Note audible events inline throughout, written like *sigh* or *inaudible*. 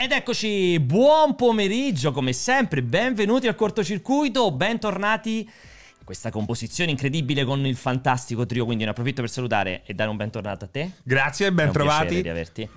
Ed eccoci, buon pomeriggio come sempre, benvenuti al cortocircuito, bentornati in questa composizione incredibile con il fantastico trio, quindi ne approfitto per salutare e dare un bentornato a te. Grazie e ben trovati. di averti.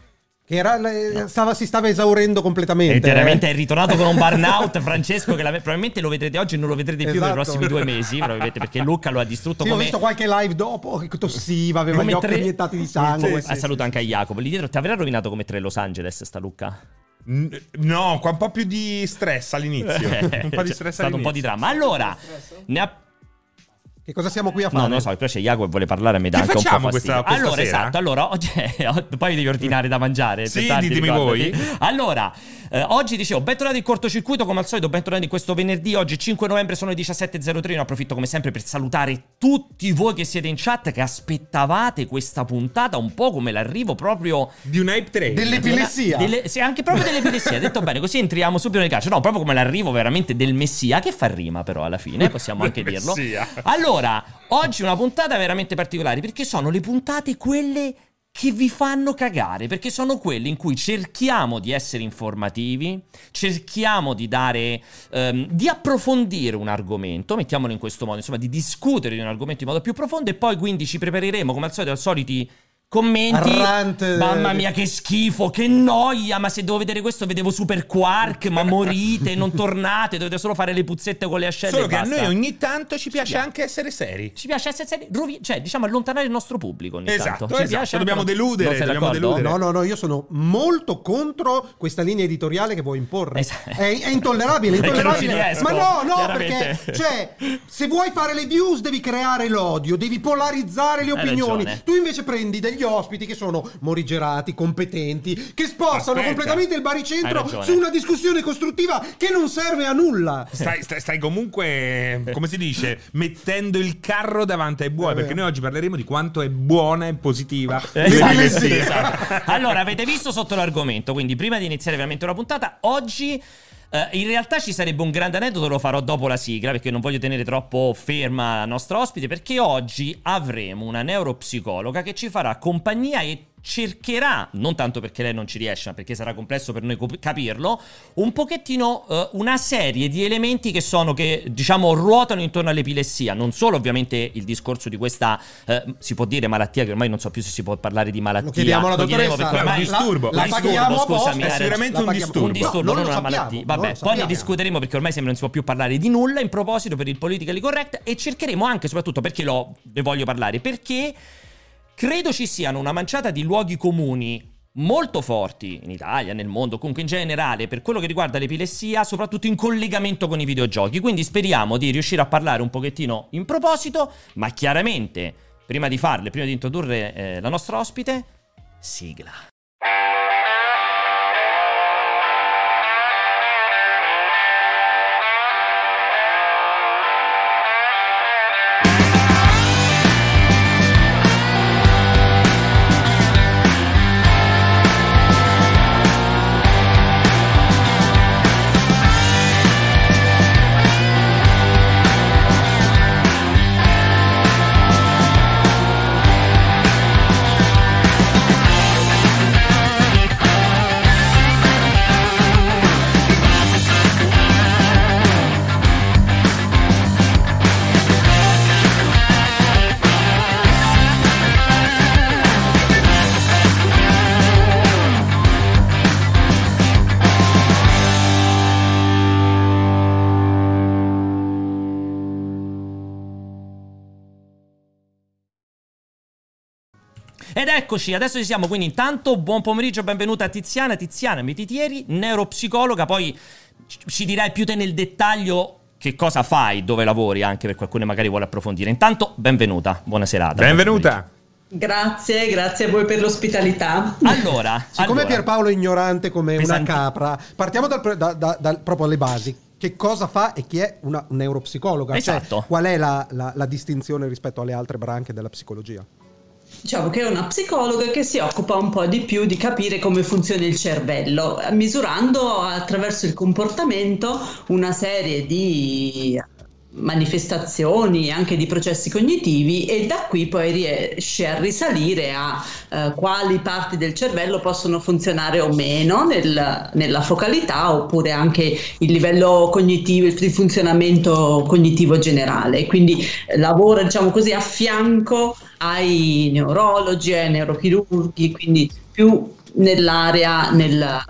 Che era, eh, stava- si stava esaurendo completamente. E chiaramente eh. è ritornato con un burnout Francesco che la- probabilmente lo vedrete oggi e non lo vedrete più per i Esatto. prossimi due mesi, probabilmente perché Luca lo ha distrutto Sì, ho come... visto qualche live dopo che tossiva, aveva Come gli occhi tre- iniettati di sangue. Ah, saluto anche a Jacopo. Lì dietro ti avrà rovinato come tre Los Angeles sta Luca? No, qua un po' più di stress all'inizio. *laughs* un po' di C'è stress stato un po' di dramma. Allora, ne ha Che cosa siamo qui a No, fare? non lo so, però c'è Jacopo che vuole parlare a me dà Che anche un po' facciamo fastidio. questa- questa allora, sera? esatto, allora *laughs* oggi poi devi ordinare da mangiare. Sì, ditemi ricordati. voi. Allora, eh, oggi dicevo, bentornati in cortocircuito come al solito, bentornati in questo venerdì, oggi 5 novembre sono le 17.03, ne approfitto come sempre per salutare tutti voi che siete in chat che aspettavate questa puntata un po' come l'arrivo proprio Di un hype train. Dell'epilessia. delle- sì, anche proprio dell'epilessia, detto bene, così entriamo subito nel calcio. No, proprio come l'arrivo veramente del Messia, che fa rima però alla fine, possiamo anche *laughs* dirlo. Messia. Allora, oggi una puntata veramente particolare, perché sono le puntate quelle che vi fanno cagare, perché sono quelle in cui cerchiamo di essere informativi, cerchiamo di dare, ehm, di approfondire un argomento, mettiamolo in questo modo, insomma, di discutere di un argomento in modo più profondo e poi quindi ci prepareremo come al solito ai soliti commenti. Rant. Mamma mia, che schifo, che noia. Ma se devo vedere questo, vedevo Super Quark. Ma morite, non tornate. Dovete solo fare le puzzette con le ascelle. Solo e che a basta. noi ogni tanto ci piace piace. anche essere seri. Ci piace essere seri, rovi- cioè, diciamo, allontanare il nostro pubblico. Ogni Esatto, tanto. Ci esatto, piace dobbiamo anche- deludere, dobbiamo d'accordo? deludere. No, no, no, io sono molto contro questa linea editoriale che vuoi imporre. Esatto. È, è intollerabile, *laughs* è ci intollerabile. riesco, Ma no, no, perché cioè, se vuoi fare le views devi creare l'odio, devi polarizzare le opinioni. Tu invece prendi degli ospiti che sono morigerati, competenti, che spostano Aspetta. completamente il baricentro su una discussione costruttiva che non serve a nulla. Stai, stai- stai comunque, come si dice, mettendo il carro davanti ai buoi. Eh, Perché noi oggi parleremo di quanto è buona e positiva *laughs* Esatto, esatto. Allora, avete visto sotto l'argomento, quindi prima di iniziare veramente una puntata, oggi eh, in realtà ci sarebbe un grande aneddoto, lo farò dopo la sigla perché non voglio tenere troppo ferma la nostra ospite, perché oggi avremo una neuropsicologa che ci farà compagnia e cercherà, non tanto perché lei non ci riesce, ma perché sarà complesso per noi capirlo, un pochettino eh, una serie di elementi che sono, che diciamo ruotano intorno all'epilessia, non solo ovviamente il discorso di questa, eh, si può dire malattia, che ormai non so più se si può parlare di malattia. Lo chiediamo alla dottoressa. perché ormai- un disturbo. La, la Un disturbo, scusami, È sicuramente La un disturbo. un disturbo, No, non una sappiamo, malattia. non Vabbè, poi ne discuteremo perché ormai sembra non si può più parlare di nulla in proposito per il politically correct e cercheremo anche, soprattutto perché lo, ne voglio parlare, perché credo ci siano una manciata di luoghi comuni molto forti in Italia, nel mondo, comunque in generale, per quello che riguarda l'epilessia, soprattutto in collegamento con i videogiochi. Quindi speriamo di riuscire a parlare un pochettino in proposito, ma chiaramente, prima di farle, prima di introdurre eh, la nostra ospite, sigla. Eccoci, adesso ci siamo, quindi intanto buon pomeriggio, benvenuta a Tiziana, Tiziana Mititieri, neuropsicologa, poi ci- dirai più te nel dettaglio che cosa fai, dove lavori, anche per qualcuno che magari vuole approfondire. Intanto, benvenuta, buona serata. Benvenuta. Grazie, grazie a voi per l'ospitalità. Allora, Siccome allora, Pierpaolo è ignorante come Pesanti- una capra, partiamo dal, da- da- dal- proprio alle basi. Che cosa fa e chi è una neuropsicologa? Cioè, Esatto. qual è la, la- la distinzione rispetto alle altre branche della psicologia? Diciamo che è una psicologa che si occupa un po' di più di capire come funziona il cervello, misurando attraverso il comportamento una serie di manifestazioni anche di processi cognitivi e da qui poi riesce a risalire a eh, quali parti del cervello possono funzionare o meno nel, nella focalità oppure anche il livello cognitivo, il funzionamento cognitivo generale. Quindi eh, lavora diciamo così a fianco ai neurologi, ai neurochirurghi, quindi più nell'area nel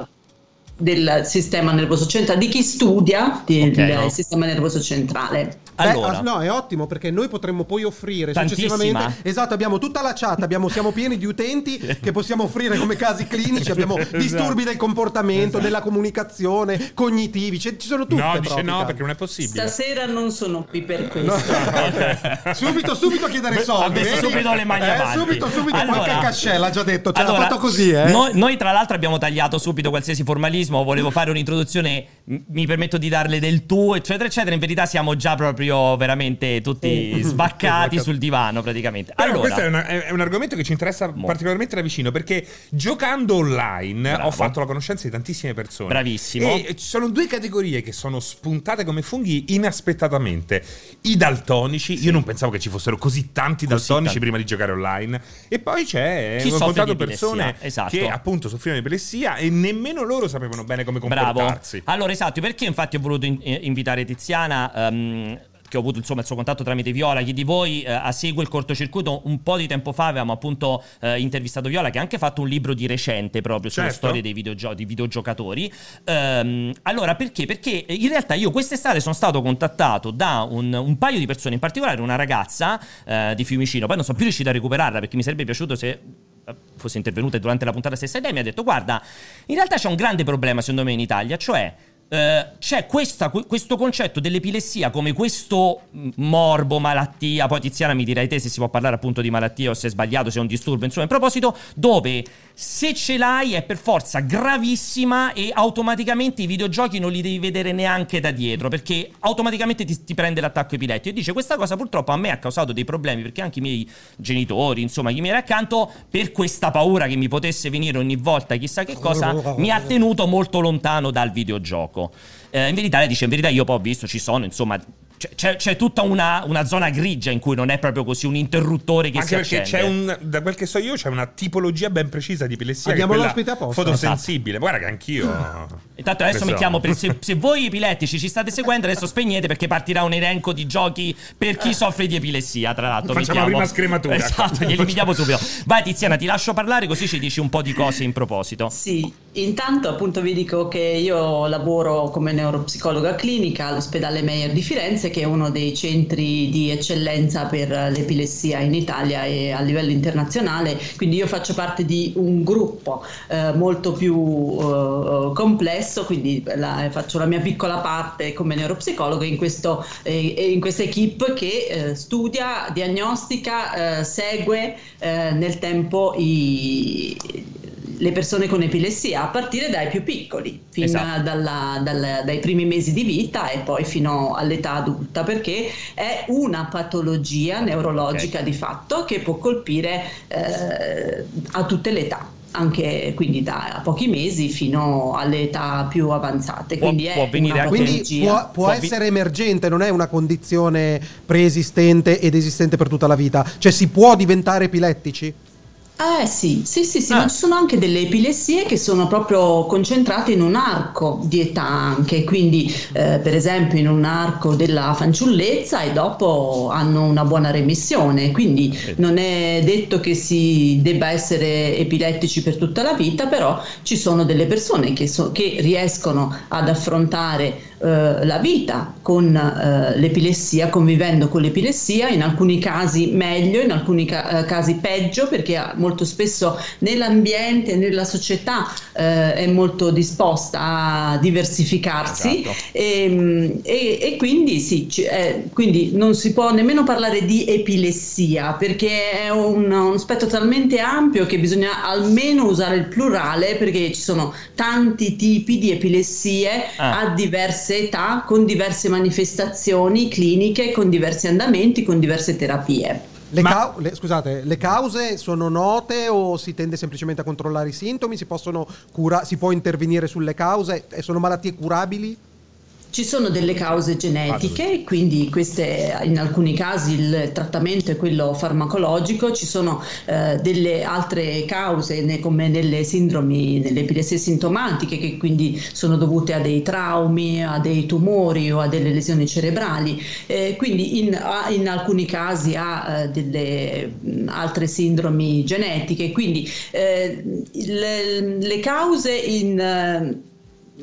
del sistema nervoso centrale, di chi studia Ok. sistema nervoso centrale. Beh, Allora, ah, no, è ottimo perché noi potremmo poi offrire Tantissima. successivamente. Esatto, abbiamo tutta la chat, abbiamo, siamo pieni di utenti che possiamo offrire come casi clinici. Abbiamo *laughs* Esatto. disturbi del comportamento, della comunicazione, cognitivi. c'è- ci sono tutte. No, dice proprio, no casi. perché non è possibile. Stasera non sono qui per questo. *laughs* subito, subito a chiedere Ha soldi. messo vedi? subito le mani Eh, avanti. Subito, subito. Allora- qualche cascella ha già detto. Ce Allora, l'ha fatto così, eh. Noi, noi, tra l'altro abbiamo tagliato subito qualsiasi formalismo, volevo fare un'introduzione, mi permetto di darle del tu, eccetera, eccetera. In verità siamo già proprio veramente tutti sbaccati *laughs* sul divano praticamente. Però Allora, questo è, una- è un argomento che ci interessa particolarmente da vicino perché giocando online Bravo. ho fatto la conoscenza di tantissime persone. Bravissimo. E ci sono due categorie che sono spuntate come funghi inaspettatamente. I daltonici, io non pensavo che ci fossero così tanti Così daltonici tanti. prima di giocare online. E poi c'è Chi ho incontrato persone esatto. che appunto soffrivano di epilessia e nemmeno loro sapevano bene come Bravo. comportarsi. Allora, esatto, perché infatti ho voluto in- eh, invitare Tiziana. ehm, che ho avuto insomma il suo contatto tramite Viola. Chi di voi eh, a segue il cortocircuito un po' di tempo fa avevamo appunto eh, intervistato Viola, che ha anche fatto un libro di recente proprio Certo. storie dei videogio- videogiocatori. Ehm, allora, perché? Perché in realtà io quest'estate sono stato contattato da un, un paio di persone, in particolare una ragazza eh, di Fiumicino. Poi non sono più riuscito a recuperarla perché mi sarebbe piaciuto se eh, fosse intervenuta durante la puntata stessa idea mi ha detto guarda in realtà c'è un grande problema secondo me in Italia cioè eh, c'è questa- que- questo concetto dell'epilessia come questo morbo, malattia, poi Tiziana mi dirai te se si può parlare appunto di malattia o se è sbagliato, se è un disturbo, insomma in proposito, dove se ce l'hai è per forza gravissima e automaticamente i videogiochi non li devi vedere neanche da dietro perché automaticamente ti, ti prende l'attacco epilettico e dice questa cosa purtroppo a me ha causato dei problemi perché anche i miei genitori, insomma chi mi era accanto, per questa paura che mi potesse venire ogni volta chissà che cosa, mi ha tenuto molto lontano dal videogioco. Eh, in verità lei dice, in verità io poi ho visto, ci sono, insomma, c'è, c'è- c'è tutta una, una zona grigia in cui non è proprio così un interruttore che Anche si perché c'è accende. un, da quel che so io, c'è una tipologia ben precisa di epilessia. Abbiamo l'ospite apposta. Fotosensibile. Guarda che anch'io. *laughs* Intanto adesso mettiamo, per- se, *laughs* se voi epilettici ci state seguendo, adesso spegnete perché partirà un elenco di giochi per chi soffre di epilessia, tra l'altro. Facciamo mettiamo. prima scrematura. Esatto, li eliminiamo subito. Vai Tiziana, ti lascio parlare così ci dici un po' di cose in proposito. Sì, intanto appunto vi dico che io lavoro come neuropsicologa clinica all'ospedale Meyer di Firenze, che è uno dei centri di eccellenza per l'epilessia in Italia e a livello internazionale, quindi io faccio parte di un gruppo eh, molto più eh, complesso, quindi la- faccio la mia piccola parte come neuropsicologo in, questo, eh, in questa equip che eh, studia, diagnostica, eh, segue eh, nel tempo i le persone con epilessia a partire dai più piccoli, fino Esatto. dalla- dal- dai primi mesi di vita e poi fino all'età adulta, perché è una patologia neurologica Ok. di fatto che può colpire eh, a tutte le età. Anche quindi da pochi mesi fino alle età più avanzate. Può- quindi è può Quindi può, può Può vi- essere emergente, non è una condizione preesistente ed esistente per tutta la vita. Cioè si può diventare epilettici? Eh sì, sì, sì, sì, Ah. ma ci sono anche delle epilessie che sono proprio concentrate in un arco di età anche, quindi eh, per esempio in un arco della fanciullezza e dopo hanno una buona remissione, quindi non è detto che si debba essere epilettici per tutta la vita, però ci sono delle persone che, so- che riescono ad affrontare eh, la vita con eh, l'epilessia, convivendo con l'epilessia, in alcuni casi meglio, in alcuni ca- eh, casi peggio, perché ah, molto spesso nell'ambiente, nella società eh, è molto disposta a diversificarsi Esatto. e, mm, e- e quindi sì, ci- eh, quindi non si può nemmeno parlare di epilessia perché è un, uno spettro talmente ampio che bisogna almeno usare il plurale perché ci sono tanti tipi di epilessie Ah. a diverse età, con diverse manifestazioni cliniche, con diversi andamenti, con diverse terapie. Le Ma- cau- le- scusate, le cause sono note o si tende semplicemente a controllare i sintomi? Si, possono cura- si può intervenire sulle cause? E sono malattie curabili? Ci sono delle cause genetiche, quindi queste, in alcuni casi il trattamento è quello farmacologico, ci sono eh, delle altre cause ne, come nelle sindromi, nelle epilessie sintomatiche che quindi sono dovute a dei traumi, a dei tumori o a delle lesioni cerebrali, eh, quindi in, a, in, alcuni casi ha eh, delle mh, altre sindromi genetiche, quindi eh, le, le, cause in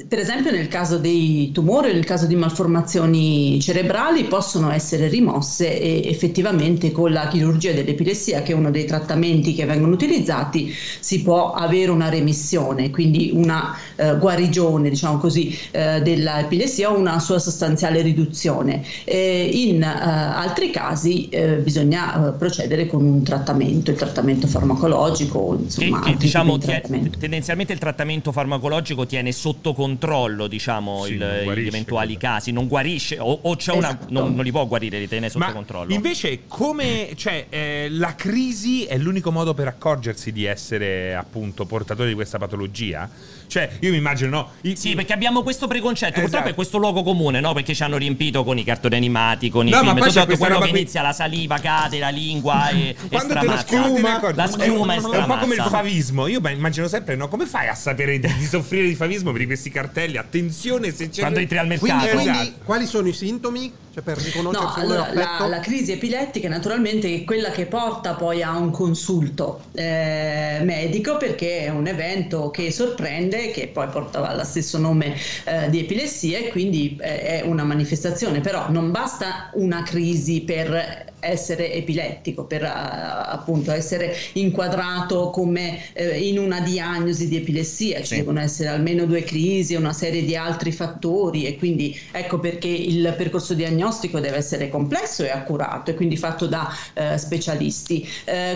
per esempio nel caso dei tumori o nel caso di malformazioni cerebrali possono essere rimosse e effettivamente con la chirurgia dell'epilessia, che è uno dei trattamenti che vengono utilizzati, si può avere una remissione, quindi una eh, guarigione, diciamo così, eh, dell'epilessia o una sua sostanziale riduzione. Eh, in altri casi eh, bisogna eh, procedere con un trattamento, il trattamento farmacologico, insomma, che, che diciamo tendenzialmente il trattamento farmacologico tiene sotto controllo controllo, diciamo, sì, il, gli eventuali credo. casi, non guarisce o, o c'è esatto. una non, non, li può guarire, li tiene sotto Ma controllo. Invece come cioè eh, la crisi è l'unico modo per accorgersi di essere appunto portatori di questa patologia? Cioè, io mi immagino, no? I, sì, perché abbiamo questo preconcetto. Esatto. Purtroppo è questo luogo comune, no? Perché ci hanno riempito con i cartoni animati, con no, i film. Tutto, tutto quello che qui... inizia la saliva, cade, la lingua e, e stramazza. La schiuma, la schiuma è, è, è un po' come il favismo. Io immagino sempre, no? Come fai a sapere di, di soffrire di favismo per questi cartelli? Attenzione se c'è. Quando entri al mercato. Quindi, quindi esatto. quali sono i sintomi? Cioè per riconoscere no, allora, la, la, crisi epilettica naturalmente è quella che porta poi a un consulto eh, medico perché è un evento che sorprende, che poi porta allo stesso nome eh, di epilessia e quindi eh, è una manifestazione, però non basta una crisi per essere epilettico, per uh, appunto essere inquadrato come uh, in una diagnosi di epilessia, ci devono essere almeno due crisi e una serie di altri fattori e quindi ecco perché il percorso diagnostico deve essere complesso e accurato e quindi fatto da uh, specialisti.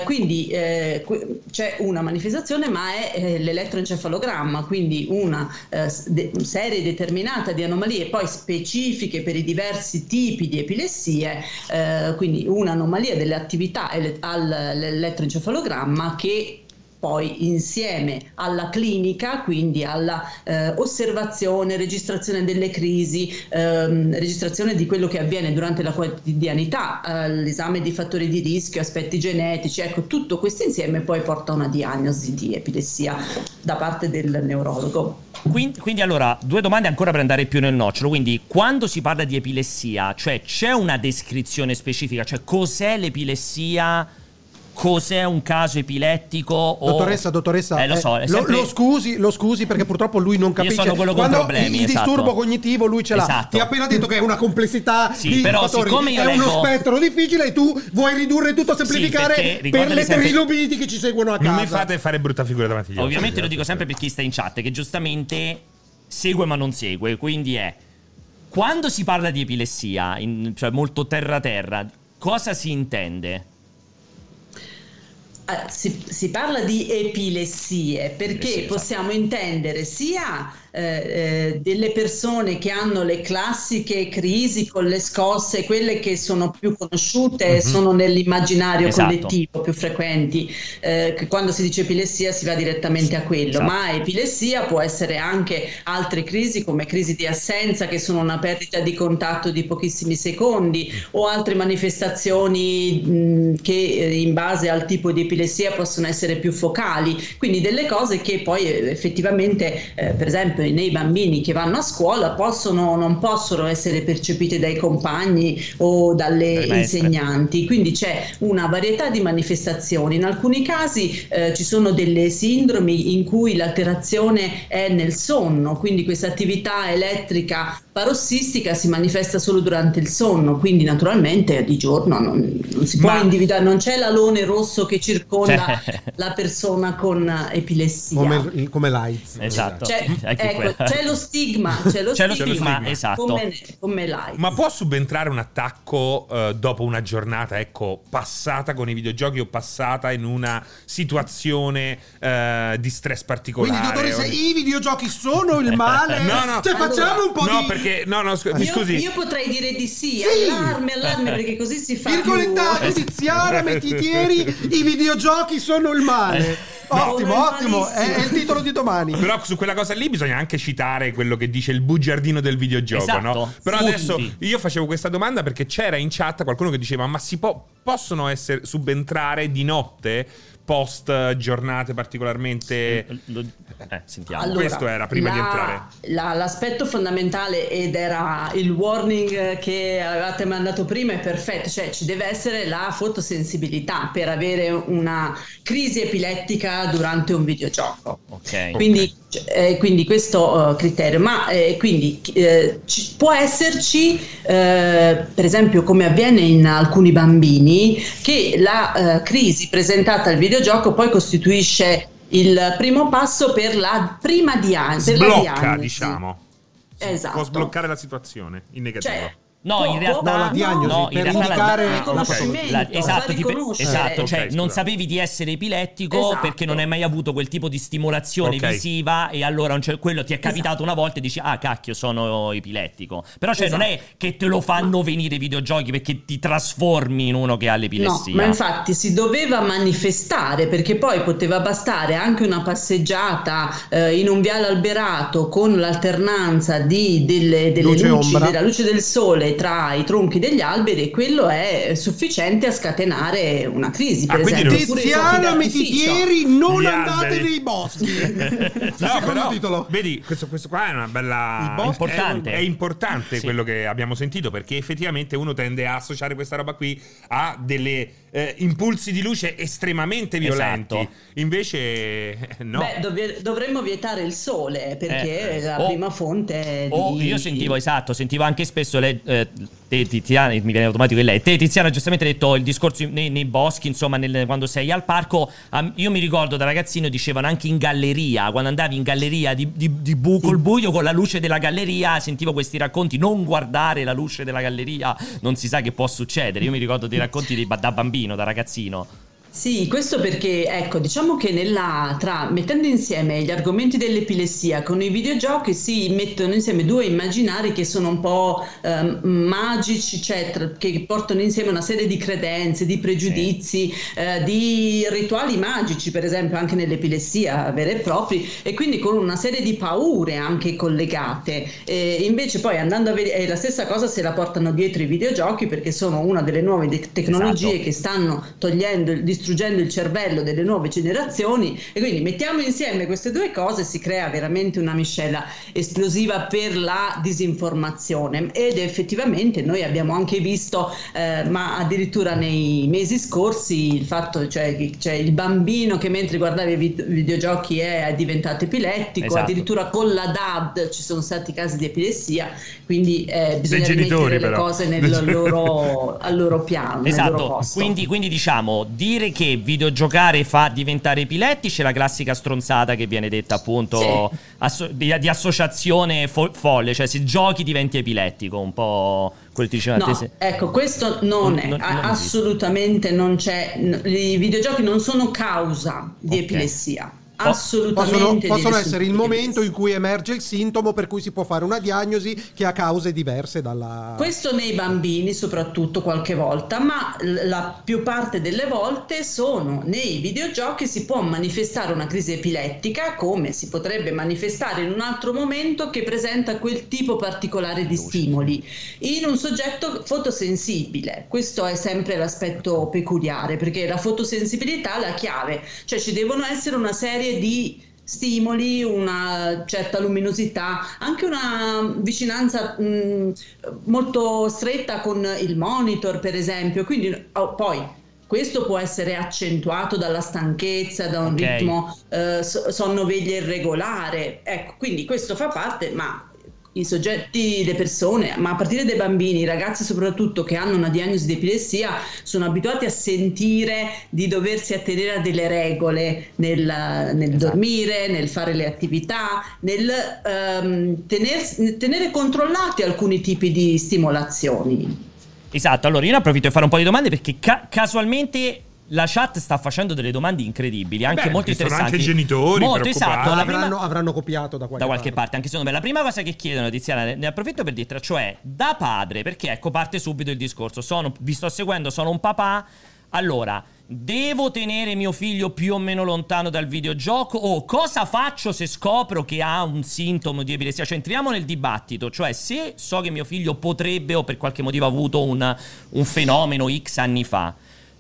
quindi c'è una manifestazione ma è l'elettroencefalogramma, quindi una de- serie determinata di anomalie poi specifiche per i diversi tipi di epilessie, quindi un'anomalia delle attività all'elettroencefalogramma che poi insieme alla clinica, quindi alla eh, osservazione, registrazione delle crisi, ehm, registrazione di quello che avviene durante la quotidianità, eh, l'esame di fattori di rischio, aspetti genetici, ecco, tutto questo insieme poi porta a una diagnosi di epilessia da parte del neurologo. Quindi, quindi, allora, due domande ancora per andare più nel nocciolo. Quindi, quando si parla di epilessia, cioè c'è una descrizione specifica, cioè cos'è l'epilessia? Cos'è un caso epilettico o... Dottoressa, dottoressa, eh, lo, so, eh, sempre... lo, lo, scusi, lo scusi perché purtroppo lui non capisce. Io sono quello con Quando problemi, il esatto. disturbo cognitivo lui ce l'ha. Esatto. Ti ha appena detto che è una complessità sì, di però fattori, io è leggo... uno spettro difficile e tu vuoi ridurre tutto a semplificare sì, per le sempre... trilobiti che ci seguono a casa. Non mi fate fare brutta figura davanti agli. Ovviamente lo dico sempre per chi sta in chat che giustamente segue ma non segue, quindi è quando si parla di epilessia, in, cioè molto terra terra, cosa si intende? Uh, si, si, parla di epilessie perché possiamo intendere sia eh, eh, delle persone che hanno le classiche crisi con le scosse, quelle che sono più conosciute, mm-hmm. sono nell'immaginario esatto. collettivo più frequenti, eh, che quando si dice epilessia si va direttamente a quello, esatto. ma epilessia può essere anche altre crisi come crisi di assenza che sono una perdita di contatto di pochissimi secondi o altre manifestazioni mh, che eh, in base al tipo di epilessia possono essere più focali, quindi delle cose che poi eh, effettivamente eh, per esempio nei bambini che vanno a scuola possono, non possono essere percepite dai compagni o dalle insegnanti, quindi c'è una varietà di manifestazioni. In alcuni casi eh, ci sono delle sindromi in cui l'alterazione è nel sonno, quindi questa attività elettrica parossistica si manifesta solo durante il sonno, quindi naturalmente di giorno non, non si può Ma... individuare, non c'è l'alone rosso che circonda c'è... *laughs* la persona con epilessia. Come, come l'AIDS. Esatto. C'è, ecco, c'è lo stigma, c'è lo, *laughs* c'è stigma, lo stigma, esatto. come, come l'AIDS. Ma può subentrare un attacco uh, dopo una giornata, ecco, passata con i videogiochi o passata in una situazione uh, di stress particolare? Quindi dottoressa, o... i videogiochi sono il male? *laughs* no, no. Cioè allora, facciamo un po' no, di... perché, no, no, sc- mi scusi. Io potrei dire di sì, sì. allarme, allarme, perché così si fa Virgolettato, più... Tiziana, mettitieri, i videogiochi sono il male. Ottimo, Come ottimo, è, malissimo. è il titolo di domani. Però su quella cosa lì bisogna anche citare quello che dice il bugiardino del videogioco, Esatto. no? Però Punti. adesso io facevo questa domanda perché c'era in chat qualcuno che diceva ma si può, possono essere subentrare di notte post giornate particolarmente... Lo- eh, sentiamo. Allora, Questo era prima di entrare. la- l'aspetto fondamentale ed era il warning che avevate mandato prima è perfetto, cioè ci deve essere la fotosensibilità per avere una crisi epilettica durante un videogioco. ok. Quindi, eh, quindi questo eh, criterio, ma eh, quindi eh, ci- può esserci, eh, per esempio, come avviene in alcuni bambini, che la eh, crisi presentata al videogioco poi costituisce il primo passo per la prima diagnosi. per la Sblocca, diagnosi. diciamo. Esatto. Può sbloccare la situazione in negativo. Cioè, No, in realtà No, la diagnosi, no, per realtà la- indicare il la riconoscimento, La- la esatto, ti- esatto, cioè Ok, non scusa. sapevi di essere epilettico Esatto. perché non hai mai avuto quel tipo di stimolazione Ok. visiva e allora un cer- quello ti è capitato Esatto. una volta e dici ah cacchio sono epilettico. Però cioè non è Esatto. che te lo fanno venire i videogiochi perché ti trasformi in uno che ha No, l'epilessia. ma infatti si doveva manifestare perché poi poteva bastare anche una passeggiata eh, in un viale alberato con l'alternanza di, delle, delle Luce luci, della luce del sole tra i tronchi degli alberi e quello è sufficiente a scatenare una crisi. Per Ah, quindi esempio, non- Oppure i fuochi Tiziana d'artificio. Mititieri, non Gli andate alberi. nei boschi. *laughs* No, però, titolo. vedi, questo, questo qua è una bella. Importante. È, è importante Sì. quello che abbiamo sentito perché effettivamente uno tende a associare questa roba qui a delle eh, impulsi di luce estremamente violenti. Esatto. Invece, eh, no. Beh, dove- dovremmo vietare il sole perché Eh, è la o- prima fonte O di... io sentivo, esatto, sentivo anche spesso lei, eh, te Tiziana, mi viene automatico che lei, te Tiziana giustamente ha detto il discorso nei, nei boschi, insomma, nel- quando sei al parco, am- io mi ricordo da ragazzino dicevano anche in galleria, quando andavi in galleria di, di, di bu- col buio con la luce della galleria, sentivo questi racconti, non guardare la luce della galleria, non si sa che può succedere, io mi ricordo dei racconti di- da bambino, da ragazzino. Sì, questo perché, ecco, diciamo che nella, tra, mettendo insieme gli argomenti dell'epilessia con i videogiochi si mettono insieme due immaginari che sono un po' ehm, magici, cioè tra- che portano insieme una serie di credenze, di pregiudizi, eh, di rituali magici, per esempio anche nell'epilessia veri e propri, e quindi con una serie di paure anche collegate. E invece poi andando a vedere, e la stessa cosa se la portano dietro i videogiochi perché sono una delle nuove de- tecnologie Esatto. che stanno togliendo, distruggendo il cervello delle nuove generazioni e quindi mettiamo insieme queste due cose e si crea veramente una miscela esplosiva per la disinformazione ed effettivamente noi abbiamo anche visto eh, ma addirittura nei mesi scorsi il fatto cioè che c'è il bambino che mentre guardava i vid- videogiochi è diventato epilettico Esatto. addirittura con la DAD ci sono stati casi di epilessia quindi eh, bisogna genitori, le cose *laughs* nel loro, al loro piano loro Esatto, posto. quindi, quindi diciamo, dire che videogiocare fa diventare epilettici è la classica stronzata che viene detta appunto Sì. asso- di, di associazione fo- folle, cioè se giochi diventi epilettico, un po' quel che diceva No, te se- ecco, questo non, Non- è, non- non esiste. assolutamente non c'è, i videogiochi non sono causa di Ok. epilessia, assolutamente. Possono, possono essere il momento in cui emerge il sintomo per cui si può fare una diagnosi che ha cause diverse dalla... Questo nei bambini soprattutto qualche volta, ma la più parte delle volte sono nei videogiochi si può manifestare una crisi epilettica come si potrebbe manifestare in un altro momento che presenta quel tipo particolare di stimoli in un soggetto fotosensibile. Questo è sempre l'aspetto peculiare perché la fotosensibilità è la chiave, cioè ci devono essere una serie di stimoli, una certa luminosità, anche una vicinanza mh, molto stretta con il monitor, per esempio. Quindi oh, poi questo può essere accentuato dalla stanchezza, da un Ok. ritmo eh, so- sonno-veglia irregolare. Ecco, quindi questo fa parte, ma i soggetti, le persone, ma a partire dai bambini, i ragazzi soprattutto che hanno una diagnosi di epilessia, sono abituati a sentire di doversi attenere a delle regole nel, nel Esatto. dormire, nel fare le attività, nel ehm, tener- tenere controllati alcuni tipi di stimolazioni. Esatto, allora io ne approfitto per fare un po' di domande perché ca- casualmente la chat sta facendo delle domande incredibili, anche Beh, molto ci sono interessanti. anche genitori Molto esatto, la avranno, prima... avranno copiato da qualche, da qualche parte, anche secondo me. La prima cosa che chiedono, Tiziana, ne- ne approfitto per dirtela, cioè da padre, perché ecco parte subito il discorso. Sono, vi sto seguendo, sono un papà. Allora, Devo tenere mio figlio più o meno lontano dal videogioco? O cosa faccio se scopro che ha un sintomo di epilessia? Cioè, entriamo nel dibattito. Cioè, se so che mio figlio potrebbe o per qualche motivo ha avuto un, un fenomeno X anni fa,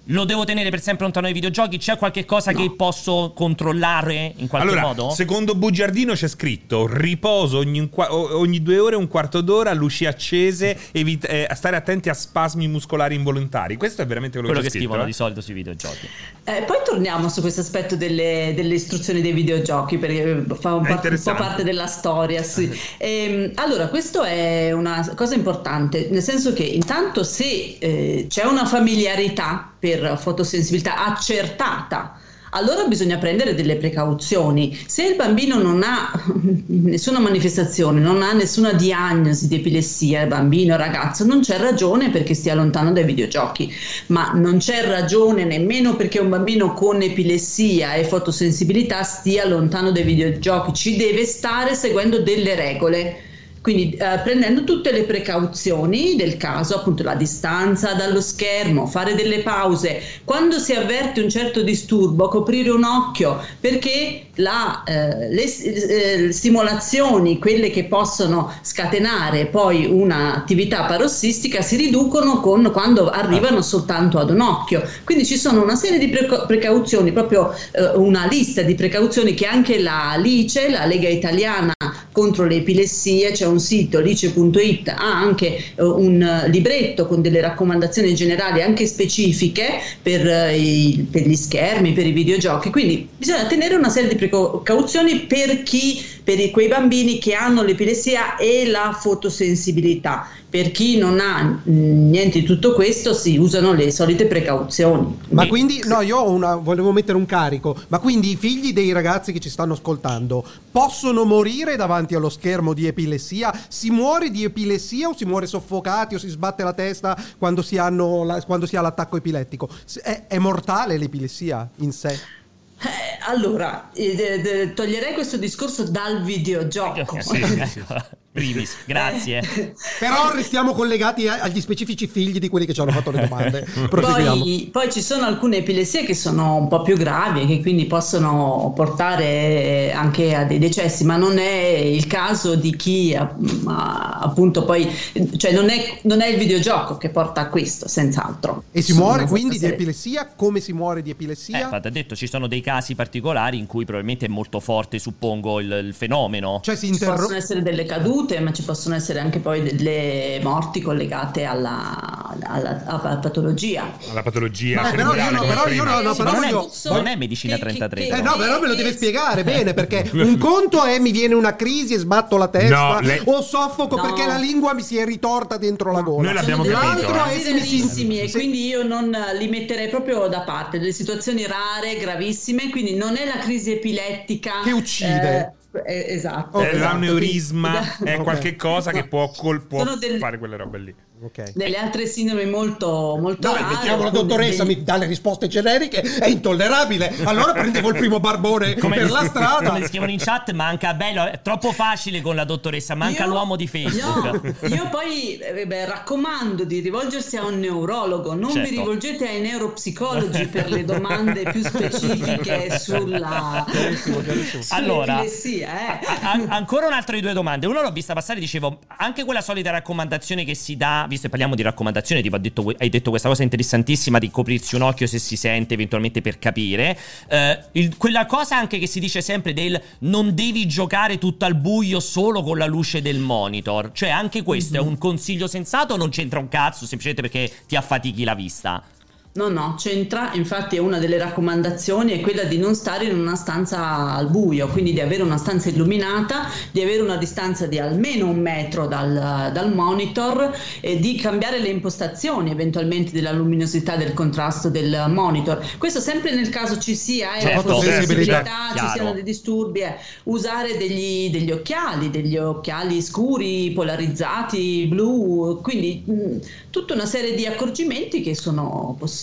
lo devo tenere per sempre lontano dai videogiochi? C'è qualche cosa No. che posso controllare in qualche allora, modo? secondo Bugiardino c'è scritto riposo ogni, ogni due ore, un quarto d'ora, luci accese, evit- eh, stare attenti a spasmi muscolari involontari. Questo è veramente quello, Quello che c'è scritto, scrivono eh? di solito sui videogiochi. Eh, poi torniamo su questo aspetto delle, delle istruzioni dei videogiochi perché fa un, È pa- un po' parte della storia. sì. *laughs* Ehm, allora, questo è una cosa importante, nel senso che intanto se eh, c'è una familiarità per fotosensibilità accertata, allora bisogna prendere delle precauzioni. Se il bambino non ha *laughs* nessuna manifestazione, non ha nessuna diagnosi di epilessia, bambino, ragazzo, non c'è ragione perché stia lontano dai videogiochi, ma non c'è ragione nemmeno perché un bambino con epilessia e fotosensibilità stia lontano dai videogiochi, ci deve stare seguendo delle regole. Quindi eh, prendendo tutte le precauzioni del caso, appunto la distanza dallo schermo, fare delle pause, quando si avverte un certo disturbo, coprire un occhio, perché la, eh, le eh, stimolazioni, quelle che possono scatenare poi un'attività parossistica, si riducono con, quando arrivano soltanto ad un occhio. Quindi ci sono una serie di preca- precauzioni, proprio eh, una lista di precauzioni che anche la LICE, la Lega Italiana contro le epilessie, c'è un sito lice.it, ha anche eh, un eh, libretto con delle raccomandazioni generali anche specifiche per, eh, i- per gli schermi, per i videogiochi, quindi bisogna tenere una serie di precauzioni per chi, per quei bambini che hanno l'epilessia e la fotosensibilità. Per chi non ha mh, niente di tutto questo si usano le solite precauzioni. Ma quindi, no, io una, volevo mettere un carico, ma quindi i figli dei ragazzi che ci stanno ascoltando possono morire davanti allo schermo di epilessia? Si muore di epilessia o si muore soffocati o si sbatte la testa quando si, hanno la- quando si ha l'attacco epilettico? È, è mortale l'epilessia in sé? Eh, allora, eh, de- toglierei questo discorso dal videogioco. Sì, ecco. *laughs* *laughs* Primis, grazie. Eh, *laughs* Però restiamo collegati agli specifici figli di quelli che ci hanno fatto le domande. *laughs* Poi, poi ci sono alcune epilessie che sono un po' più gravi e che quindi possono portare anche a dei decessi, ma non è il caso di chi ha- appunto poi, cioè non è, non è il videogioco che porta a questo, senz'altro. E si Sono muore quindi di epilessia? Come si muore di Eh, epilessia? infatti, ha detto ci sono dei casi particolari in cui probabilmente è molto forte, suppongo, il, il fenomeno. cioè si Ci possono interrompe. essere delle cadute, ma ci possono essere anche poi delle morti collegate alla, alla- alla patologia. Alla patologia Ma però io no, però io no, no, però non è- voglio- non è medicina 33. Eh no, però me lo deve spiegare bene perché *laughs* un conto è mi viene una crisi e sbatto la testa No, lei- o soffoco No. perché la lingua mi si è ritorta dentro la gola. Noi l'abbiamo Sono capito, L'altro casi è se mi si- rarissimi e quindi io non li metterei proprio da parte, delle situazioni rare, gravissime, quindi non è la crisi epilettica Che uccide. eh, eh, esatto. Ok. È esatto. l'aneurisma, *laughs* è qualche cosa che può, col- può del- fare quelle robe lì. Ok. delle altre sindromi molto molto Dai, rare. mettiamo la dottoressa, degli- mi dà le risposte generiche, è intollerabile. Allora prendevo il primo barbone *laughs* per la strada. come scrivono in chat, manca bello, è troppo facile con la dottoressa, manca Io- l'uomo di Facebook. Io, io poi eh, beh, raccomando di rivolgersi a un neurologo, non vi Certo. rivolgete ai neuropsicologi per le domande più *laughs* specifiche sulla Allora, sull'epilessia, eh. a- a- ancora un altro di due domande. Una l'ho vista passare, dicevo, anche quella solita raccomandazione che si dà, visto che parliamo di raccomandazione, detto- hai detto questa cosa interessantissima di coprirsi un occhio se si sente, eventualmente per capire. Eh, il- quella cosa anche che si dice sempre del non devi giocare tutto al buio solo con la luce del monitor. Cioè, anche questo è un consiglio sensato o non c'entra un cazzo, semplicemente perché ti affatichi la vista? No, no, c'entra, infatti è una delle raccomandazioni è quella di non stare in una stanza al buio, quindi di avere una stanza illuminata, di avere una distanza di almeno un metro dal, dal monitor e di cambiare le impostazioni eventualmente della luminosità del contrasto del monitor. Questo sempre nel caso ci sia eh, Certo, fotosensibilità, sensibilità, ci chiaro. siano dei disturbi, eh. usare degli, degli occhiali, degli occhiali scuri, polarizzati, blu, quindi mh, tutta una serie di accorgimenti che sono possibili.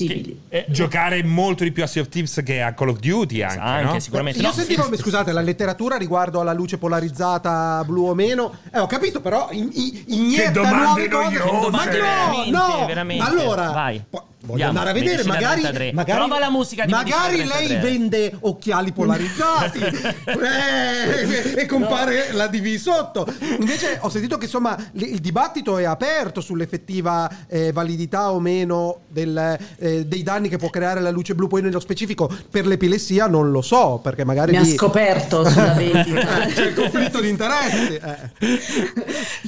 Eh, Giocare molto di più a Sea of Thieves che a Call of Duty anche, Anche, no? sicuramente. Io no. sentivo, scusate, la letteratura riguardo alla luce polarizzata blu o meno. Eh, ho capito, però in, in, inietta domande nuove cose. noiose. Ma no, Veramente, no. veramente. Allora, Vai. po- Voglio Andiamo, andare a vedere, magari, 33. magari, Trova la musica di magari lei 33. vende occhiali polarizzati *laughs* eh, e compare la DV sotto. Invece ho sentito che insomma il dibattito è aperto sull'effettiva eh, validità o meno del, eh, dei danni che può creare la luce blu. Poi nello specifico per l'epilessia non lo so, perché magari Mi ha lì- scoperto *laughs* sulla vendita. Eh, c'è il conflitto di interessi. eh.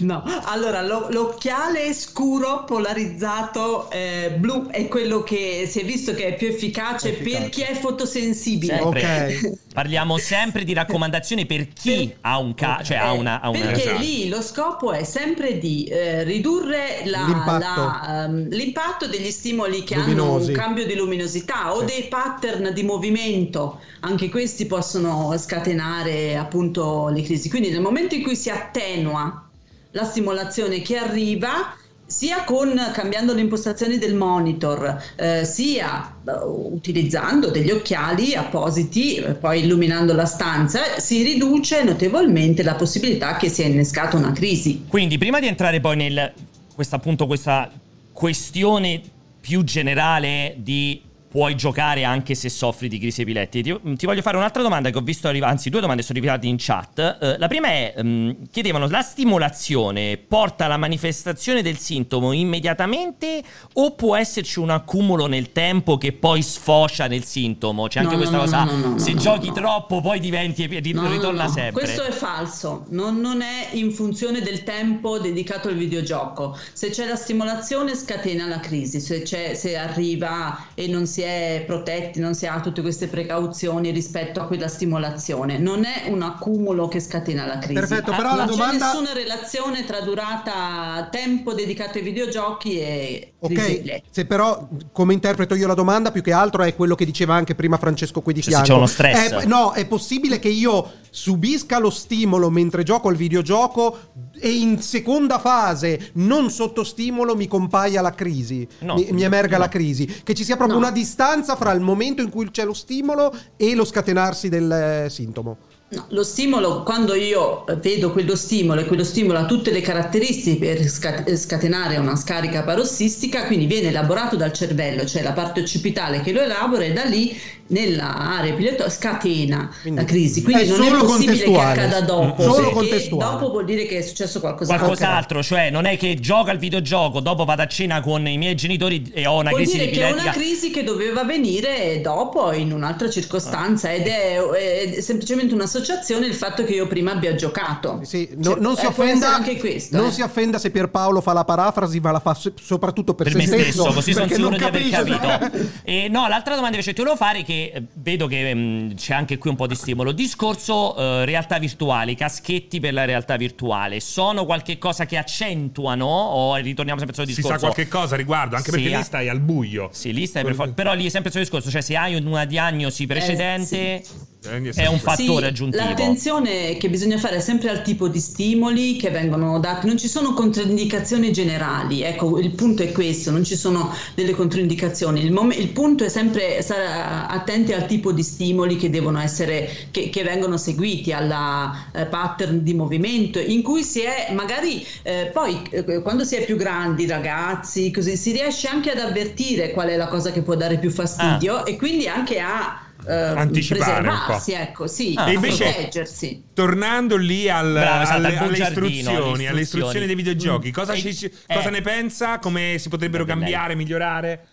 No, allora lo- l'occhiale scuro polarizzato eh, blu è quello che si è visto che è più efficace, Efficace. per chi è fotosensibile. Sempre. Ok. *laughs* Parliamo sempre di raccomandazioni per chi Per- ha un ca- cioè Eh, ha una, ha una- perché Esatto. lì lo scopo è sempre di eh, ridurre la- L'impatto. la, ehm, l'impatto degli stimoli che hanno Luminosi. un cambio di luminosità o Sì. dei pattern di movimento, anche questi possono scatenare appunto le crisi. Quindi nel momento in cui si attenua la stimolazione che arriva, sia con cambiando le impostazioni del monitor, eh, sia eh, utilizzando degli occhiali appositi, eh, poi illuminando la stanza, si riduce notevolmente la possibilità che sia innescata una crisi. Quindi, prima di entrare poi nel questa appunto questa questione più generale di puoi giocare anche se soffri di crisi epilettiche, ti, ti voglio fare un'altra domanda che ho visto arrivare, anzi due domande sono arrivate in chat. Eh, la prima è, ehm, chiedevano, la stimolazione porta alla manifestazione del sintomo immediatamente o può esserci un accumulo nel tempo che poi sfocia nel sintomo? C'è anche No, questa no, cosa, no, se giochi troppo poi diventi, no, ritorna sempre. Questo è falso, non, non è in funzione del tempo dedicato al videogioco. Se c'è la stimolazione scatena la crisi, se, c'è- se arriva e non si è protetti, non si ha tutte queste precauzioni rispetto a quella stimolazione. Non è un accumulo che scatena la crisi. Perfetto, Ah, però la non domanda... c'è nessuna relazione tra durata, tempo dedicato ai videogiochi e Ok, se però come interpreto io la domanda più che altro è quello che diceva anche prima Francesco qui di Cioè, c'è uno stress. È- no, è possibile che io subisca lo stimolo mentre gioco al videogioco e in seconda fase, non sotto stimolo, mi compaia la crisi, No. mi, mi emerga No. la crisi, che ci sia proprio No. una distanza fra il momento in cui c'è lo stimolo e lo scatenarsi del eh, sintomo. No, lo stimolo, quando io vedo quello stimolo e quello stimolo ha tutte le caratteristiche per sca- scatenare una scarica parossistica, quindi viene elaborato dal cervello, cioè la parte occipitale che lo elabora e da lì nella area epilettoica scatena Quindi la crisi. Quindi è non è solo possibile che contestuale. accada dopo, Solo contestuale. dopo vuol dire che è successo qualcosa Qualcos'altro, cioè non è che gioco al videogioco, dopo vado a cena con i miei genitori e ho una Vuol crisi dire che è una crisi che doveva venire dopo in un'altra circostanza ed è, è semplicemente un'associazione il fatto che io prima abbia giocato. Sì, no- Cioè, non, si eh, offenda, anche questo. non eh. si offenda se Pierpaolo fa la parafrasi, ma la fa so- soprattutto per, per me se stesso, così sono sicuro di aver capito. e no, l'altra domanda invece ti volevo fare che eh, vedo che mh, c'è anche qui un po' di stimolo. Discorso eh, realtà virtuale, caschetti per la realtà virtuale, sono qualche cosa che accentuano o ritorniamo sempre al solito Si discorso? sa qualche cosa a riguardo, anche Sì, perché ah. lì stai al buio. Sì, lì stai per for- però lì è sempre il solito discorso, cioè se hai una diagnosi precedente Eh, è un fattore Sì, aggiuntivo. L'attenzione che bisogna fare è sempre al tipo di stimoli che vengono dati, non ci sono controindicazioni generali, ecco il punto è questo, non ci sono delle controindicazioni, il, mom- il punto è sempre stare attenti al tipo di stimoli che devono essere, che, che vengono seguiti, alla eh, pattern di movimento, in cui si è magari eh, poi eh, quando si è più grandi, ragazzi, così si riesce anche ad avvertire qual è la cosa che può dare più fastidio e quindi anche a eh, Anticipare un po'. ecco, sì, Ah, E invece- proteggersi. Tornando lì al- esatto, alle, al alle bugiardino, istruzioni, alle istruzioni. dei videogiochi, Mm. cosa, Eh, ci- eh. cosa ne pensa? Come si potrebbero cambiare, migliorare?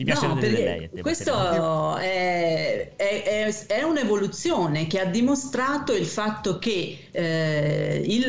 Ti piace No, perché lei? questo è, è- è- un'evoluzione che ha dimostrato il fatto che eh, il,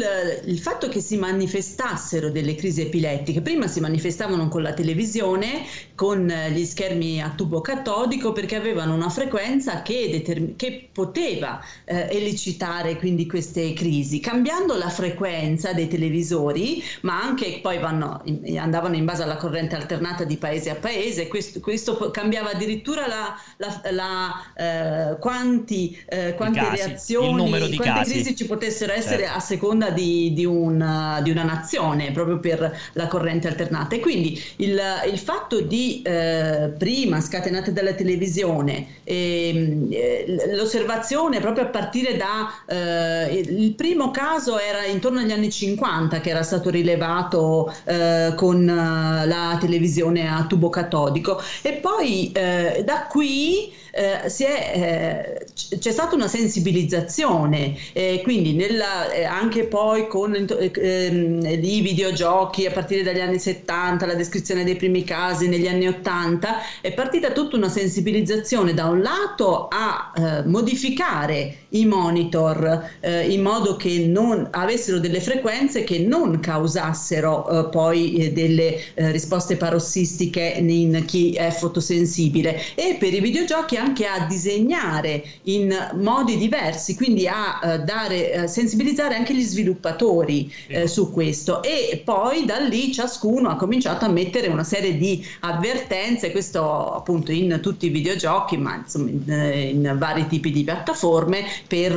il fatto che si manifestassero delle crisi epilettiche, prima si manifestavano con la televisione, con gli schermi a tubo catodico perché avevano una frequenza che, determ- che poteva eh, elicitare quindi queste crisi. Cambiando la frequenza dei televisori, ma anche poi vanno andavano in base alla corrente alternata di paese a paese, questo, questo cambiava addirittura la, la- la, eh, quanti, eh, quante casi, reazioni, quante casi. crisi ci potessero essere Certo. a seconda di, di un- di una nazione, proprio per la corrente alternata. E quindi il, il fatto di eh, prima scatenate dalla televisione, ehm, eh, l'osservazione proprio a partire da eh, il primo caso era intorno agli anni 50 che era stato rilevato eh, con la televisione a tubo catodico E poi eh, da qui eh, è, eh, c'è stata una sensibilizzazione, eh, quindi nella, eh, anche poi con eh, ehm, i videogiochi a partire dagli anni 70, la descrizione dei primi casi negli anni 80, è partita tutta una sensibilizzazione da un lato a eh, modificare i monitor in modo che non avessero delle frequenze che non causassero poi delle risposte parossistiche in chi è fotosensibile. E per i videogiochi anche a disegnare in modi diversi, quindi a uh, dare, uh, sensibilizzare anche gli sviluppatori uh, su questo e poi da lì ciascuno ha cominciato a mettere una serie di avvertenze, questo appunto in tutti i videogiochi, ma insomma in, in vari tipi di piattaforme per,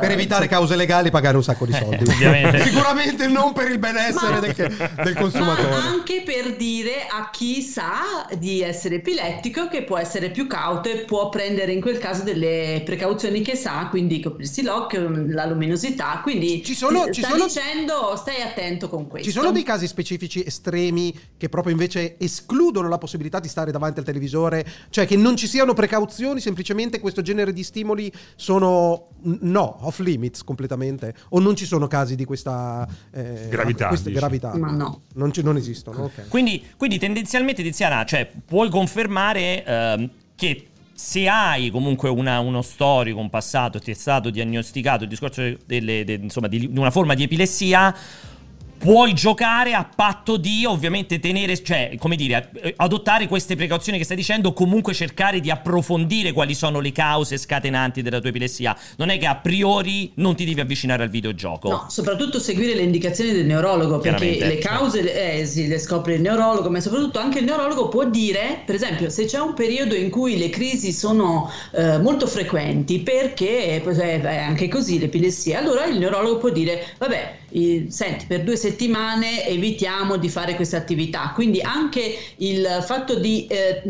per evitare cause legali e pagare un sacco di *laughs* soldi. Sicuramente non per il benessere ma, del, del, consumatore. Ma anche per dire a chi sa di essere epilettico che può essere più cauto e può prendere in quel caso delle precauzioni che sa, quindi coprirsi l'occhio, la luminosità, quindi ci sono, ci sono, dicendo stai attento con questo. Ci sono dei casi specifici estremi che proprio invece escludono la possibilità di stare davanti al televisore, cioè che non ci siano precauzioni, semplicemente questo genere di stimoli sono no, off limits completamente o non ci sono casi di questa eh, gravità, questa gravità. Ma no. Non, ci, non esistono. Okay. Quindi, quindi tendenzialmente Tiziana, cioè puoi confermare eh, che se hai comunque una, uno storico, un passato, ti è stato diagnosticato il discorso delle, de, insomma, di una forma di epilessia, puoi giocare a patto di ovviamente tenere, cioè, come dire, adottare queste precauzioni che stai dicendo, comunque cercare di approfondire quali sono le cause scatenanti della tua epilessia. Non è che a priori non ti devi avvicinare al videogioco. No, soprattutto seguire le indicazioni del neurologo, perché le cause eh, sì, le scopre il neurologo, ma soprattutto anche il neurologo può dire, per esempio, se c'è un periodo in cui le crisi sono eh, molto frequenti, perché eh, è anche così l'epilessia, allora il neurologo può dire, vabbè, senti, per due settimane evitiamo di fare queste attività. Quindi anche il fatto di, eh,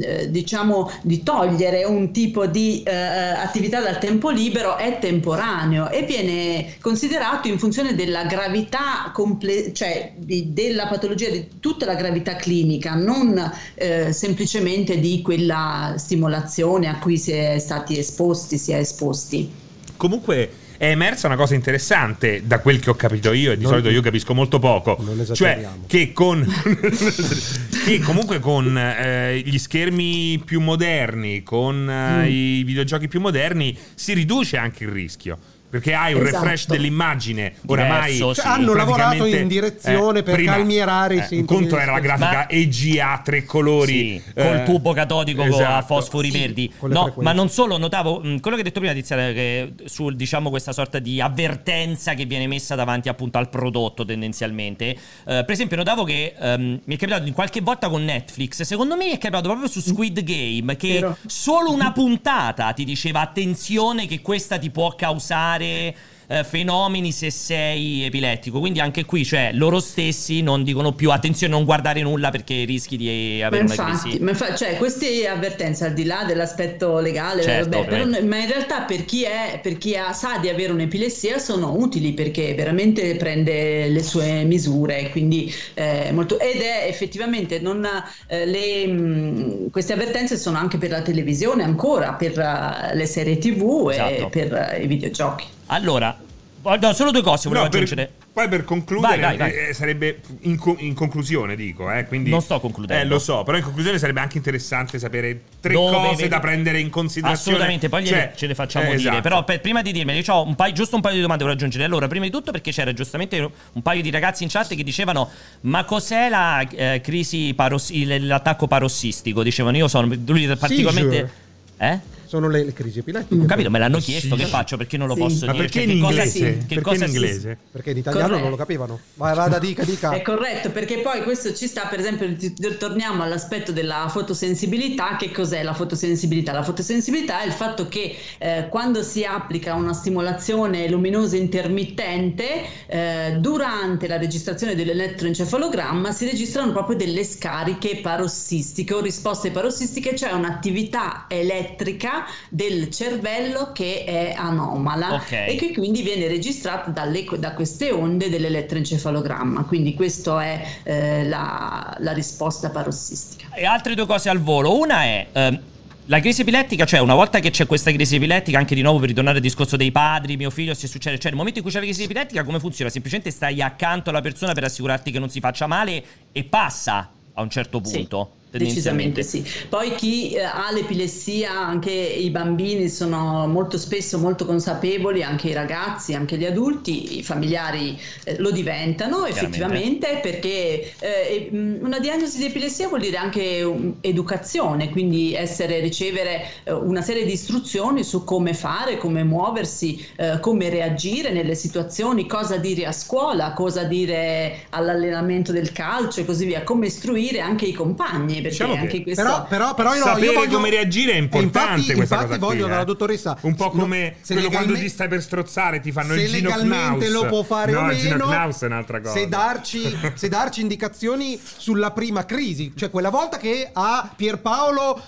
eh, diciamo, di togliere un tipo di eh, attività dal tempo libero è temporaneo e viene considerato in funzione della gravità, comple- cioè di, della patologia, di tutta la gravità clinica, non eh, semplicemente di quella stimolazione a cui si è stati esposti, si è esposti. Comunque è emersa una cosa interessante da quel che ho capito io, e di non, solito io capisco molto poco. Cioè, che, con, *laughs* che comunque con eh, gli schermi più moderni, con eh, mm. i videogiochi più moderni, si riduce anche il rischio perché hai un esatto. refresh dell'immagine oramai Diverso, cioè, hanno lavorato in direzione eh, per prima, calmierare i eh, sintomi un conto era la grafica ma, EGA tre colori sì, eh, col tubo catodico esatto, a fosfori sì, verdi. no ma non solo notavo mh, quello che hai detto prima Tiziana che sul diciamo questa sorta di avvertenza che viene messa davanti appunto al prodotto tendenzialmente eh, per esempio notavo che um, mi è capitato in qualche volta con Netflix secondo me mi è capitato proprio su Squid Game che Vero. solo una puntata ti diceva attenzione che questa ti può causare fare eh, fenomeni se sei epilettico. Quindi anche qui, cioè, loro stessi non dicono più attenzione non guardare nulla perché rischi di avere ma infatti, una crisi. Ma infa- cioè, queste avvertenze, al di là dell'aspetto legale, certo, vabbè, però, ma in realtà per chi, è, per chi ha, sa di avere un'epilessia sono utili perché veramente prende le sue misure. Quindi, eh, molto, ed è effettivamente non, eh, le, mh, queste avvertenze sono anche per la televisione ancora, per uh, le serie tv esatto. e per uh, i videogiochi. Allora, no, solo due cose volevo no, aggiungere. Per, poi per concludere, vai, vai, vai. Eh, sarebbe in, co- in, conclusione, dico, eh, quindi, non sto concludendo. Eh, lo so, però in conclusione sarebbe anche interessante sapere tre Dove cose vedi? da prendere in considerazione. Assolutamente, poi cioè, ce le facciamo eh, dire. Esatto. Però per, prima di dirmeli, io ho un paio, giusto un paio di domande da aggiungere. Allora, prima di tutto, perché c'era giustamente un paio di ragazzi in chat che dicevano: Ma cos'è la eh, crisi paros- l'attacco parossistico? Dicevano, io sono lui particolarmente. Eh? Sono le, le crisi epilettiche. Ho capito, me l'hanno chiesto, sì. che faccio? Perché non lo sì. posso Ma dire? Perché cioè, in inglese? Cosa, sì. che perché in inglese? Perché in italiano corretto. non lo capivano. Vai, vada, dica, dica. È corretto, perché poi questo ci sta, per esempio, torniamo all'aspetto della fotosensibilità. Che cos'è la fotosensibilità? La fotosensibilità è il fatto che eh, quando si applica una stimolazione luminosa intermittente, eh, durante la registrazione dell'elettroencefalogramma si registrano proprio delle scariche parossistiche o risposte parossistiche, cioè un'attività elettrica del cervello che è anomala okay. e che quindi viene registrata dalle, da queste onde dell'elettroencefalogramma. Quindi questa è eh, la, la, risposta parossistica. E altre due cose al volo. Una è... Eh, la crisi epilettica, cioè una volta che c'è questa crisi epilettica, anche di nuovo per ritornare al discorso dei padri, mio figlio, se succede, cioè nel momento in cui c'è la crisi epilettica, come funziona? Semplicemente stai accanto alla persona per assicurarti che non si faccia male e passa a un certo punto. Sì. Decisamente sì. Poi chi eh, ha l'epilessia, anche i bambini sono molto spesso molto consapevoli, anche i ragazzi, anche gli adulti, i familiari eh, lo diventano effettivamente perché eh, una diagnosi di epilessia vuol dire anche um, educazione, quindi essere, ricevere eh, una serie di istruzioni su come fare, come muoversi, eh, come reagire nelle situazioni, cosa dire a scuola, cosa dire all'allenamento del calcio e così via, come istruire anche i compagni perché diciamo anche questo... Però, però, però no, sapere voglio... come reagire è importante infatti, questa infatti cosa voglio qui, dalla eh. dottoressa un po' come quello legalmente... quando ti stai per strozzare ti fanno il Gino Knaus lo può fare no, o meno Gino Knaus è un'altra cosa se darci, se darci indicazioni sulla prima crisi cioè quella volta che a Pierpaolo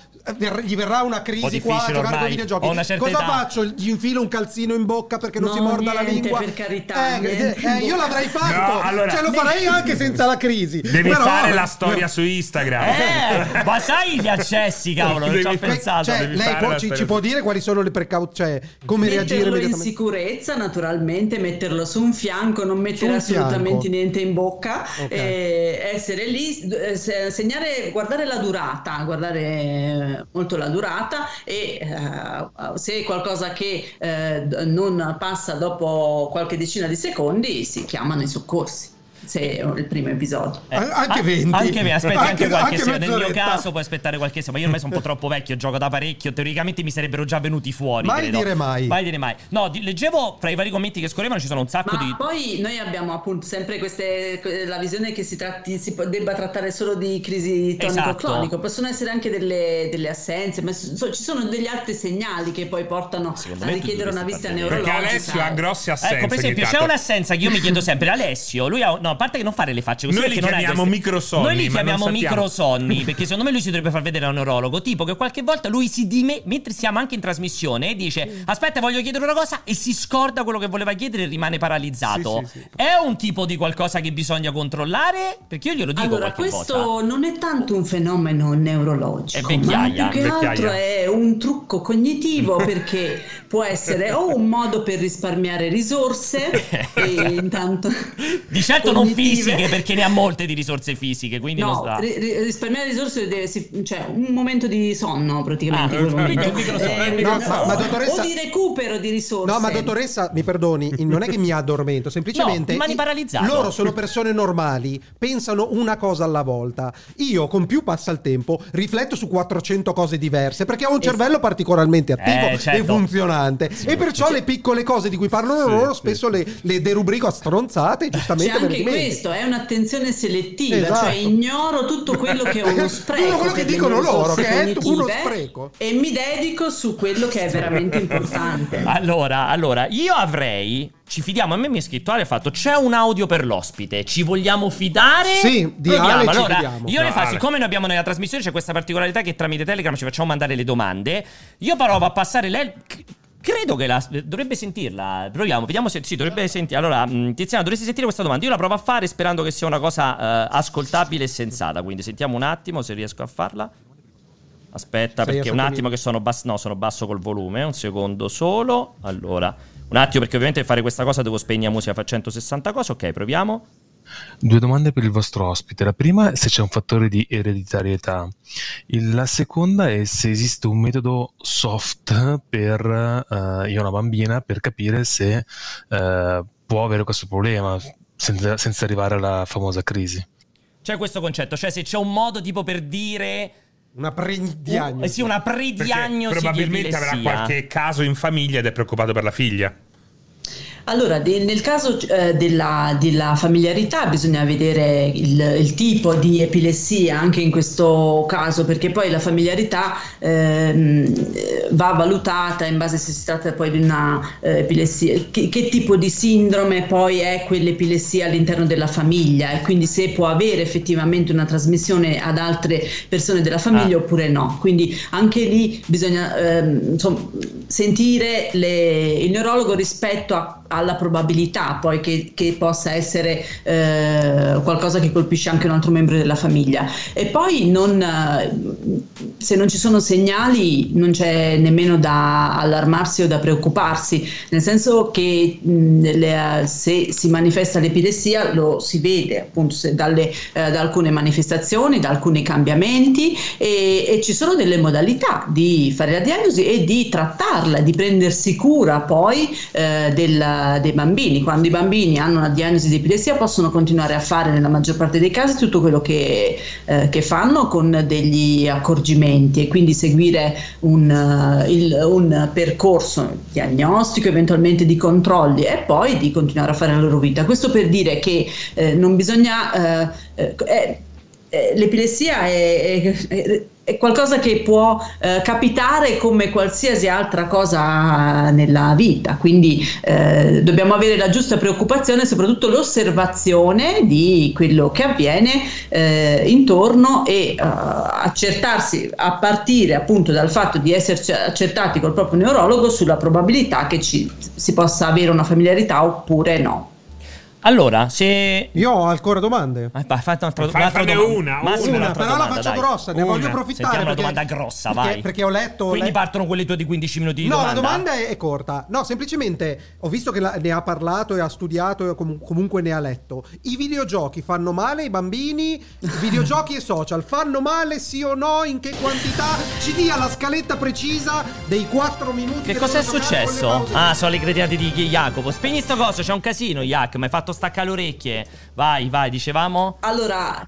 gli verrà una crisi qua a giocare con i videogiochi. Cosa età. faccio? Gli infilo un calzino in bocca perché non no, si morda niente, la lingua? Per carità, eh, eh, io l'avrei fatto. No, allora, cioè, lo farei anche senza la crisi. Devi Però, fare la storia su Instagram. Eh, *laughs* ma sai gli accessi, cavolo, non ci ho pensato. Cioè, lei può, ci, ci, può dire quali sono le precauzioni, cioè come metterlo reagire in sicurezza, naturalmente, metterlo su un fianco, non mettere assolutamente fianco. niente in bocca, okay. eh, essere lì, eh, segnare, guardare la durata, guardare molto la durata e uh, se è qualcosa che uh, non passa dopo qualche decina di secondi si chiamano i soccorsi se il primo episodio. Eh, anche 20. Anche me, aspetti anche, anche qualche anche Nel mio caso puoi aspettare qualche sera, ma io ormai sono un po' troppo vecchio, gioco da parecchio, teoricamente mi sarebbero già venuti fuori. Mai credo. dire mai. Mai dire mai. No, di, leggevo fra i vari commenti che scorrevano ci sono un sacco ma di... poi noi abbiamo appunto sempre queste, la visione che si, tratti, si debba trattare solo di crisi tonico-clonico, esatto. possono essere anche delle, delle assenze, ma so, ci sono degli altri segnali che poi portano Secondo a richiedere una visita neurologica. Perché Alessio ha grossi assenze. Ecco, per esempio, c'è un'assenza che io mi chiedo sempre, Alessio, lui ha... No, a parte che non fare le facce così noi li chiamiamo microsonni. Noi li chiamiamo microsonni *laughs* perché secondo me lui si dovrebbe far vedere a un neurologo. Tipo che qualche volta lui si dime, mentre siamo anche in trasmissione, dice: Aspetta, voglio chiedere una cosa, e si scorda quello che voleva chiedere e rimane paralizzato. Sì, sì, sì. È un tipo di qualcosa che bisogna controllare? Perché io glielo dico allora, qualche questo volta. non è tanto un fenomeno neurologico, è vecchiaia, ma più che vecchiaia. altro è un trucco cognitivo *laughs* perché può essere o un modo per risparmiare risorse *laughs* e intanto di certo cognitive. Non fisiche perché ne ha molte di risorse fisiche, quindi no, non sta. Ri- risparmiare risorse cioè un momento di sonno praticamente. Ah, eh, no, ma, ma dottoressa... O di recupero di risorse. No, ma dottoressa, mi perdoni, *laughs* non è che mi addormento, semplicemente no, mani paralizzate. Loro sono persone normali, pensano una cosa alla volta. Io con più passa il tempo, rifletto su 400 cose diverse perché ho un cervello particolarmente attivo eh, certo. e funzionante sì, e perciò sì. le piccole cose di cui parlano sì, loro spesso le, le, derubrico a stronzate, giustamente C'è anche questo, è un'attenzione selettiva, esatto. cioè ignoro tutto quello che è uno *laughs* spreco. Tutto quello che dicono loro, che è uno spreco. E mi dedico su quello che è veramente importante. *laughs* Allora, allora, io avrei ci fidiamo. A me mi è scritto Ale ha fatto c'è un audio per l'ospite. Ci vogliamo fidare? Sì, di Proviamo. Ale allora, io no, le faccio, siccome noi abbiamo nella trasmissione c'è questa particolarità che tramite Telegram ci facciamo mandare le domande. Io provo a passare lei Credo che la dovrebbe sentirla. Proviamo, vediamo se sì, dovrebbe sentire. Allora, mm, Tiziana, dovresti sentire questa domanda. Io la provo a fare sperando che sia una cosa uh, ascoltabile e sensata. Quindi sentiamo un attimo se riesco a farla. Aspetta, Sei perché un attimo che sono basso. No, sono basso col volume. Un secondo solo. Allora, un attimo, perché ovviamente per fare questa cosa devo spegnere musica fa 160 cose. Ok, proviamo. Due domande per il vostro ospite. La prima è se c'è un fattore di ereditarietà. La seconda è se esiste un metodo soft per uh, io una bambina per capire se uh, può avere questo problema senza, senza arrivare alla famosa crisi. C'è questo concetto, cioè se c'è un modo tipo per dire... Una prediagnosi. Uh, sì, una prediagnosi. Perché probabilmente avrà qualche caso in famiglia ed è preoccupato per la figlia. Allora, de- nel caso eh, della, della, familiarità bisogna vedere il, il, tipo di epilessia anche in questo caso, perché poi la familiarità ehm, va valutata in base se si tratta poi di una eh, epilessia, che, che, tipo di sindrome poi è quell'epilessia all'interno della famiglia e quindi se può avere effettivamente una trasmissione ad altre persone della famiglia ah. oppure no. Quindi anche lì bisogna ehm, insomma, sentire le, il neurologo rispetto a alla probabilità poi che, che possa essere eh, qualcosa che colpisce anche un altro membro della famiglia. E poi non, se non ci sono segnali non c'è nemmeno da allarmarsi o da preoccuparsi. Nel senso che mh, le, se si manifesta l'epilessia lo si vede appunto dalle, eh, da alcune manifestazioni da alcuni cambiamenti e, e ci sono delle modalità di fare la diagnosi e di trattarla di prendersi cura poi eh, del dei bambini. Quando i bambini hanno una diagnosi di epilessia possono continuare a fare nella maggior parte dei casi tutto quello che, eh, che fanno con degli accorgimenti e quindi seguire un, uh, il, un, percorso diagnostico, eventualmente di controlli e poi di continuare a fare la loro vita. Questo per dire che eh, non bisogna... Eh, eh, eh l'epilessia è, è, è qualcosa che può eh, capitare come qualsiasi altra cosa nella vita, quindi eh, dobbiamo avere la giusta preoccupazione e soprattutto l'osservazione di quello che avviene eh, intorno e uh, accertarsi a partire appunto dal fatto di esserci accertati col proprio neurologo sulla probabilità che ci, si possa avere una familiarità oppure no. Allora, se. Io ho ancora domande. Ma fai un'altra, Fai, un'altra domanda. una, Massimo, una, però domanda, la faccio dai. grossa, ne una. voglio approfittare. Sentiamo una domanda grossa, perché, vai. Perché ho letto. Quindi le... partono quelle tue di 15 minuti di no, domanda. No, la domanda è, è, corta. No, semplicemente ho visto che la, ne ha parlato e ha studiato e com- comunque ne ha letto. I videogiochi fanno male ai bambini? videogiochi e social fanno male sì o no? In che quantità? Ci dia la scaletta precisa dei 4 minuti. Che, che cosa è successo? Ah, sono le cretinate di Jacopo. Spegni sto coso, c'è un casino, Jac. Mi hai fatto staccare le orecchie. Vai, vai, dicevamo? Allora,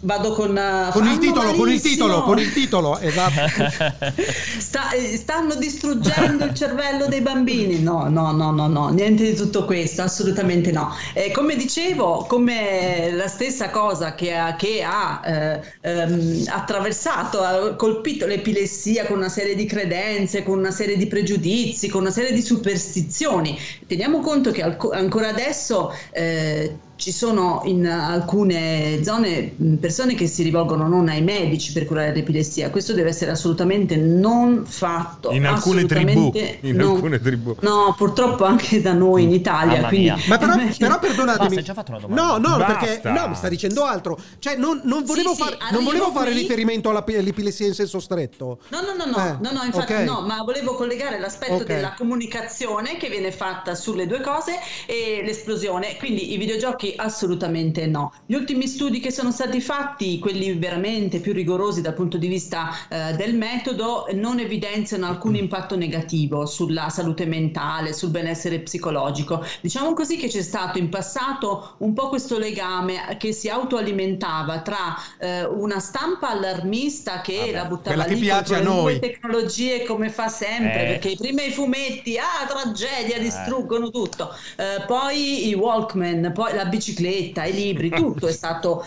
Vado con, uh, con il titolo, malissimo. con il titolo, con il titolo, esatto. *laughs* Sta, eh, stanno distruggendo il cervello dei bambini. No, no, no, no, no, niente di tutto questo, assolutamente no. Eh, come dicevo, come la stessa cosa che ha, che ha eh, ehm, attraversato, ha colpito l'epilessia con una serie di credenze, con una serie di pregiudizi, con una serie di superstizioni. Teniamo conto che al- ancora adesso eh, ci sono in alcune zone persone che si rivolgono non ai medici per curare l'epilessia. Questo deve essere assolutamente non fatto. In alcune tribù. In non, alcune tribù. No, purtroppo anche da noi in Italia. Quindi... Ma però, *laughs* però perdonatemi. Basta, già fatto una domanda. No, no, Basta. perché no, mi sta dicendo altro. Cioè, non, non volevo, sì, far, sì, non volevo fare riferimento all'epilessia in senso stretto. No, no, no, no, eh, no, no infatti okay. no, ma volevo collegare l'aspetto okay. della comunicazione che viene fatta sulle due cose e l'esplosione. Quindi i videogiochi assolutamente no. Gli ultimi studi che sono stati fatti, quelli veramente più rigorosi dal punto di vista eh, del metodo, non evidenziano alcun impatto negativo sulla salute mentale, sul benessere psicologico. Diciamo così che c'è stato in passato un po' questo legame che si autoalimentava tra eh, una stampa allarmista che Vabbè, la buttava lì con le nuove tecnologie come fa sempre, eh. perché prima i fumetti, ah tragedia, eh. distruggono tutto, eh, poi i Walkman, poi la bicicletta, i libri, tutto è stato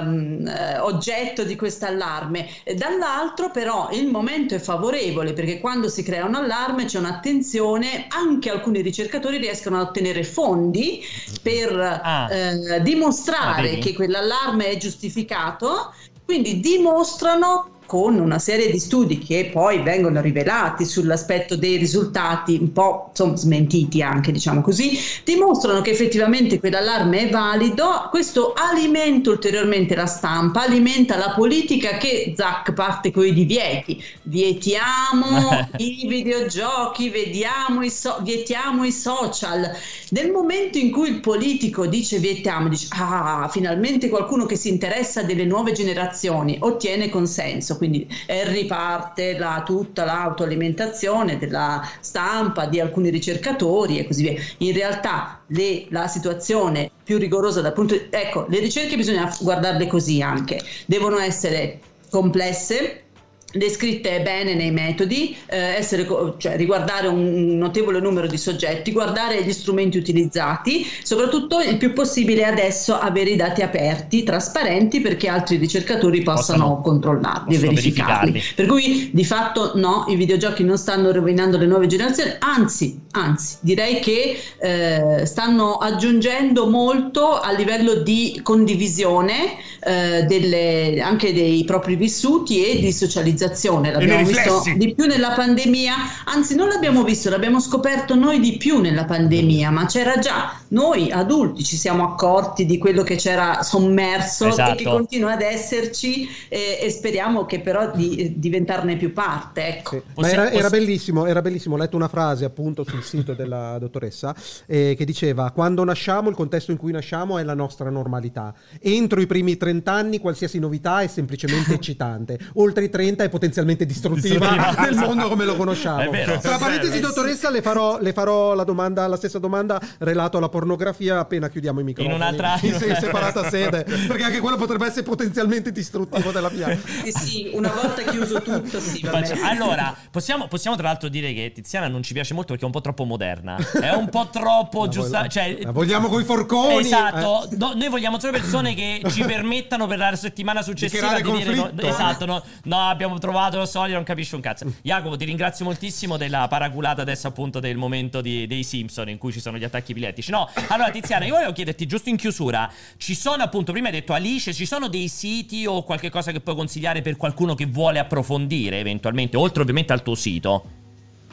ehm, eh, oggetto di questo allarme. Dall'altro però il momento è favorevole perché quando si crea un allarme c'è un'attenzione, anche alcuni ricercatori riescono a ottenere fondi per ah. eh, dimostrare ah, che quell'allarme è giustificato, quindi dimostrano con una serie di studi che poi vengono rivelati sull'aspetto dei risultati un po' insomma, smentiti anche diciamo così dimostrano che effettivamente quell'allarme è valido. Questo alimenta ulteriormente la stampa alimenta la politica che Zac parte con i divieti. Vietiamo *laughs* i videogiochi vediamo i so- vietiamo i social. Nel momento in cui il politico dice vietiamo dice ah finalmente qualcuno che si interessa delle nuove generazioni ottiene consenso quindi eh, riparte la, tutta l'autoalimentazione della stampa di alcuni ricercatori e così via. In realtà le, la situazione più rigorosa dal punto di ecco, le ricerche bisogna guardarle così anche, devono essere complesse, descritte bene nei metodi, eh, essere, cioè, riguardare un notevole numero di soggetti, guardare gli strumenti utilizzati, soprattutto il più possibile adesso avere i dati aperti, trasparenti perché altri ricercatori possano, possano controllarli e verificarli. verificarli. Per cui di fatto no, i videogiochi non stanno rovinando le nuove generazioni, anzi, anzi direi che eh, stanno aggiungendo molto a livello di condivisione eh, delle, anche dei propri vissuti e di socializzazione. L'abbiamo visto di più nella pandemia, anzi non l'abbiamo visto, l'abbiamo scoperto noi di più nella pandemia, ma c'era già, noi adulti ci siamo accorti di quello che c'era sommerso esatto. e che esatto. continua ad esserci eh, e speriamo che però di diventarne più parte. Ecco. Sì. Ma era, era, bellissimo, era bellissimo, ho letto una frase appunto sul sito della dottoressa eh, che diceva quando nasciamo il contesto in cui nasciamo è la nostra normalità. Entro i primi 30 anni qualsiasi novità è semplicemente *laughs* eccitante, oltre i 30 è potenzialmente distruttiva del *laughs* mondo come lo conosciamo. Tra parentesi dottoressa le farò, le farò la, domanda, la stessa domanda relato alla pornografia appena chiudiamo i microfoni. In un'altra in in separata sede, perché anche quello potrebbe essere potenzialmente distruttivo della mia. Sì, sì, una volta chiuso tutto, sì, Allora, possiamo, possiamo, tra l'altro dire che Tiziana non ci piace molto perché è un po' troppo moderna. È un po' troppo giusta, cioè, la vogliamo con i forconi. Esatto, eh. no, noi vogliamo solo persone che *laughs* ci permettano per la settimana successiva di dire no, esatto, no, no, abbiamo trovato lo solito, non capisci un cazzo. Jacopo, ti ringrazio moltissimo della paraculata adesso appunto del momento di, dei Simpson in cui ci sono gli attacchi epilettici. No, allora Tiziana, io volevo chiederti giusto in chiusura, ci sono appunto, prima hai detto Alice, ci sono dei siti o qualche cosa che puoi consigliare per qualcuno che vuole approfondire eventualmente, oltre ovviamente al tuo sito?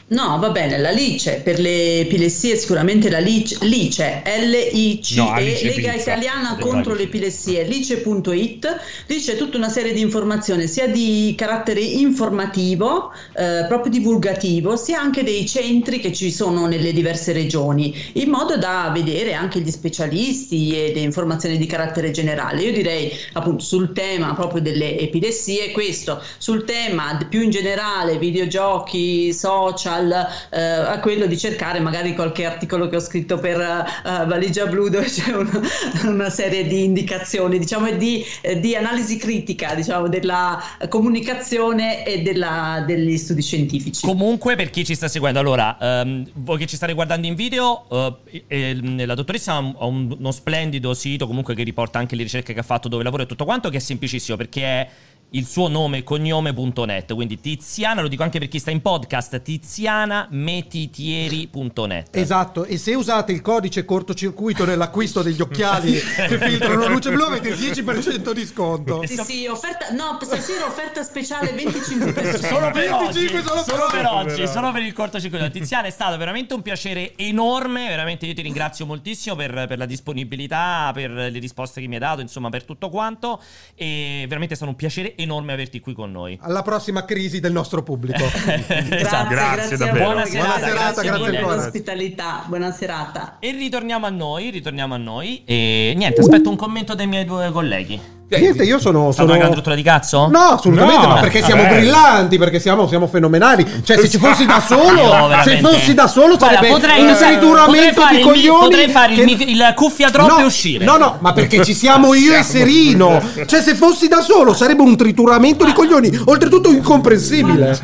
No, va bene, la LICE per le epilessie sicuramente la LICE, LICE L-I-C-E, no, Lega Pizza. Italiana Le contro le epilessie, lice.it, lì c'è tutta una serie di informazioni sia di carattere informativo, eh, proprio divulgativo, sia anche dei centri che ci sono nelle diverse regioni, in modo da vedere anche gli specialisti e le informazioni di carattere generale. Io direi appunto sul tema proprio delle epilessie questo, sul tema più in generale videogiochi, social, al, eh, a quello di cercare magari qualche articolo che ho scritto per uh, Valigia Blu dove c'è una, una, serie di indicazioni diciamo e di, eh, di, analisi critica diciamo della comunicazione e della, degli studi scientifici. Comunque per chi ci sta seguendo allora um, voi che ci state guardando in video eh, la dottoressa ha, un, uno splendido sito comunque che riporta anche le ricerche che ha fatto dove lavora e tutto quanto che è semplicissimo perché è il suo nome e cognome.net. Quindi Tiziana, lo dico anche per chi sta in podcast, tizianametitieri.net. Esatto, e se usate il codice cortocircuito nell'acquisto degli occhiali *laughs* che filtrano luce blu avete il 10% di sconto. Sì, sì, offerta, no, stasera offerta speciale 25%. Solo per 25 oggi, solo, solo per, oggi, solo per il cortocircuito. Tiziana è stato veramente un piacere enorme, veramente io ti ringrazio moltissimo per, per la disponibilità, per le risposte che mi hai dato, insomma per tutto quanto e veramente è stato un piacere enorme averti qui con noi. Alla prossima crisi del nostro pubblico. *laughs* grazie, esatto. grazie, davvero. Buona serata, buona serata grazie, grazie per l'ospitalità. Buona serata. E ritorniamo a noi, ritorniamo a noi. E niente, aspetto un commento dai miei due colleghi. Niente, io sono. sono... una rottura di cazzo? No, assolutamente, no, ma perché siamo vabbè. brillanti, perché siamo, siamo, fenomenali. Cioè, se ci fossi da solo, no, se fossi da solo, Guarda, sarebbe potrei, un trituramento di coglioni. Potrei fare che... il, il, cuffia drop no, e uscire. No, no, ma perché ci siamo io e Serino. Cioè, se fossi da solo, sarebbe un trituramento di coglioni. Oltretutto incomprensibile.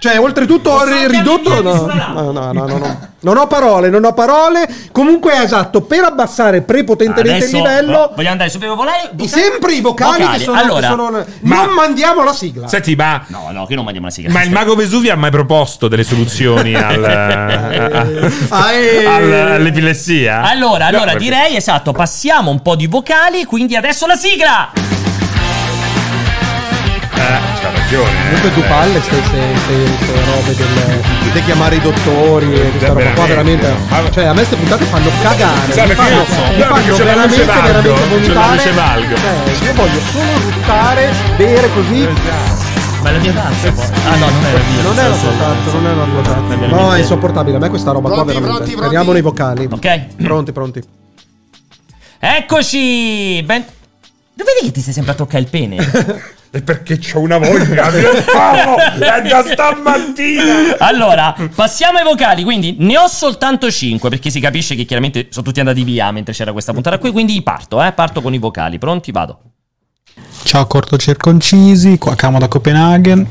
Cioè, oltretutto ridotto. No, no, no, no, no. Non ho parole, non ho parole. Comunque esatto, per abbassare prepotentemente Adesso, il livello. Vogliamo andare su per vocali? Sempre i vocali, vocali. che sono. Allora, che sono ma, non mandiamo la sigla. Senti, ma. No, no, che non mandiamo la sigla. Ma il mago Vesuvio ha mai proposto delle soluzioni *laughs* al, a, eh. al, all'epilessia? Allora, allora no, direi esatto, passiamo un po' di vocali, quindi adesso la sigla! c'ha ragione. Eh. Comunque tu palle queste robe del, di chiamare i dottori e questa roba qua veramente. Cioè a me queste puntate fanno cagare. Sai, mi fanno, mi fanno veramente, veramente vomitare. Cioè, io voglio solo ruttare, bere così. Ma è la mia tazza Ah no, non è la mia. Non è la tua tazza, non è la tua tazza. No, è insopportabile. A me questa roba pronti, qua veramente. Speriamo nei vocali. Ok. Pronti, pronti. Eccoci! Ben... Dove vedi che ti stai sempre a toccare il pene? *laughs* E perché c'ho una voglia di è da stamattina. Allora, passiamo ai vocali. Quindi ne ho soltanto 5 perché si capisce che chiaramente sono tutti andati via mentre c'era questa puntata qui. Quindi parto, eh, parto con i vocali. Pronti? Vado. Ciao cortocirconcisi, qua Camo da Copenaghen.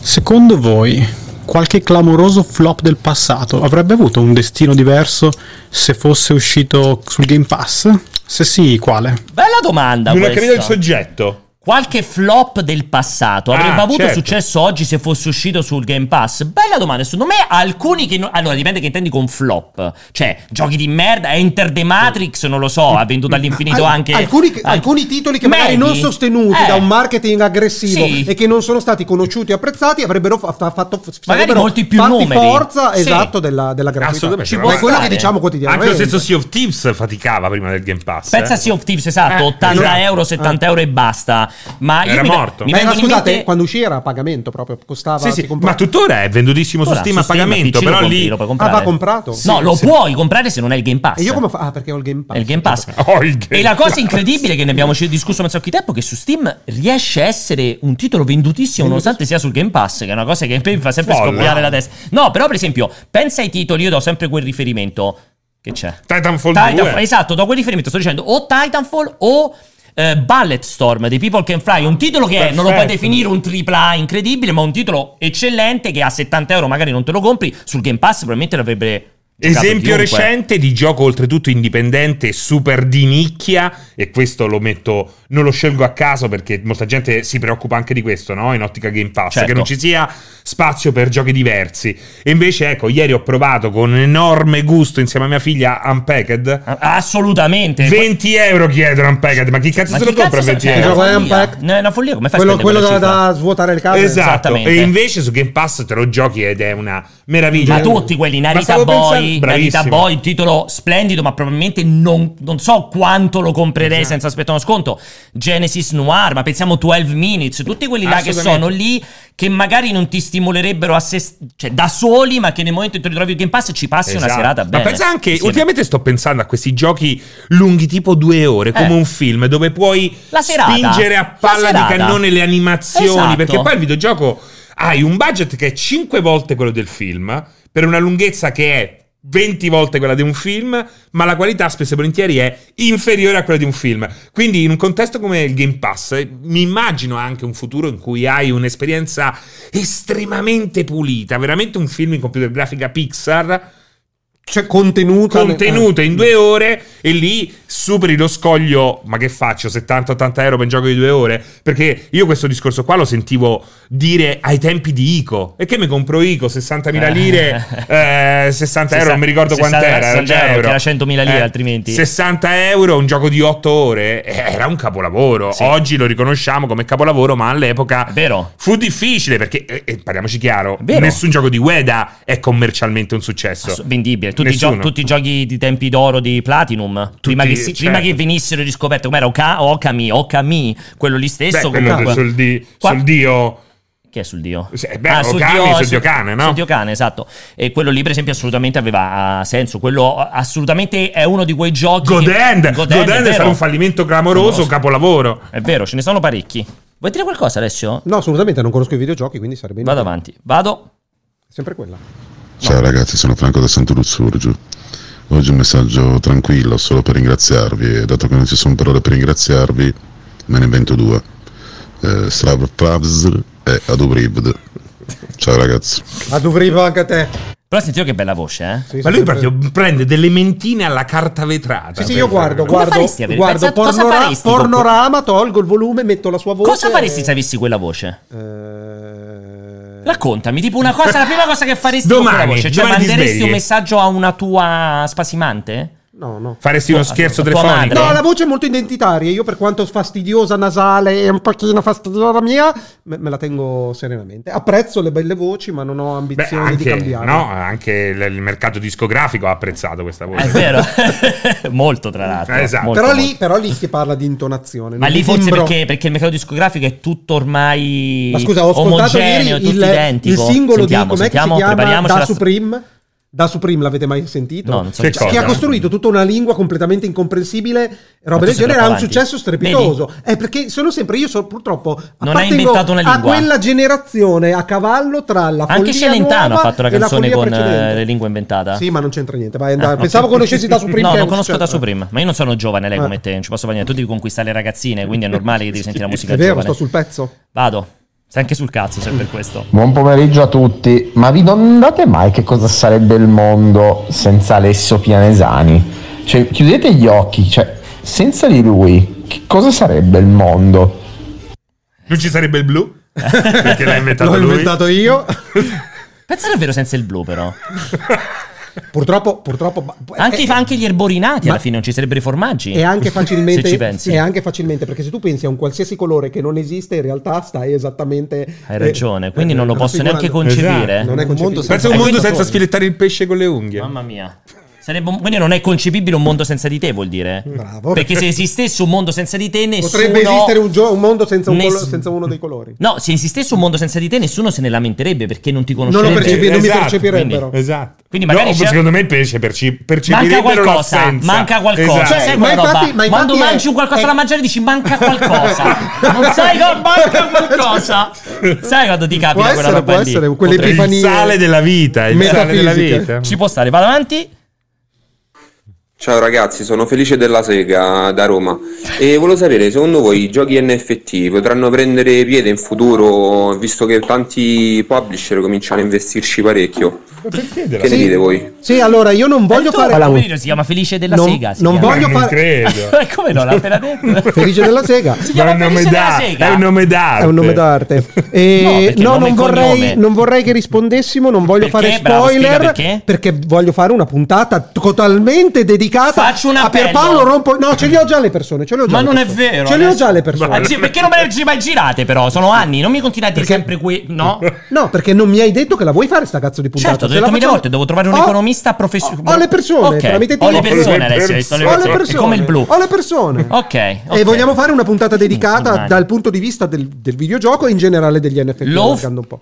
Secondo voi, qualche clamoroso flop del passato avrebbe avuto un destino diverso se fosse uscito sul Game Pass? Se sì, quale? Bella domanda Non ho capito il soggetto. Qualche flop del passato avrebbe Ah, avuto certo. successo oggi se fosse uscito sul Game Pass? Bella domanda. Secondo me alcuni che. non- Allora, dipende che intendi con flop. Cioè, giochi di merda. Enter the Matrix, non lo so. Ha venduto all'infinito Al- anche. alcuni, anche- alcuni titoli che magari Medi. non sostenuti Eh, da un marketing aggressivo Sì. e che non sono stati conosciuti e apprezzati avrebbero fa- fa- fatto sarebbero molti più fatti numeri. forza Sì. esatto della, della gratuità Ci può- è quello che diciamo Anche quotidianamente lo stesso Sea of Thieves faticava prima del Game Pass. Pensa a eh. Sea of Thieves, esatto, Eh, 80 esatto. euro, 70 euro e basta. Ma Era mi, morto. mi Ma vengono in scusate mente- quando uscì era a pagamento proprio costava Sì, sì, ma tuttora è vendutissimo su Ora, Steam su a pagamento, però lì lo puoi ah va comprato No, lo puoi comprare se non hai il Game Pass. e io come fa ah perché ho il Game Pass È il Game Pass. *laughs* Oh, il Game e la cosa incredibile che ne abbiamo discusso un sacco di tempo è che su Steam riesce a essere un titolo vendutissimo nonostante sia sul Game Pass, che è una cosa che mi fa sempre scoppiare la testa. No, però per esempio, pensa ai titoli, io do sempre quel riferimento. Che c'è? Titanfall 2. Titanfall, esatto, do quel riferimento, sto dicendo o Titanfall o eh, Bulletstorm di People Can Fly, un titolo che è, non lo puoi definire un AAA incredibile, ma un titolo eccellente che a 70 euro magari non te lo compri, sul Game Pass probabilmente l'avrebbe... Esempio recente di gioco oltretutto indipendente, super di nicchia, e questo lo metto, non lo scelgo a caso perché molta gente si preoccupa anche di questo, no? In ottica Game Pass, Certo. che non ci sia spazio per giochi diversi. E invece, ecco, ieri ho provato con enorme gusto insieme a mia figlia Unpacked. Assolutamente. 20 euro chiedono Unpacked, ma chi cazzo Ma se chi lo compra a cazzo 20 se- Che è euro? gioco è. Unpacked? No, è una follia, come fai a quello, spendere quello da, da svuotare le case Esatto, Esattamente. e invece su Game Pass te lo giochi ed è una meraviglia. Ma tutti quelli, Ma Narita stavo Boy, Bravissimo. Boy, un titolo splendido, ma probabilmente non, non so quanto lo comprerei senza aspettare uno sconto. Genesis Noir, ma pensiamo 12 Minutes, tutti quelli là che sono lì, che magari non ti stimolerebbero a se, cioè, da soli, ma che nel momento in cui ti ritrovi il Game Pass ci passi una Esatto. serata bene. Ma pensa anche, insieme. ultimamente sto pensando a questi giochi lunghi tipo due ore, come Eh. un film, dove puoi spingere a La palla di cannone le animazioni, Esatto. perché poi il videogioco hai un budget che è 5 volte quello del film, per una lunghezza che è 20 volte quella di un film, ma la qualità spesso e volentieri è inferiore a quella di un film. Quindi in un contesto come il Game Pass, mi immagino anche un futuro in cui hai un'esperienza estremamente pulita, veramente un film in computer grafica Pixar cioè contenuta contenute in due ore e lì superi lo scoglio ma che faccio 70-80 euro per un gioco di due ore perché io questo discorso qua lo sentivo dire ai tempi di Ico e che mi compro Ico 60.000 lire *laughs* eh, 60 euro non mi ricordo 60 quant'era era, 60 euro, euro. che era 100.000 lire, altrimenti. 60 euro un gioco di 8 ore eh, era un capolavoro Sì. oggi lo riconosciamo come capolavoro ma all'epoca vero. fu difficile perché eh, eh, parliamoci chiaro vero. nessun gioco di Ueda è commercialmente un successo Ass- vendibile. Tutti gio- tutti i giochi di tempi d'oro di Platinum, prima, che, si- certo. prima che venissero riscoperti, come era Oka- Okami, Okami, quello lì stesso. Beh, quello comunque- sul, di- Qua- sul dio Che è sul dio? Sì, beh, Okami sul dio cane, no? Sul dio cane, esatto. E quello lì, per esempio, assolutamente aveva senso. Quello assolutamente è uno di quei giochi. Godend che... Godend, è è, vero. stato un fallimento clamoroso, Clamoroso. capolavoro. È vero, ce ne sono parecchi. Vuoi dire qualcosa, Alessio? no assolutamente non conosco i videogiochi quindi sarebbe Vado inutile. avanti. Vado. sempre quella Ciao ragazzi, sono Franco da Sant'Urzurgiu. Oggi un messaggio tranquillo, solo per ringraziarvi e dato che non ci sono parole per ringraziarvi, me ne invento due. Eh, Stravpravzr e Adubribd. Ciao ragazzi. a Duvrivo anche a te Però sentito che bella voce, eh? Sì, Ma lui sempre- proprio prende delle mentine alla carta vetrata. Sì, sì, io guardo, guardo, faresti guardo pensa- cosa pornora- faresti pornorama, tolgo il volume, metto la sua voce. Cosa faresti e- se avessi quella voce? Eh, Raccontami, tipo una cosa, la prima cosa che faresti Domani, con quella voce. Cioè, manderesti un messaggio a una tua spasimante? No, no. Faresti uno scherzo telefonico? No, la voce è molto identitaria. Io, per quanto fastidiosa, nasale e un pochino fastidiosa mia, me, me la tengo serenamente. Apprezzo le belle voci, ma non ho Beh, ambizioni di anche, cambiare. no, anche il, il mercato discografico ha apprezzato questa voce. È vero. *laughs* molto, tra l'altro. Eh, esatto. Molto, però, molto. lì, però lì si parla di intonazione. Ma lì di forse timbro. perché, perché il mercato discografico è tutto ormai Ma scusa, ho ascoltato omogeneo, ieri tutto il, identico. il singolo sentiamo, di com'è sentiamo, che si chiama prepariamoci Da la- Supreme. Da Supreme l'avete mai sentito? No, non so Che chi cosa? Che ha costruito tutta una lingua completamente incomprensibile, roba del genere, ha un successo strepitoso. È perché sono sempre io, so, purtroppo, Non hai appartengo inventato una a lingua. quella generazione a cavallo tra la Anche Celentano ha fatto una la canzone con eh, precedente. le lingue inventate. Sì, ma non c'entra niente. Vai, andare. Ah, Pensavo ok. conoscessi da *laughs* Supreme. No, non conosco da successo. Supreme. Ma io non sono giovane, lei Eh. come te, non ci posso fare niente. Tu devi conquistare le ragazzine, quindi è normale che devi sentire la *laughs* musica È vero, giovane. sto sul pezzo. Vado. Sei anche sul cazzo, se per questo. Buon pomeriggio a tutti. Ma vi domandate mai che cosa sarebbe il mondo senza Alessio Pianesani? Cioè, chiudete gli occhi, cioè, senza di lui, che cosa sarebbe il mondo? Non ci sarebbe il blu? *laughs* Perché l'ha inventato L'ho lui? inventato io. Pensa davvero senza il blu, però. *laughs* Purtroppo, purtroppo Anche, è, anche gli erborinati ma- alla fine non ci sarebbero i formaggi. è anche facilmente Se ci pensi. è anche facilmente perché se tu pensi a un qualsiasi colore che non esiste in realtà stai esattamente Hai ragione, eh, quindi non lo posso neanche concepire. non è Un mondo concepibile. Pensa a un Eh, mondo questo senza torna. sfilettare il pesce con le unghie. Mamma mia. Sarebbe un- quindi non è concepibile un mondo senza di te, vuol dire? Bravo. Perché se esistesse un mondo senza di te, *laughs* nessuno. potrebbe esistere un, gio- un mondo senza, un Ness- colo- senza uno dei colori No, se esistesse un mondo senza di te, nessuno se ne lamenterebbe perché non ti non, conoscerebbe. lo percepi- non mi Esatto, percepirebbero Esatto. Quindi magari No, secondo me il pesce perci- Manca percepirebbero qualcosa, l'assenza. manca qualcosa. Esatto. Sai ma infatti- roba? ma infatti Quando è- mangi un qualcosa è- da mangiare dici manca *laughs* qualcosa. non sai che manca qualcosa. Sai quando ti capita Può quella essere, roba può lì? essere, Potrei- quelle È il sale della vita, il sale della vita. Ci può stare, vado avanti. Ciao ragazzi, sono Felice della Sega da Roma e volevo sapere, secondo voi i giochi NFT potranno prendere piede in futuro, visto che tanti publisher cominciano a investirci parecchio? Perché della Che ne dite voi? sì allora io non voglio fare poverino si chiama Felice della Non- Sega. non chiama. voglio non fare- credo. *laughs* Eh, Come no? L'ha appena detto. *laughs* felice della sega Si Ma chiama è un nome Felice della d'arte. Sega. È un nome d'arte. È un nome d'arte. *laughs* No, E perché no, nome non vorrei, non vorrei che rispondessimo, non voglio Perché? fare Bravo, spoiler. spiega perché. voglio fare una puntata totalmente dedicata Faccio un a appello. Pierpaolo Rompo. No, ce li ho già le persone. Ce le ho già Ma non è persone. vero. Ce le ho già le persone. Sì, perché non me le mai girate, però? Sono anni. Non mi continuate a dire Perché- sempre qui. No? No, perché non mi hai detto che la vuoi fare sta cazzo di puntata. Certo, ho detto mille facciamo- volte, devo trovare un Ho- economista professionale. Ho, ho le persone, Ok, tramite Ho le persone, Ho le Alessio, visto le persone. È persone. come il blu. Ho le persone. Ok. E ok. vogliamo fare una puntata dedicata dal punto di vista del, del videogioco e in generale degli NFT. Lo- allargando un po'.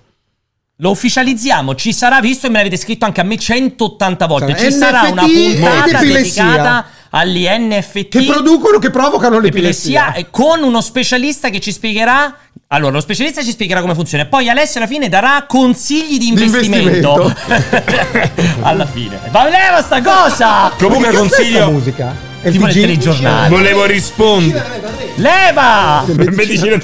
Lo ufficializziamo, ci sarà, visto e me l'avete scritto anche a me 180 volte, Sarà ci sarà NFT una ed puntata dedicata agli NFT Che producono, che provocano l'epilessia. epilessia e con uno specialista che ci spiegherà allora, lo specialista ci spiegherà come funziona poi Alessio alla fine darà consigli di investimento. *laughs* alla fine. Va leva sta cosa! Comunque consiglio. musica? È Tipo nel telegiornale. Volevo rispondere. Leva! Medicina-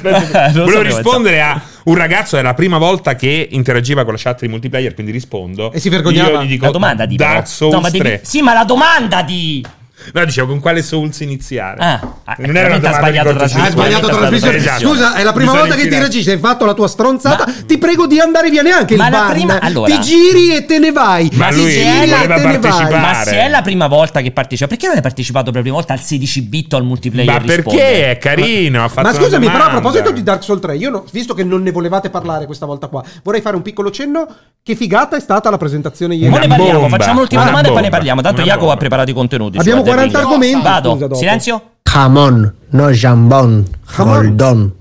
Volevo rispondere a un ragazzo, era la prima volta che interagiva con la chat di multiplayer, quindi rispondo. E si vergognava? Io gli dico La domanda di Dark. Souls No, ma devi- 3. Sì, ma la domanda di No, dicevo con quale Souls iniziare. Ah, ah, non era una domanda sbagliato. Ah, Hai sbagliato trasmissione. stata Scusa, è la prima volta che ti registri. Hai fatto la tua stronzata. Ma- Ti prego di andare via neanche Ma il la ban. prima- allora- Ti giri e te ne vai. Ma Ti lui giri e te ne vai. partecipare. Ma se è la prima volta che partecipa, perché non hai partecipato per la prima volta al 16 bit o al multiplayer? Ma risponde? perché è carino? Ha fatto Ma una scusami, però a proposito di Dark Souls 3, io no- visto che non ne volevate parlare questa volta qua, vorrei fare un piccolo cenno. Che figata è stata la presentazione ieri. Ma ne parliamo, facciamo l'ultima domanda e poi ne parliamo. Tanto Jacopo ha preparato i contenuti. Abbiamo 40 Ring. argomenti, Vado. Silenzio. Jamón, no jambón. Roldón.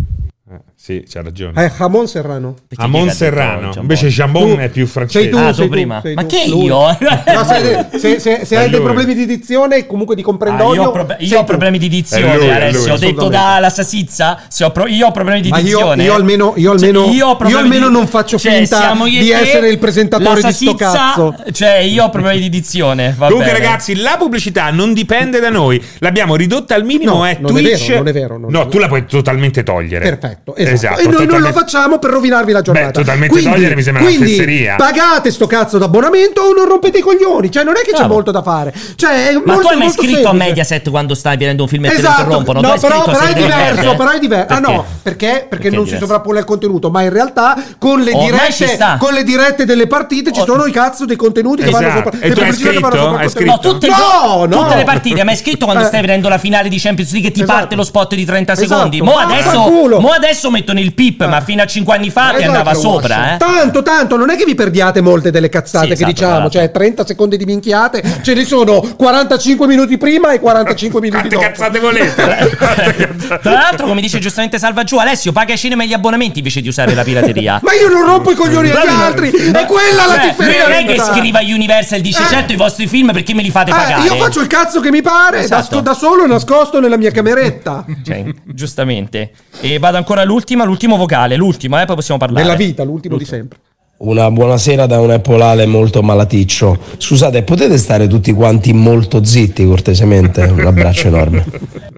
Sì, c'ha ragione. Eh, Jamon Serrano. Perché Monserrano. detto, Giambon? Invece Jambon Tu- è più francese. sei tu, Ah, sei tu prima. sei Ma tu. che Lui. io? No, se, se- se- se È hai dei problemi di dizione comunque di Ah, comprendorio. io ho, prob- io ho problemi di È dizione, lui, è Alessio. lui, Ho detto dalla Sassizza. Se ho pro- io ho problemi di Ma io- dizione. io almeno- io almeno- Cioè, ho problemi io almeno di- non faccio cioè, finta io di essere il presentatore di sto cazzo. Cioè, io ho problemi di dizione. Va Comunque, bene. ragazzi, la pubblicità non dipende da noi. L'abbiamo ridotta al minimo. No, è è Twitch. non è vero, è no, tu la puoi totalmente togliere. Perfetto, esatto. e noi non lo facciamo per rovinarvi la giornata. Beh, totalmente togliere mi sembra una quindi fesseria. Pagate sto cazzo d'abbonamento o non rompete i coglioni. Cioè, non è che c'è Bravo. molto da fare. Cioè, è Ma molto, tu hai mai scritto a semplice. Mediaset quando stai vedendo un film e te lo Esatto, interrompono? Tu no, però, però è diverso, però è diverso. Ah no, perché? Perché, Perché è non si sovrappone il contenuto, ma in realtà con le, dirette, con le dirette delle partite ci sono i cazzo dei contenuti che vanno Esatto. sopra. E tu hai che scritto? No, tutte, no, no. tutte le partite. Hai mai scritto quando Eh. stai vedendo la finale di Champions League e ti Esatto. parte lo spot di 30 Esatto. secondi? Mo adesso, mo adesso mettono il pip, ma fino a 5 anni fa ti andava sopra, eh. Tanto, tanto, non è che vi perdiate molte delle cazzate Sì, che esatto, diciamo, esatto. cioè 30 secondi di minchiate, ce ne sono 45 minuti prima e 45 *laughs* minuti Quante dopo. cazzate volete? *laughs* Tra l'altro, come dice giustamente Salva Giù, Alessio paga ai cinema e gli abbonamenti invece di usare la pirateria. *laughs* Ma io non rompo i coglioni agli altri, è quella la Cioè, differenza. lui non è che scriva Universal e dice Eh. certo i vostri film perché me li fate Eh, pagare. io faccio il cazzo che mi pare, da, Esatto. da solo nascosto nella mia cameretta. Cioè, giustamente. E vado ancora all'ultima, l'ultimo vocale, l'ultimo, eh, poi possiamo parlare. Nella vita, l'ultimo di sempre. Una buonasera da un epolale molto malaticcio. Scusate, potete stare tutti quanti molto zitti cortesemente? Un abbraccio enorme.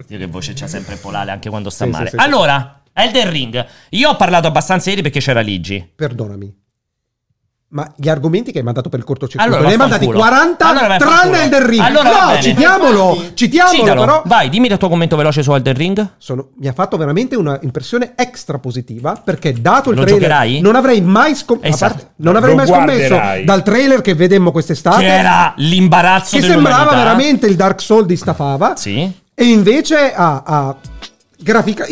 Dio che voce c'ha sempre polale anche quando sta Sì, male. sì, sì. Allora, Elden Ring. Io ho parlato abbastanza ieri perché c'era Ligi. Perdonami. Ma gli argomenti che hai mandato per il cortocircuito Allora, ne hai mandati vaffanculo. 40 Allora, tranne. Elden Ring. Allora, no, citiamolo, citiamolo Citalo. però. Vai, dimmi il tuo commento veloce su Elden Ring. Sono- mi ha fatto veramente una impressione extra positiva perché dato il Lo trailer giocherai? non avrei mai, scom- Esatto. parte- non avrei mai scommesso dal trailer che vedemmo quest'estate Che era l'imbarazzo che sembrava veramente il Dark Souls di Stafava Sì. e invece ha, ha grafica-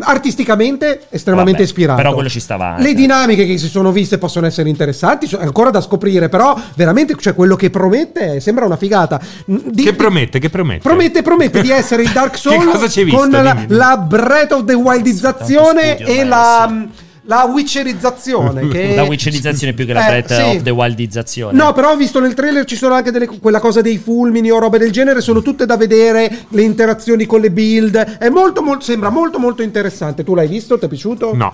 artisticamente estremamente Vabbè, ispirato. però quello ci stava anche. Le dinamiche che si sono viste possono essere interessanti, cioè, è ancora da scoprire, però veramente cioè, quello che promette sembra una figata. Di- Che promette? Che promette? Promette, promette di *laughs* essere il Dark Souls hai visto? con la, la Breath of the Wildizzazione e la, la Witcherizzazione. *laughs* Che... La witcherizzazione più che la Eh, Breath sì. of the Wildizzazione. No, però ho visto nel trailer ci sono anche delle, quella cosa dei fulmini o robe del genere, sono tutte da vedere, le interazioni con le build. È molto, molto, sembra molto molto interessante. Tu l'hai visto? Ti è piaciuto? No.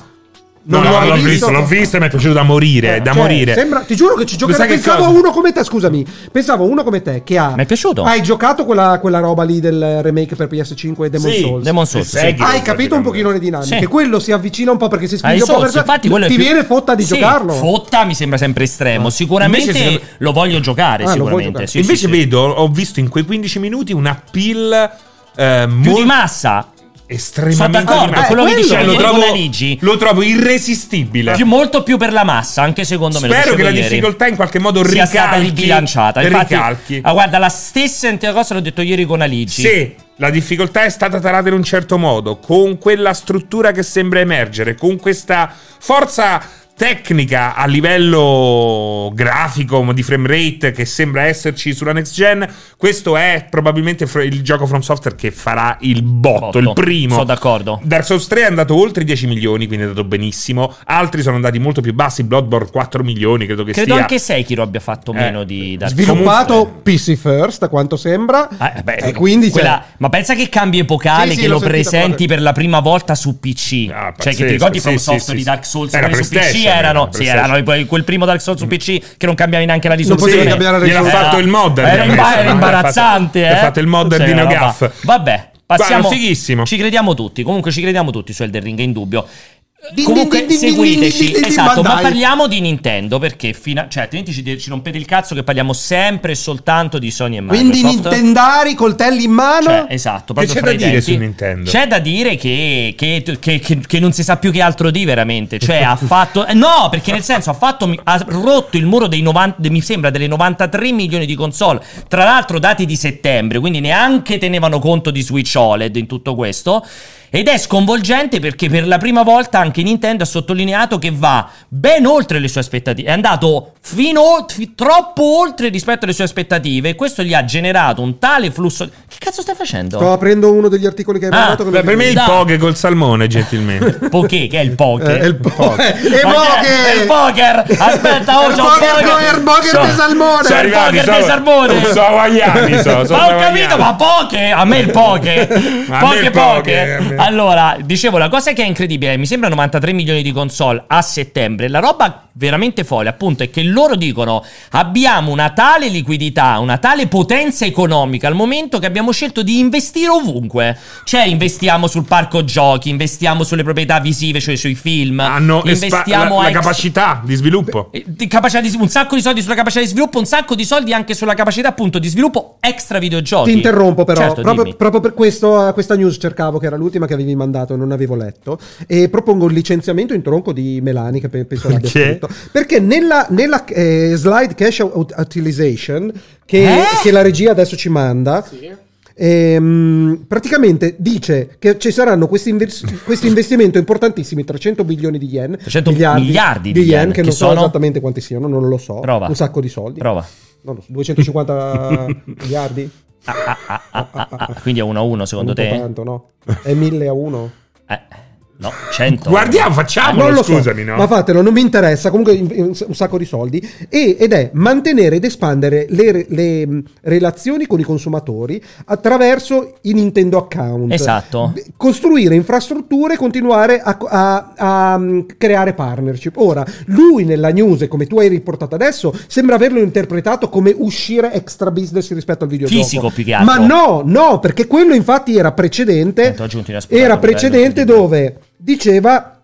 Non No, hai l'ho visto? visto, l'ho visto e mi è piaciuto da morire, da Cioè, morire. Sembra, ti giuro che ci che Pensavo a uno come te, scusami. Pensavo a uno come te che ha. Mi è piaciuto. Hai giocato quella, quella roba lì del remake per PS5 Demon Sì, Souls? Demon Souls, sì. che- Hai capito un pochino le dinamiche? Sì. Quello si avvicina un po' perché si Ai spinge un po' verso. infatti quello Ti più- viene fotta di Sì, giocarlo. Fotta mi sembra sempre estremo. Sicuramente Invece lo voglio giocare. Ah, sicuramente. giocare. Sì, Invece sì, sì. vedo, ho visto in quei 15 minuti un appeal eh, più di massa. Estremamente Sono d'accordo, di- quello che Cioè, dicevo lo trovo, con Aligi. lo trovo irresistibile. Più, molto più per la massa, anche secondo me. Spero che la ieri. difficoltà in qualche modo sia ricalchi, stata ribilanciata. Infatti, ricalchi. ah, guarda, la stessa cosa l'ho detto ieri con Aligi. Se la difficoltà è stata tarata in un certo modo, con quella struttura che sembra emergere, con questa forza tecnica a livello grafico di frame rate che sembra esserci sulla next gen, questo è probabilmente il gioco From Software che farà il botto, Botto. il primo. Sono d'accordo. Dark Souls 3 è andato oltre i 10 milioni, quindi è andato benissimo. Altri sono andati molto più bassi, Bloodborne 4 milioni, credo che Credo sia. anche Sekiro abbia fatto Eh, meno di Dark Sviluppato Comunque- PC First, a quanto sembra. Ah, eh, beh, E quindi quella- ma pensa che cambio epocale Sì, sì, che l'ho lo presenti per la prima volta su PC. Ah, cioè, che pazzesco, ti ricordi From sì, sì, Software sì, di sì. Dark Souls? Era su PC PlayStation, erano, era sì, erano quel, primo Dark Souls su PC che non cambiavi neanche la Non risoluzione. potevi cambiare la risoluzione. fatto il modder. Era, era imbarazzante, Gli eh. ha fatto il Cioè, di NeoGAF. Vabbè, passiamo. Guarda, fighissimo. Ci crediamo tutti. Comunque, ci crediamo tutti su Elden Ring, è indubbio. Din, Comunque din, din, din, seguiteci, din, din, din, esatto, ma ma parliamo di Nintendo perché fino cioè, altrimenti ci, ci rompete il cazzo che parliamo sempre e soltanto di Sony e Quindi Microsoft. Nintendari, coltelli in mano. Cioè, esatto, Che proprio c'è fra da i dire denti. su Nintendo? C'è da dire che, che- che- che- che non si sa più che altro di veramente. Cioè, ha *laughs* fatto. eh, No, perché nel senso ha fatto. Ha rotto il muro dei 90. Mi sembra delle 93 milioni di console. Tra l'altro, dati di settembre, quindi neanche tenevano conto di Switch OLED in tutto questo. Ed è sconvolgente perché per la prima volta anche Nintendo ha sottolineato che va ben oltre le sue aspettative. È andato fino fi- troppo oltre rispetto alle sue aspettative. E questo gli ha generato un tale flusso. Che cazzo stai facendo? Sto aprendo uno degli articoli che hai Ah, mandato. che Beh, per me il poke col salmone, gentilmente. *laughs* Poké, che è il poker. Eh, è il po- eh, e poche! è il poker! Aspetta, oh, Il c'ho poker, un poker! il poker So- di salmone! Sono il poker sono- dei salmoni! sono hawaiani, so, *laughs* sono ma ho capito, ma poche! A me il poke! *laughs* A me poche il poche! poke, a me. Allora, dicevo, la cosa che è incredibile, mi sembra 93 milioni di console a settembre. La roba veramente folle, appunto, è che loro dicono abbiamo una tale liquidità, una tale potenza economica al momento che abbiamo scelto di investire ovunque. Cioè, investiamo sul parco giochi, investiamo sulle proprietà visive, cioè sui film. Hanno espa- investiamo la, la ex- capacità di sviluppo. eh, di capacità di, un sacco di soldi sulla capacità di sviluppo, un sacco di soldi anche sulla capacità appunto di sviluppo extra videogiochi. Ti interrompo però, Certo, proprio, proprio per questo, questa news cercavo, che era l'ultima che avevi mandato e non avevo letto, e propongo il licenziamento in tronco di Melani, che pe- penso l'abbia Perché? scritto, perché nella, nella, eh, slide cash ut- utilization che, Eh? che la regia adesso ci manda, ehm, praticamente dice che ci saranno questi, invers- questi investimenti importantissimi, 300 bilioni di yen, 300 miliardi di di yen, yen, che che non so sono? esattamente quanti siano, non lo so, Prova. un sacco di soldi. Prova. Non lo so, 250 *laughs* miliardi? Ah, ah, ah. Quindi è 1 a 1 secondo te? tanto, no? È 1000 a 1? Eh, no, 100. Guardiamo, facciamolo, non lo so, scusami, no? ma fatelo, non mi interessa. Comunque, un sacco di soldi. E- ed è mantenere ed espandere le, le, mh, relazioni con i consumatori attraverso i Nintendo account. Esatto. Costruire infrastrutture e continuare a, a- a, mh, creare partnership. Ora, lui nella news, come tu hai riportato adesso, sembra averlo interpretato come uscire extra business rispetto al videogioco. Fisico, più che altro. Ma no, no, perché quello infatti era precedente. Era precedente dove diceva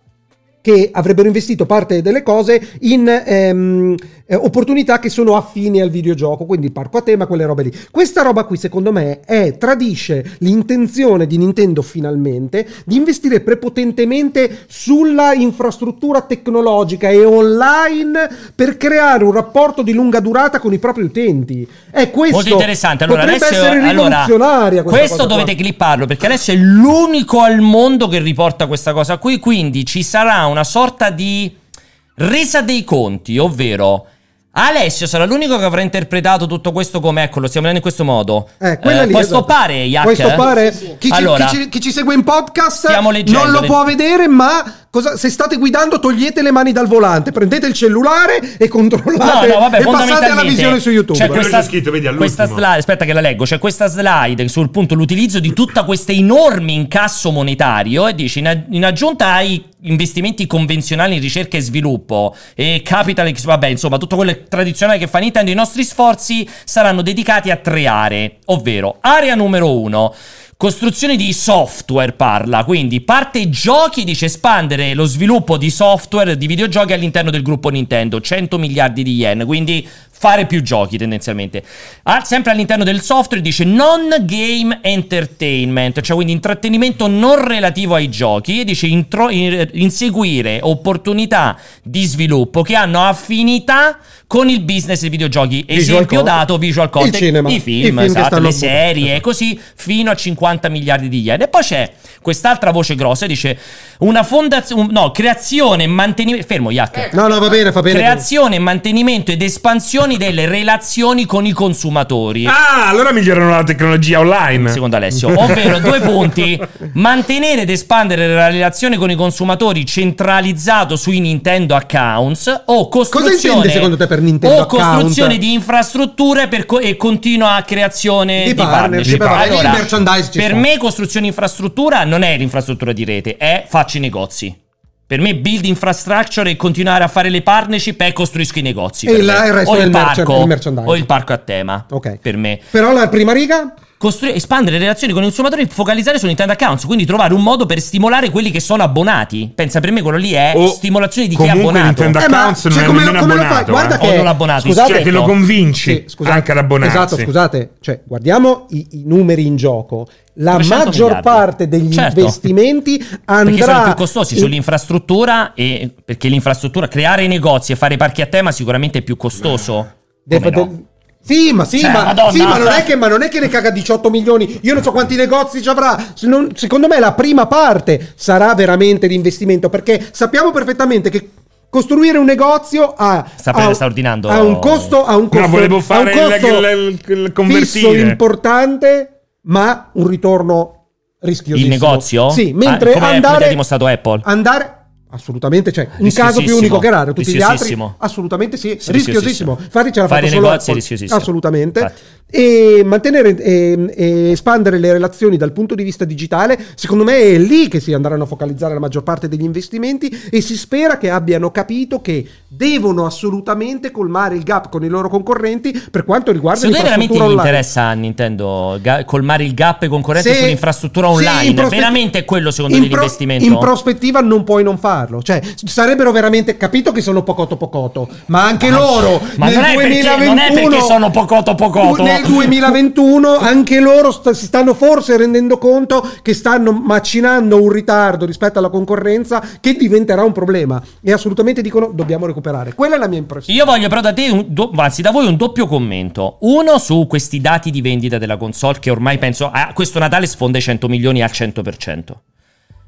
che avrebbero investito parte delle cose in ehm, eh, opportunità che sono affini al videogioco, quindi il parco a tema, quelle robe lì. Questa roba qui, secondo me, è, tradisce l'intenzione di Nintendo finalmente di investire prepotentemente sulla infrastruttura tecnologica e online per creare un rapporto di lunga durata con i propri utenti. È questo. Molto interessante. Allora, potrebbe Alessio, essere allora, rivoluzionaria questa questo dovete qua. clipparlo perché Alessio è l'unico al mondo che riporta questa cosa qui. Quindi ci sarà una sorta di resa dei conti, ovvero. Alessio sarà l'unico che avrà interpretato tutto questo come ecco, lo stiamo vedendo in questo modo. Eh, lì, puoi esatto. stoppare, Yak? Puoi stoppare? Chi, ci, Allora, chi ci- chi ci segue in podcast non lo le- può vedere, ma cosa- se state guidando togliete le mani dal volante, prendete il cellulare e controllate No, no, vabbè, e passate alla visione su YouTube. C'è Quello questa, c'è scritto, vedi, questa slide, aspetta che la leggo, c'è questa slide sul punto l'utilizzo di tutta questa enorme incasso monetario e dice in, in aggiunta ai investimenti convenzionali in ricerca e sviluppo e capital, vabbè, insomma, tutto quello tradizionale che fa Nintendo, i nostri sforzi saranno dedicati a tre aree, ovvero area numero uno Costruzione di software parla, quindi parte giochi dice espandere lo sviluppo di software di videogiochi all'interno del gruppo Nintendo, 100 miliardi di yen, quindi fare più giochi tendenzialmente. Ah, sempre all'interno del software dice non game entertainment, cioè quindi intrattenimento non relativo ai giochi e dice intro- in- inseguire opportunità di sviluppo che hanno affinità con il business dei videogiochi. Visual Esempio content. dato visual content, cinema. i I film, film che esatto, le serie, così fino a 50 miliardi di yen. E poi c'è quest'altra voce grossa, dice una fondazione, no, creazione e mantenimento, fermo Yak. No, no, va bene, va bene. Creazione, mantenimento ed espansione delle relazioni con i consumatori. Ah, allora migliorano la tecnologia online. Secondo Alessio, *laughs* ovvero due punti: mantenere ed espandere la relazione con i consumatori centralizzato sui Nintendo accounts o costruzione intende secondo te per Nintendo o account? costruzione di infrastrutture per co- e continua creazione Di di, partnership, partnership. Allora, merchandise per sta. me costruzione infrastruttura non è l'infrastruttura di rete, è faccio i negozi. Per me build infrastructure e continuare a fare le partnership è costruisco i negozi. E la- il resto o il parco, il merchandising. o il parco a tema. Ok. Per me. Però la prima riga Costrui- espandere le relazioni con i consumatori e focalizzare su Nintendo Accounts, quindi trovare un modo per stimolare quelli che sono abbonati. Pensa per me quello lì è O stimolazione di chi è abbonato. Nintendo Eh, ma, Accounts non cioè, è come come lo abbonato. fai? Guarda eh. che- O non abbonato, scusate, Cioè che lo convinci Sì, scusate, anche ad abbonarsi. Esatto, scusate, cioè, guardiamo i, i numeri in gioco. La 300 maggior miliardi. parte degli Certo. investimenti andrà Perché sono più costosi in- sull'infrastruttura e perché l'infrastruttura, creare i negozi e fare i parchi a tema sicuramente è più costoso. Deve- Come no? Sì, ma sì, Cioè, ma, Madonna. sì, ma non è che, ma non è che ne caga 18 milioni. Io non so quanti negozi ci avrà. Non- secondo me la prima parte sarà veramente l'investimento perché sappiamo perfettamente che costruire un negozio ha, Sta- ha- sta ordinando- ha un costo, ha un costo, No, volevo ha un fare il- costo il- il- il convertire. fisso importante, ma un ritorno rischiosissimo. Il negozio? Sì, Ah, mentre come- come andare ha dimostrato Apple. Andare Assolutamente, cioè un caso più unico che raro, tutti gli altri assolutamente sì, Rischiosissimo. Infatti ce l'ha Fare fatto solo. Assolutamente. Infatti. E mantenere e, e espandere le relazioni dal punto di vista digitale, secondo me è lì che si andranno a focalizzare la maggior parte degli investimenti e si spera che abbiano capito che devono assolutamente colmare il gap con i loro concorrenti per quanto riguarda veramente l'infrastruttura gli online. interessa a Nintendo ga- colmare il gap concorrente Se- sull'infrastruttura online? in prospetti- veramente è quello secondo in te pro- l'investimento? In prospettiva non puoi non farlo. Cioè, sarebbero veramente. Capito che sono pocoto pocoto, ma anche loro. Ma nel non è, perché, 2021, non è perché sono pocoto pocoto. Nel 2021 anche loro sta- si stanno forse rendendo conto che stanno macinando un ritardo rispetto alla concorrenza che diventerà un problema. E assolutamente dicono dobbiamo recuperare. Quella è la mia impressione. Io voglio però da te, un do- anzi da voi un doppio commento. Uno su questi dati di vendita della console che ormai penso a questo Natale sfonda i 100 milioni al 100%.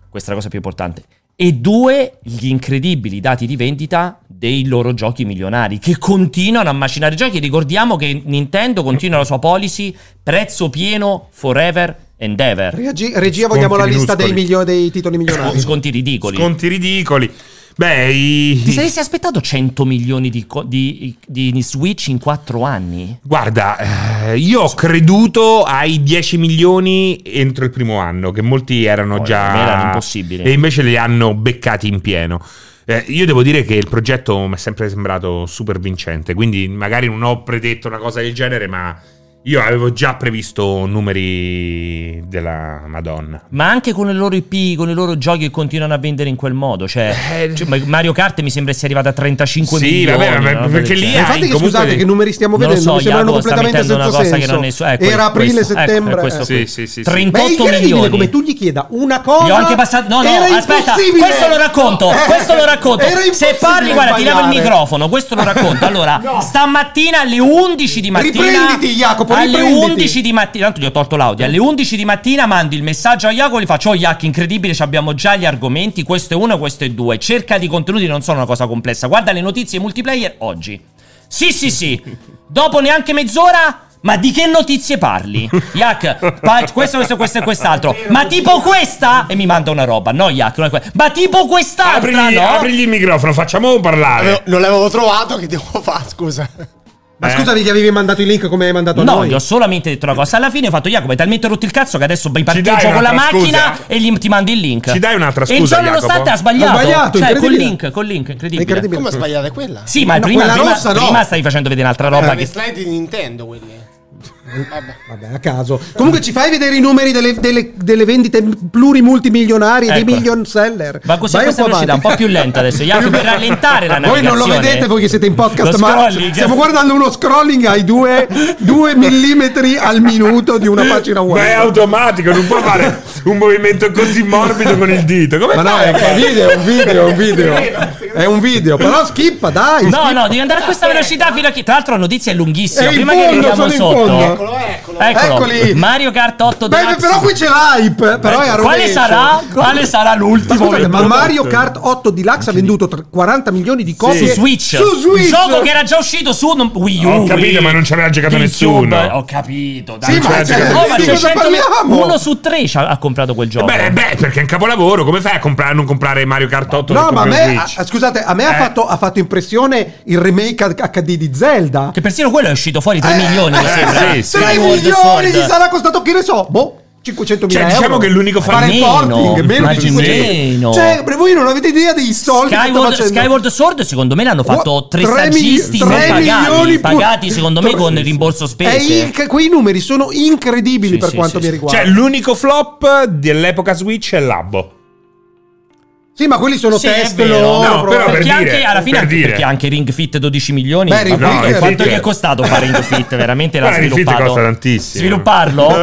Questa è la cosa più importante. E due, gli incredibili dati di vendita dei loro giochi milionari che continuano a macinare giochi. Ricordiamo che Nintendo continua la sua policy prezzo pieno forever and ever. Reagi- regia, vogliamo la Sconti lista dei, milio- dei titoli milionari. Sconti ridicoli. Sconti ridicoli. Beh, i- Ti saresti aspettato 100 milioni di, co- di- di Switch in 4 anni? Guarda, eh, io ho creduto ai 10 milioni entro il primo anno, che molti erano Oh, già... erano impossibili. E invece li hanno beccati in pieno. Eh, io devo dire che il progetto mi è sempre sembrato super vincente, quindi magari non ho predetto una cosa del genere, ma Io avevo già previsto numeri della Madonna. Ma anche con le loro IP, con i loro giochi che continuano a vendere in quel modo. Cioè, Eh, cioè, Mario Kart mi sembra sia arrivato a 35 Sì, milioni. vabbè, vabbè, no? perché lì hai Infatti, che, scusate, dei- che numeri stiamo Non lo vedendo? so, Mi sembrano Jacopo sta completamente mettendo senza una cosa senso. che non è su- ecco, Era aprile, questo, ecco, settembre. questo eh. Sì, sì, sì. sì. 30 Ma è 38 incredibile milioni. come tu gli chieda una cosa. Gli ho anche passato. No, no, Era aspetta, questo lo racconto. Eh, questo lo racconto. Se parli, guarda, ti levo il microfono. Questo lo racconto. Allora, *laughs* stamattina alle 11 di mattina. Riprenditi, Jacopo, Alle riprenditi. 11 di mattina. Tanto gli ho tolto l'audio. Alle 11 di mattina mando il messaggio a Jacopo. Gli faccio: Oh, Jack, incredibile. ci Abbiamo già gli argomenti. Questo è uno, questo è due. Cerca di contenuti, non sono una cosa complessa. Guarda le notizie multiplayer oggi. Sì, sì, sì. Dopo neanche mezz'ora. Ma di che notizie parli? Yak, pa- questo, questo, questo e quest'altro. Ma tipo questa? E mi manda una roba. No, Yak, non è que- Ma tipo quest'altra, Aprigli, no? aprigli il microfono, facciamo parlare. Avevo- non l'avevo trovato, che devo fare? Scusa. Ma Eh. scusami, gli avevi mandato il link come hai mandato a No, noi? gli ho solamente detto una cosa. Alla fine ho fatto Jacopo, hai talmente rotto il cazzo che adesso parcheggio con la macchina scusa? e gli, ti mando il link. Ci dai un'altra E scusa, ciò nonostante Jacopo? ha sbagliato. Ha sbagliato, cioè, col link, col link, incredibile. Incredibile. Come sbagliata quella? Sì, ma No, prima, prima, rossa no. prima stavi facendo vedere un'altra roba Erano che slide di Nintendo quelli. Vabbè. Vabbè, a caso. Comunque ci fai vedere i numeri delle, delle- delle vendite plurimultimilionarie dei Ecco. million seller. Va così Vai questa velocità, un po' più lenta adesso. Jacopo, per rallentare la Voi navigazione. non lo vedete voi che siete in podcast, Lo ma scrolling. stiamo guardando uno scrolling ai 2 millimetri al minuto di una pagina web. Ma è automatico, non può fare un movimento così morbido con il dito. Come Ma no, è un video, è un video, è un video. È un video, però schippa, dai. No, schippa. no, devi andare a questa velocità fino a chi. Tra l'altro la notizia è lunghissima. È Prima fondo, che arriviamo sono in sotto. Eccolo, eccolo. Eccolo. Eccoli. Mario Kart 8 Beh, Deluxe. però qui c'è l'hype. Però è a Quale rovescio. sarà? Quale sarà Ma l'ultimo? scusate, ma? Mario Kart 8 Deluxe ha venduto tre- 40 milioni di Su copie Switch. Su Switch. Gioco che era già uscito su non- Wii U. Ho capito, Wii, ma non ci aveva giocato GameCube. nessuno. Ho capito. Dai, Sì, ma cioè, cioè, Oh, ma c'è cosa 100 parliamo? uno su tre ha, ha comprato quel gioco. Beh, beh, perché è un capolavoro. Come fai a comprare, non comprare Mario Kart 8? No, ma a un me, Switch? a- scusate, a me ha, Eh. fatto, ha fatto impressione il remake HD di Zelda. Che persino quello è uscito fuori 3 Eh, milioni, mi eh, sembra. sì, sì. 3 Skyward milioni gli sarà costato, che ne so, boh, 500 mila Cioè, euro. diciamo che l'unico Fare il meno, porting, meno ma di 500. meno. Cioè, voi non avete idea dei soldi Skyward. Skyward Sword secondo me l'hanno fatto tre, Tre saggisti mili- pagati, milioni pagati secondo me con il rimborso È spese. inc- quei numeri sono incredibili Sì, per sì, quanto sì, mi riguarda. Cioè, l'unico flop dell'epoca Switch è Labbo. Sì, ma quelli sono Sì, test vero. loro. No, però perché per anche dire, alla fine per anche dire. perché anche Ring Fit 12 milioni Beh, Ring Vabbè, Fit- quanto gli è costato fare Ring *laughs* Fit veramente l'ha Ring Fit sviluppato costa tantissimo. svilupparlo *laughs*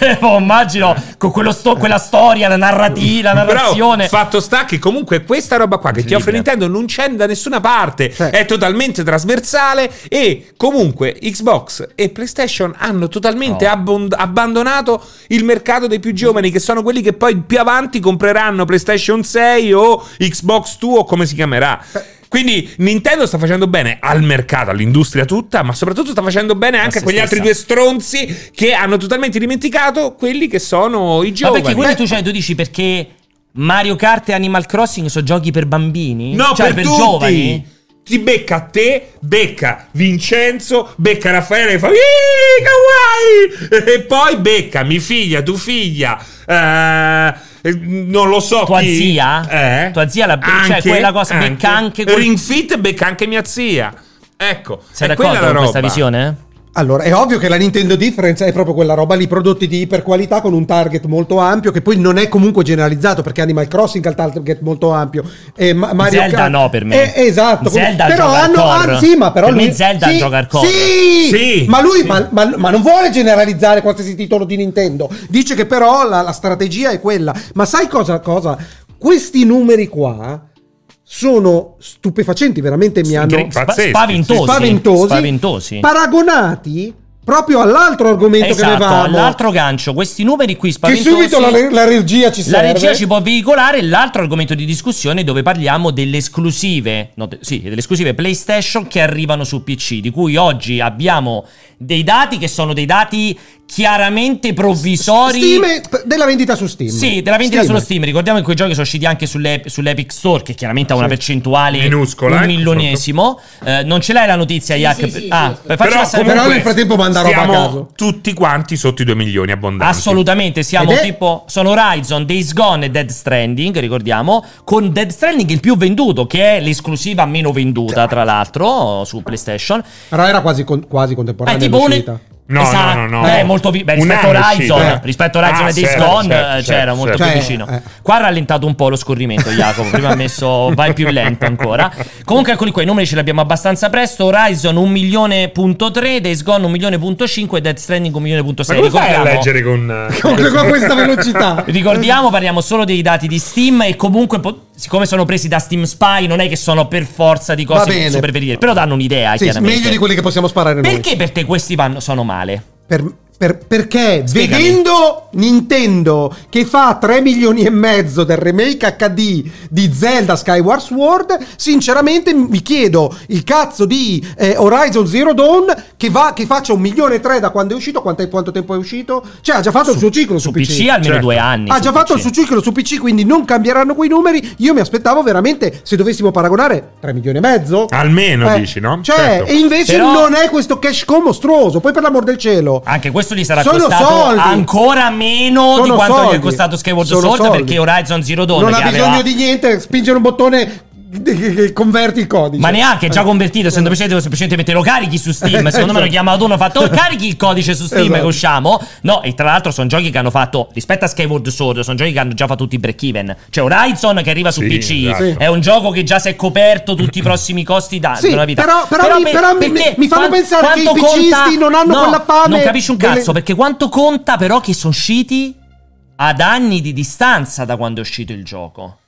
Eh, oh, immagino con quello sto- quella storia la narrativa la Però narrazione fatto sta che comunque questa roba qua che ti offre Nintendo non c'è da nessuna parte, Certo. è totalmente trasversale e comunque Xbox e PlayStation hanno totalmente Oh. abbon- abbandonato il mercato dei più giovani che sono quelli che poi più avanti compreranno PlayStation 6 o Xbox 2 o come si chiamerà. Quindi Nintendo sta facendo bene al mercato, all'industria tutta, ma soprattutto sta facendo bene anche a quegli stessa. altri due stronzi che hanno totalmente dimenticato quelli che sono i ma giovani. perché quelli tu, cioè, tu dici perché Mario Kart e Animal Crossing sono giochi per bambini? No, cioè per, per, tutti. giovani? Ti becca te, becca Vincenzo, becca Raffaele e fa "Ih, kawaii! E poi becca mi figlia, tu figlia, eh, non lo so Tua chi. zia? Eh? Tua zia la- cioè, quella cosa, becca anche quel- Ring Fit becca anche mia zia. Ecco, sei è quella d'accordo con questa roba. visione? Allora, è ovvio che la Nintendo Difference è proprio quella roba lì, prodotti di iperqualità con un target molto ampio, che poi non è comunque generalizzato, perché Animal Crossing ha il target molto ampio. E Ma- Mario Zelda Kart- no per me. Eh, esatto. Zelda però gioca hanno, hardcore. ah, sì, ma però Per me lui- Zelda sì, gioca hardcore. Sì, Sì. ma lui ma, ma- ma non vuole generalizzare qualsiasi titolo di Nintendo. Dice che però la, la strategia è quella. Ma sai cosa? cosa? Questi numeri qua sono stupefacenti, veramente mi hanno pazzeschi, spaventosi. spaventosi, Spaventosi. paragonati proprio all'altro argomento che Esatto, avevamo. l'altro gancio, questi numeri qui che spaventosi. subito la, la regia ci La serve. regia ci può veicolare l'altro argomento di discussione dove parliamo delle esclusive, no, de- sì, delle esclusive PlayStation che arrivano su PC, di cui oggi abbiamo dei dati che sono dei dati chiaramente provvisori. Stime della vendita su Steam. Sì, della vendita Steam. sullo Steam. Ricordiamo che quei giochi sono usciti anche sulle- sull'Epic Store, che chiaramente ha una percentuale Minuscola, un eh, milionesimo. Eh, non ce l'hai la notizia, Yak? sì, sì, ah, sì. faccio Però, passare- Però comunque nel frattempo manda roba a caso. tutti quanti sotto i 2 milioni abbondanti. Assolutamente, siamo è- tipo. Sono Horizon, Days Gone e Dead Stranding, ricordiamo. Con Dead Stranding il più venduto, che è l'esclusiva meno venduta, tra l'altro, su PlayStation. Però era quasi, con- quasi È contemporanea tipo un, all'uscita. No, esatto. no, no, no. Eh, molto vi- beh, rispetto Horizon, eh. rispetto a Horizon Ah, e Days certo, Gone, certo, eh, c'era molto certo. più Cioè, vicino. eh. Qua ha rallentato un po' lo scorrimento, Jacopo. Prima ha messo vai più lento ancora. Comunque, eccoli qua, i numeri ce li abbiamo abbastanza presto. Horizon 1 milione punto 3, Days Gone 1 milione punto 5 e Dead Stranding 1 milione punto Ma 6. come fai a Ricordiamo- leggere con... Con, con questa velocità. *laughs* Ricordiamo, parliamo solo dei dati di Steam e comunque, po- siccome sono presi da Steam Spy, non è che sono per forza di cose super veritiere, però danno un'idea, Sì, chiaramente. meglio di quelli che possiamo sparare noi. Perché per te questi vanno, sono male? Per- per- perché Spiegami. vedendo Nintendo che fa 3 milioni e mezzo del remake HD di Zelda Skyward Sword, sinceramente mi chiedo il cazzo di eh, Horizon Zero Dawn che, va, che faccia un milione e tre da quando è uscito, quanto, quanto tempo è uscito? Cioè ha già fatto il suo ciclo su, Su PC almeno Certo. due anni. Ha su già fatto il PC. suo ciclo su PC, quindi non cambieranno quei numeri. Io mi aspettavo veramente, se dovessimo paragonare, 3 milioni e mezzo. Almeno, dici, no? Cioè, Certo. e invece Però- non è questo cash con mostruoso. Poi per l'amor del cielo. Anche questo gli sarà Sono costato soldi. ancora meno Sono di quanto gli è soldi. costato Skyward Sword soldi. perché Horizon Zero Dawn non ha bisogno aveva- di niente, spingere un bottone converti il codice. Ma neanche, è già Eh. convertito, se semplicemente, semplicemente mettere lo carichi su Steam. Secondo me hanno chiamato uno e fatto "Oh, carichi il codice su Steam Esatto. che usciamo. No, e tra l'altro sono giochi che hanno fatto, rispetto a Skyward Sword, sono giochi che hanno già fatto tutti i break even. Cioè Horizon che arriva su Sì, PC, esatto. È un gioco che già si è coperto tutti i prossimi costi da, Sì, della vita. però- però mi- per- però mi- perché mi fanno quan- pensare che i PCisti non hanno no, quella fame Non capisci un delle- cazzo, perché quanto conta però che sono usciti ad anni di distanza da quando è uscito il gioco.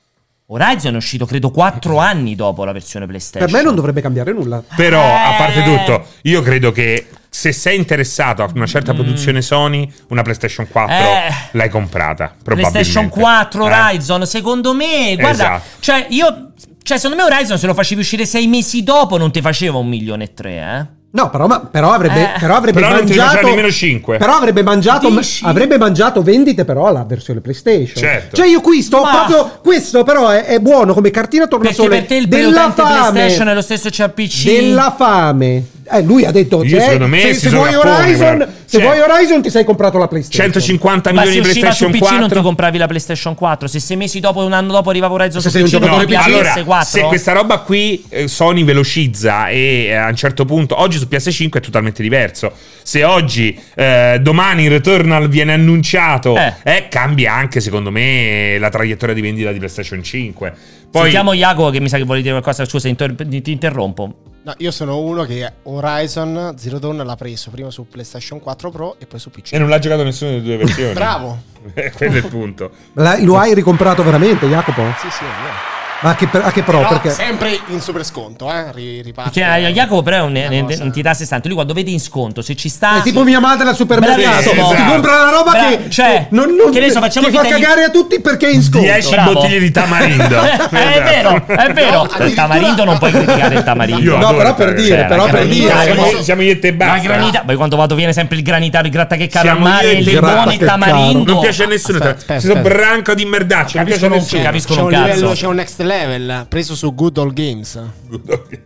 Horizon è uscito credo 4 anni dopo la versione PlayStation. Per me non dovrebbe cambiare nulla. Però, a parte Eh. tutto, io credo che se sei interessato a una certa produzione Sony, una PlayStation 4 Mm. Eh. l'hai comprata. Probabilmente. PlayStation 4 Eh. Horizon, secondo me, guarda, Esatto. cioè io cioè secondo me Horizon se lo facevi uscire sei mesi dopo non ti faceva un milione e tre, eh. No, però, ma- però avrebbe, Eh. però avrebbe Però mangiato. nemmeno cinque. Però avrebbe mangiato, avrebbe mangiato vendite, però alla versione PlayStation. Certo. Cioè, io qui sto Ma- proprio. Questo, però, è, è buono come cartina Perché tornasole. per te il della fame. PlayStation è lo stesso c'è PC. Della fame. Eh, lui ha detto: Io, cioè, secondo me, se, se vuoi Horizon, guarda. se Cioè, vuoi Horizon, ti sei comprato la PlayStation. 150 Ma se milioni di usciva su PlayStation PC non ti 4. compravi la PlayStation 4. Se sei mesi dopo, un anno dopo arrivava Horizon Se su sei PC, giocatore ti PC, Allora, PS4. se questa roba qui eh, Sony velocizza e eh, a un certo punto, oggi su PS5 è totalmente diverso. Se oggi, eh, domani il Returnal viene annunciato, Eh. eh, cambia anche secondo me la traiettoria di vendita di PlayStation 5. Poi, Sentiamo Jacopo che mi sa che vuole dire qualcosa. Scusa, inter- ti interrompo. No, io sono uno che Horizon Zero Dawn l'ha preso prima su PlayStation 4 Pro e poi su PC. e non l'ha giocato nessuna delle due versioni. *laughs* Bravo. *laughs* Eh, Quello è il punto. La- lo hai ricomprato veramente, Jacopo? Sì, sì, è vero. Ma a che, a che pro? Però perché. sempre in super sconto, eh. Ri- riparte. Perché eh, Jacopo però è un'entità a sé stante. Lui quando vede in sconto, se ci sta... È tipo mia madre al supermercato. Bravissimo. Ti Esatto. compra la roba Bra- che, cioè, che non, non che ne so, facciamo ti fa finta di- cagare a tutti perché è in sconto. 10 Bravo. bottiglie di tamarindo. *laughs* Eh, è vero, è vero. No, il addirittura- tamarindo non puoi criticare il tamarindo. No, però per il dire, Cioè, però la per dire. siamo- Siamo, io e te La basta. granita, poi quando vado viene sempre il granitario, il grattachecaro al mare, il limone, il tamarindo. Non piace a nessuno. Sono branco di merdacci. Non piace a Capiscono un- nessuno. capiscono C'è un, cazzo. c'è un next level preso su Good Old Games.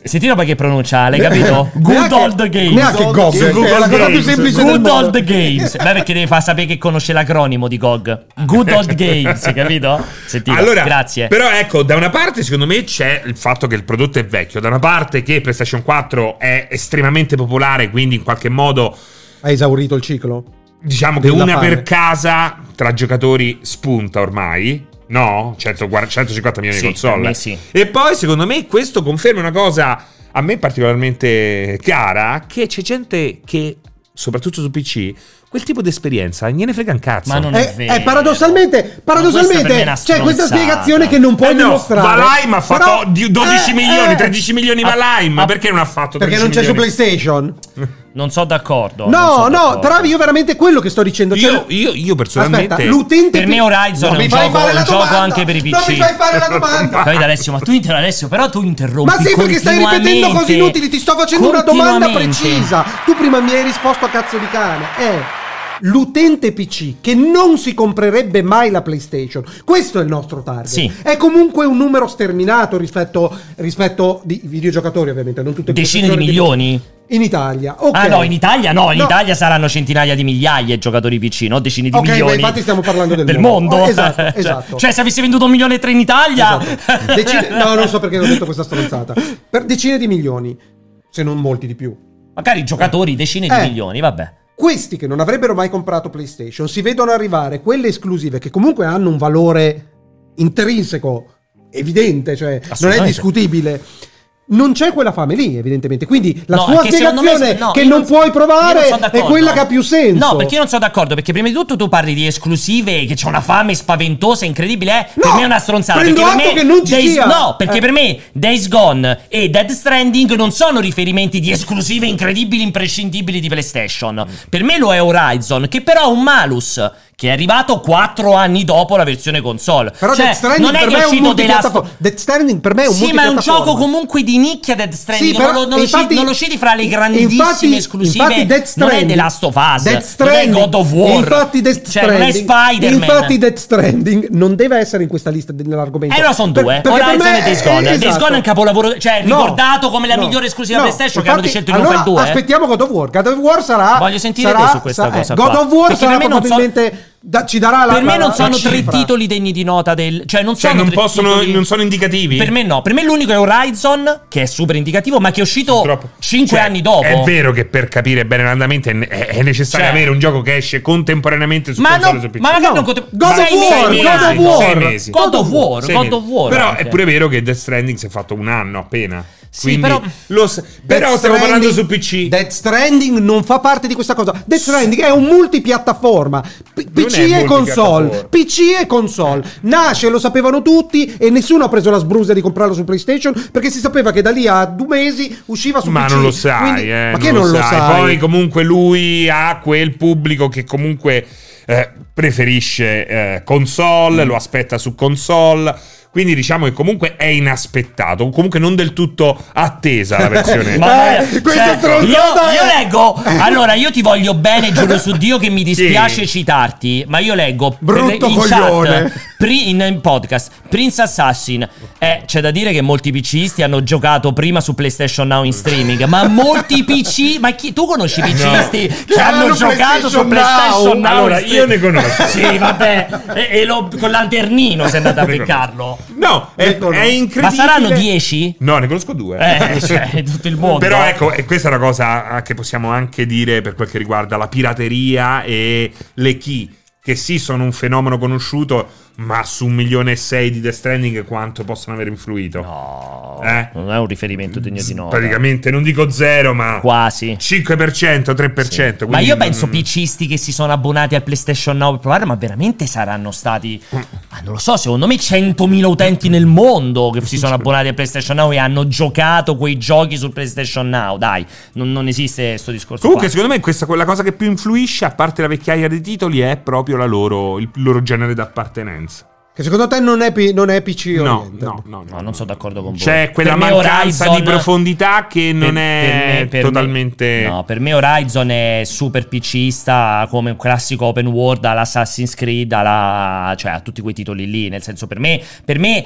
Sentilo perché pronuncia, l'hai capito? Good Neanche- old games. *laughs* Neanche Good GOG, old che è la cosa più games. semplice Good old games. Beh, perché devi far sapere che conosce l'acronimo di GOG. Good old games, capito? Sentilo. Allora, Grazie. Però ecco, da una parte secondo me c'è il fatto che il prodotto è vecchio, da una parte che PlayStation 4 è estremamente popolare, quindi in qualche modo Hai esaurito il ciclo? diciamo che una fame. per casa tra giocatori spunta ormai. No? 140 150 milioni Sì, di console. sì. E poi secondo me questo conferma una cosa a me particolarmente cara, che c'è gente che, soprattutto su PC, quel tipo di esperienza gliene frega un cazzo. Ma non è È, vero. è paradossalmente, questa per me è paradossalmente una c'è questa stronzata. spiegazione che non puoi Eh no, dimostrare. Valheim ha fatto Però- di- 12 eh, milioni, eh, 13 milioni Valheim. ah, perché non ha fatto 13 Perché non c'è su milioni? PlayStation? *laughs* Non so d'accordo. non No, so no, d'accordo. però io veramente quello che sto dicendo. cioè- Io, io, io personalmente. Aspetta, l'utente Per me Horizon Non è mi un fai gioco- fare un la gioco domanda! anche per i Non PC. mi fai fare la domanda! Capito Alessio, ma tu inter- Alessio, però tu interrompi. Ma sì, perché stai ripetendo cose continuamente. inutili, ti sto facendo una domanda Continuamente. precisa. Tu prima mi hai risposto a cazzo di cane. È l'utente PC che non si comprerebbe mai la PlayStation. Questo è il nostro target. Sì. È comunque un numero sterminato rispetto, rispetto di videogiocatori, ovviamente, non tutte Decine di milioni? In Italia. Ok. Ah no, in Italia no, in No. Italia saranno centinaia di migliaia i giocatori PC, no decine di Ok, ma milioni. infatti stiamo parlando del mondo. mondo. Oh, esatto, *laughs* Cioè- esatto. Cioè, se avessi venduto un milione e tre in Italia... Esatto. Decine- no, non so perché ho detto questa stronzata. Per decine di milioni, se non molti di più. Magari giocatori, decine Eh. di milioni, vabbè. Questi che non avrebbero mai comprato PlayStation si vedono arrivare quelle esclusive che comunque hanno un valore intrinseco evidente, cioè non è discutibile. Non c'è quella fame lì, evidentemente. Quindi la No, che secondo me- spiegazione no, che non, non- puoi provare non è quella che ha più senso. No, perché io non sono d'accordo. Perché prima di tutto tu parli di esclusive, che c'è una fame spaventosa, incredibile. Eh? per No, me è una stronzata. prendo perché per atto me che non ci Days- sia. No, perché Eh. per me Days Gone e Dead Stranding non sono riferimenti di esclusive incredibili, imprescindibili di PlayStation. Per me lo è Horizon, che però ha un malus. Che è arrivato 4 anni dopo la versione console. Però cioè, Death Stranding non è per che me è uscito. Death Stranding per me è un sì, ma è un gioco comunque di nicchia Dead Stranding. Sì, però, non, lo, infatti- non lo citi fra le grandissime infatti- esclusive. infatti Death non è Stranding- The Last of Us. Death non è Stranding- God of War. Infatti Death cioè, non è Stranding- Spider-Man. Infatti Death Stranding non deve essere in questa lista dell'argomento. Eh, no, sono due. Per- perché per Horizon me e Days Gone. è- Days esatto. Gone è un capolavoro. Cioè, No, ricordato come la no, migliore esclusiva no, PlayStation. che hanno infatti, scelto non allora fare il 2. eh. Aspettiamo God of War. God of War sarà. Voglio sentire sarà- te su questa sa- cosa God of War sarà probabilmente. Da- ci darà la. per me la- non la sono tre cifra. titoli degni di nota del. Cioè, non Cioè, sono non tre possono, titoli- non sono indicativi? Per me no. Per me l'unico è Horizon, che è super indicativo, ma che è uscito Purtroppo. 5 Cioè, anni dopo. È vero che per capire bene l'andamento è, è- necessario Cioè- avere un gioco che esce contemporaneamente su Ma console no, su PC. ma magari No, non conte- God of War, mesi, God of War. God of War, God of War. Però è pure vero che Death Stranding si è fatto un anno appena. Sì, Quindi però- lo s- però stiamo parlando su PC. Death Stranding non fa parte di questa cosa. Death Stranding è un multipiattaforma. P- Non PC e console. PC e console. Nasce, lo sapevano tutti e nessuno ha preso la sbrusa di comprarlo su PlayStation perché si sapeva che da lì a due mesi usciva su Ma PC. non lo sai, Quindi- eh, ma che non lo sai? Poi comunque lui ha quel pubblico che comunque eh, preferisce eh, console, lo aspetta su console. Quindi diciamo che comunque è inaspettato, comunque non del tutto attesa la versione. *laughs* Ma Eh, questa cioè, stronzata io, io leggo. Allora, io ti voglio bene, giuro su Dio che mi dispiace Sì. citarti. Ma io leggo Brutto in coglione. chat, pri- in, in podcast Prince Assassin. Eh, c'è da dire che molti PCisti hanno giocato prima su PlayStation Now in streaming. Ma molti PC. Ma chi, tu conosci i PCisti che hanno hanno giocato su PlayStation Now? Now? Allora, in io ne conosco. Sì, vabbè. E, e lo- con l'anternino sei andato a *laughs* beccarlo. No, è, è incredibile. Ma saranno 10? No, ne conosco due. Eh, cioè, tutto il mondo. Però ecco, e questa è una cosa che possiamo anche dire per quel che riguarda la pirateria e le key, che sì sono un fenomeno conosciuto, ma su un milione e sei di Death Stranding quanto possono aver influito? No, Eh? non è un riferimento degno di nota. Praticamente, non dico zero, ma Quasi. 5%, 3%. Ma quindi io penso PCisti che si sono abbonati al PlayStation Now per provare, ma veramente saranno stati. Ma non lo so, secondo me 100.000 utenti nel mondo che si sono abbonati al PlayStation Now e hanno giocato quei giochi sul PlayStation Now. Dai, non, non esiste questo discorso. Comunque, qua. secondo me, questa, quella cosa che più influisce, a parte la vecchiaia dei titoli, è proprio la loro, il loro genere d'appartenenza. Che secondo te non è, P- non è PC No, no, no, No, non sono d'accordo con voi. C'è quella mancanza Horizon- di profondità che non per- è per me- per totalmente. me- no, per me Horizon è super PCista come un classico open world all'Assassin's Creed, alla, cioè a tutti quei titoli lì. Nel senso, per me, per me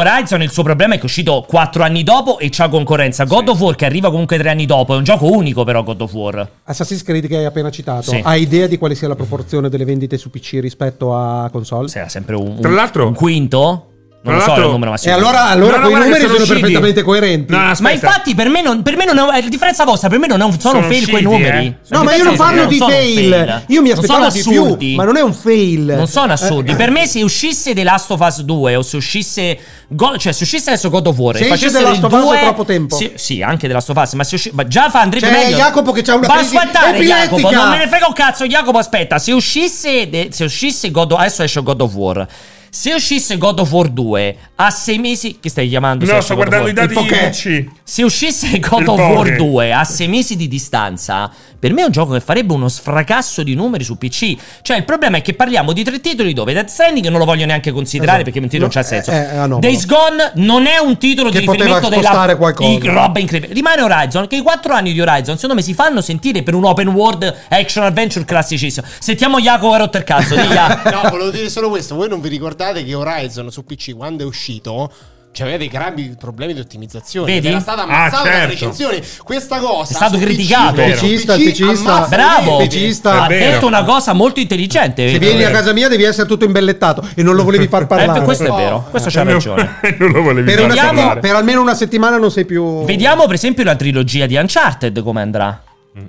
Horizon il suo problema è che è uscito 4 anni dopo e c'ha concorrenza. God of War che arriva comunque 3 anni dopo, è un gioco unico però God of War. Assassin's Creed che hai appena citato, Sì. hai idea di quale sia la proporzione delle vendite su PC rispetto a console? Sarà sempre un, un- Tra l'altro- un quinto? Non Tra lo so il numero E massimo. allora, allora No, no, quei numeri sono sono, perfettamente coerenti. No, Ma infatti per me non, per me non è, differenza vostra, per me non è un- sono, Sono fail quei usciti, numeri. eh. No, ma io non parlo di sono fail. Io mi aspettavo di più, assurdi. ma non è un fail. Non sono assurdi. Eh, Per me, se uscisse The Last of Us 2 o se uscisse. Go- cioè, se uscisse adesso God of War Se e facessero The Last il of Us è 2, troppo tempo. Sì, sì, anche The Last of Us. Ma, se usci- ma già fa andrebbe C'è meglio. Jacopo che c'ha una Ma crisi aspettare. Jacopo. Non me ne frega un cazzo. Jacopo, aspetta. Se uscisse. se uscisse God of Adesso esce God of War. Se uscisse God of War 2 a sei mesi. Che stai chiamando? se No, sto guardando i dati di PC. Se uscisse God Il of War Poké. 2 a sei mesi di distanza, per me è un gioco che farebbe uno sfracasso di numeri su PC. Cioè, il problema è che parliamo di tre titoli dove Death Stranding non lo voglio neanche considerare Esatto. perché un titolo No, non c'ha senso. è- è anomalo. Days Gone non è un titolo Che di poteva riferimento della qualcosa. di roba incredibile. Rimane Horizon, che i quattro anni di Horizon, secondo me, si fanno sentire per un open world action adventure classicissimo. Sentiamo Jacopo a rotto il cazzo, *laughs* No, volevo dire solo questo. Voi non vi ricordate che Horizon su PC quando è uscito c'aveva dei gravi problemi di ottimizzazione. Vedi? Era stata Ah, ammazzata certo. da recensioni. Questa cosa È stato criticato. Il pcista, il PC pcista. Bravo! pcista. ha detto una cosa molto intelligente. Se vieni a casa mia devi essere tutto imbellettato e non lo volevi far Eh, parlare. questo è vero, questo c'ha No, ragione. *laughs* non lo volevi per, far parlare. per almeno una settimana non sei più... Vediamo per esempio la trilogia di Uncharted come andrà.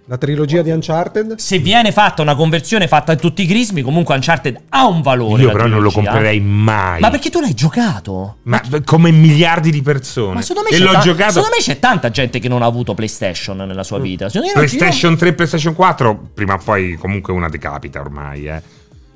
La trilogia di Uncharted? Se viene fatta una conversione fatta a tutti i crismi, comunque Uncharted ha un valore. Io però non lo comprerei mai. Ma perché tu l'hai giocato? Ma come miliardi di persone. Ma secondo me, e c'è l'ho ta- giocato. secondo me c'è tanta gente che non ha avuto PlayStation nella sua vita. Non ci- PlayStation 3 e PlayStation 4, prima o poi comunque una decapita ormai, eh.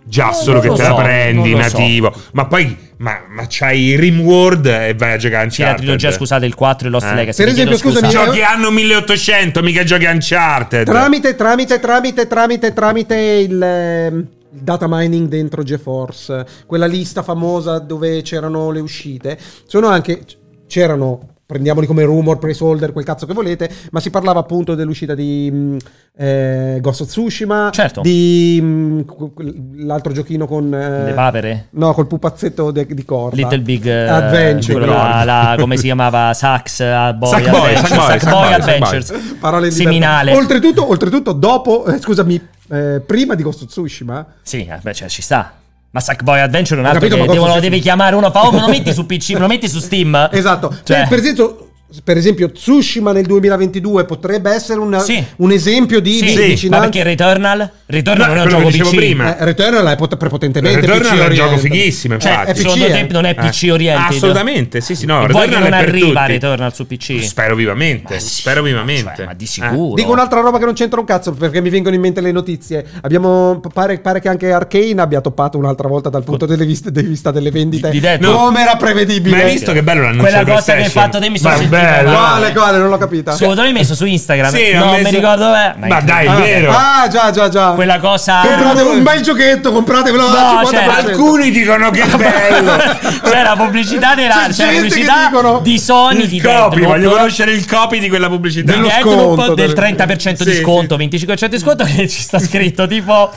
Già solo che te so, la prendi lo so. nativo. Ma poi ma, ma c'hai Rimworld e vai a giocare a Sì, la Uncharted. trilogia, scusate, il 4 e Lost Eh. Legacy. Per esempio, scusa. scusami, Giochi anno 1800, mica giochi Uncharted. Tramite, tramite, tramite, tramite, tramite il, ehm, il data mining dentro GeForce, quella lista famosa dove c'erano le uscite, sono anche c'erano prendiamoli come rumor, placeholder, quel cazzo che volete, ma si parlava appunto dell'uscita di mh, eh, Ghost of Tsushima, Certo. di mh, quel- l'altro giochino con... eh, Le papere? No, col pupazzetto de- di corda. Little Big eh, Adventure. là, la- come si chiamava? Sax uh, Boy Adventures. Sackboy, Sackboy Sackboy, Adventures. Parole di Seminale. Oltretutto, oltretutto dopo, eh, scusami, eh, prima di Ghost of Tsushima, Sì, eh, beh, cioè, ci sta. Ma Sackboy Adventure è un altro capito, che devono, devi chiamare uno. Fa, oh, me lo metti su PC, me lo metti su Steam. *laughs* Esatto. Cioè- Per, per esempio, per esempio, Tsushima nel 2022 potrebbe essere una- Sì. un esempio di Sì, di ma vicinanza. perché Returnal? Returnal No, non è un gioco che dicevo PC. prima. Eh, Returnal è pot- prepotentemente Returnal PC è un gioco fighissimo, Cioè, infatti. PC, secondo te eh. non è PC oriented? Assolutamente, sì, sì, no. E Returnal non è per arriva tutti. Returnal su PC? Spero vivamente, spero vivamente. Cioè, ma di Eh. sicuro. Dico un'altra roba che non c'entra un cazzo perché mi vengono in mente le notizie. Abbiamo, pare, pare che anche Arkane abbia toppato un'altra volta dal punto di vista, di vista delle vendite. Di- di detto. Come era prevedibile. Ma hai visto che bello l'annuncio Quella cosa che hai fatto te mi sono Ma bello. Quale, quale? Non l'ho capita. Su, te l'hai messo su Instagram? Sì, non messo- mi ricordo dov'è. Ma dai, è Ah, vero. Ah, già, già, già. Quella cosa. Comprate un bel giochetto, compratevelo No, al cioè, 50%. Alcuni dicono che è bello. *laughs* C'è la pubblicità della C'è c'è la gente che pubblicità dicono- di Sony di il copy, Deathloop. voglio conoscere il copy di quella pubblicità. di Dello Deathloop sconto, del del- 30% di Sì, sconto, 25% di sconto che ci sta scritto tipo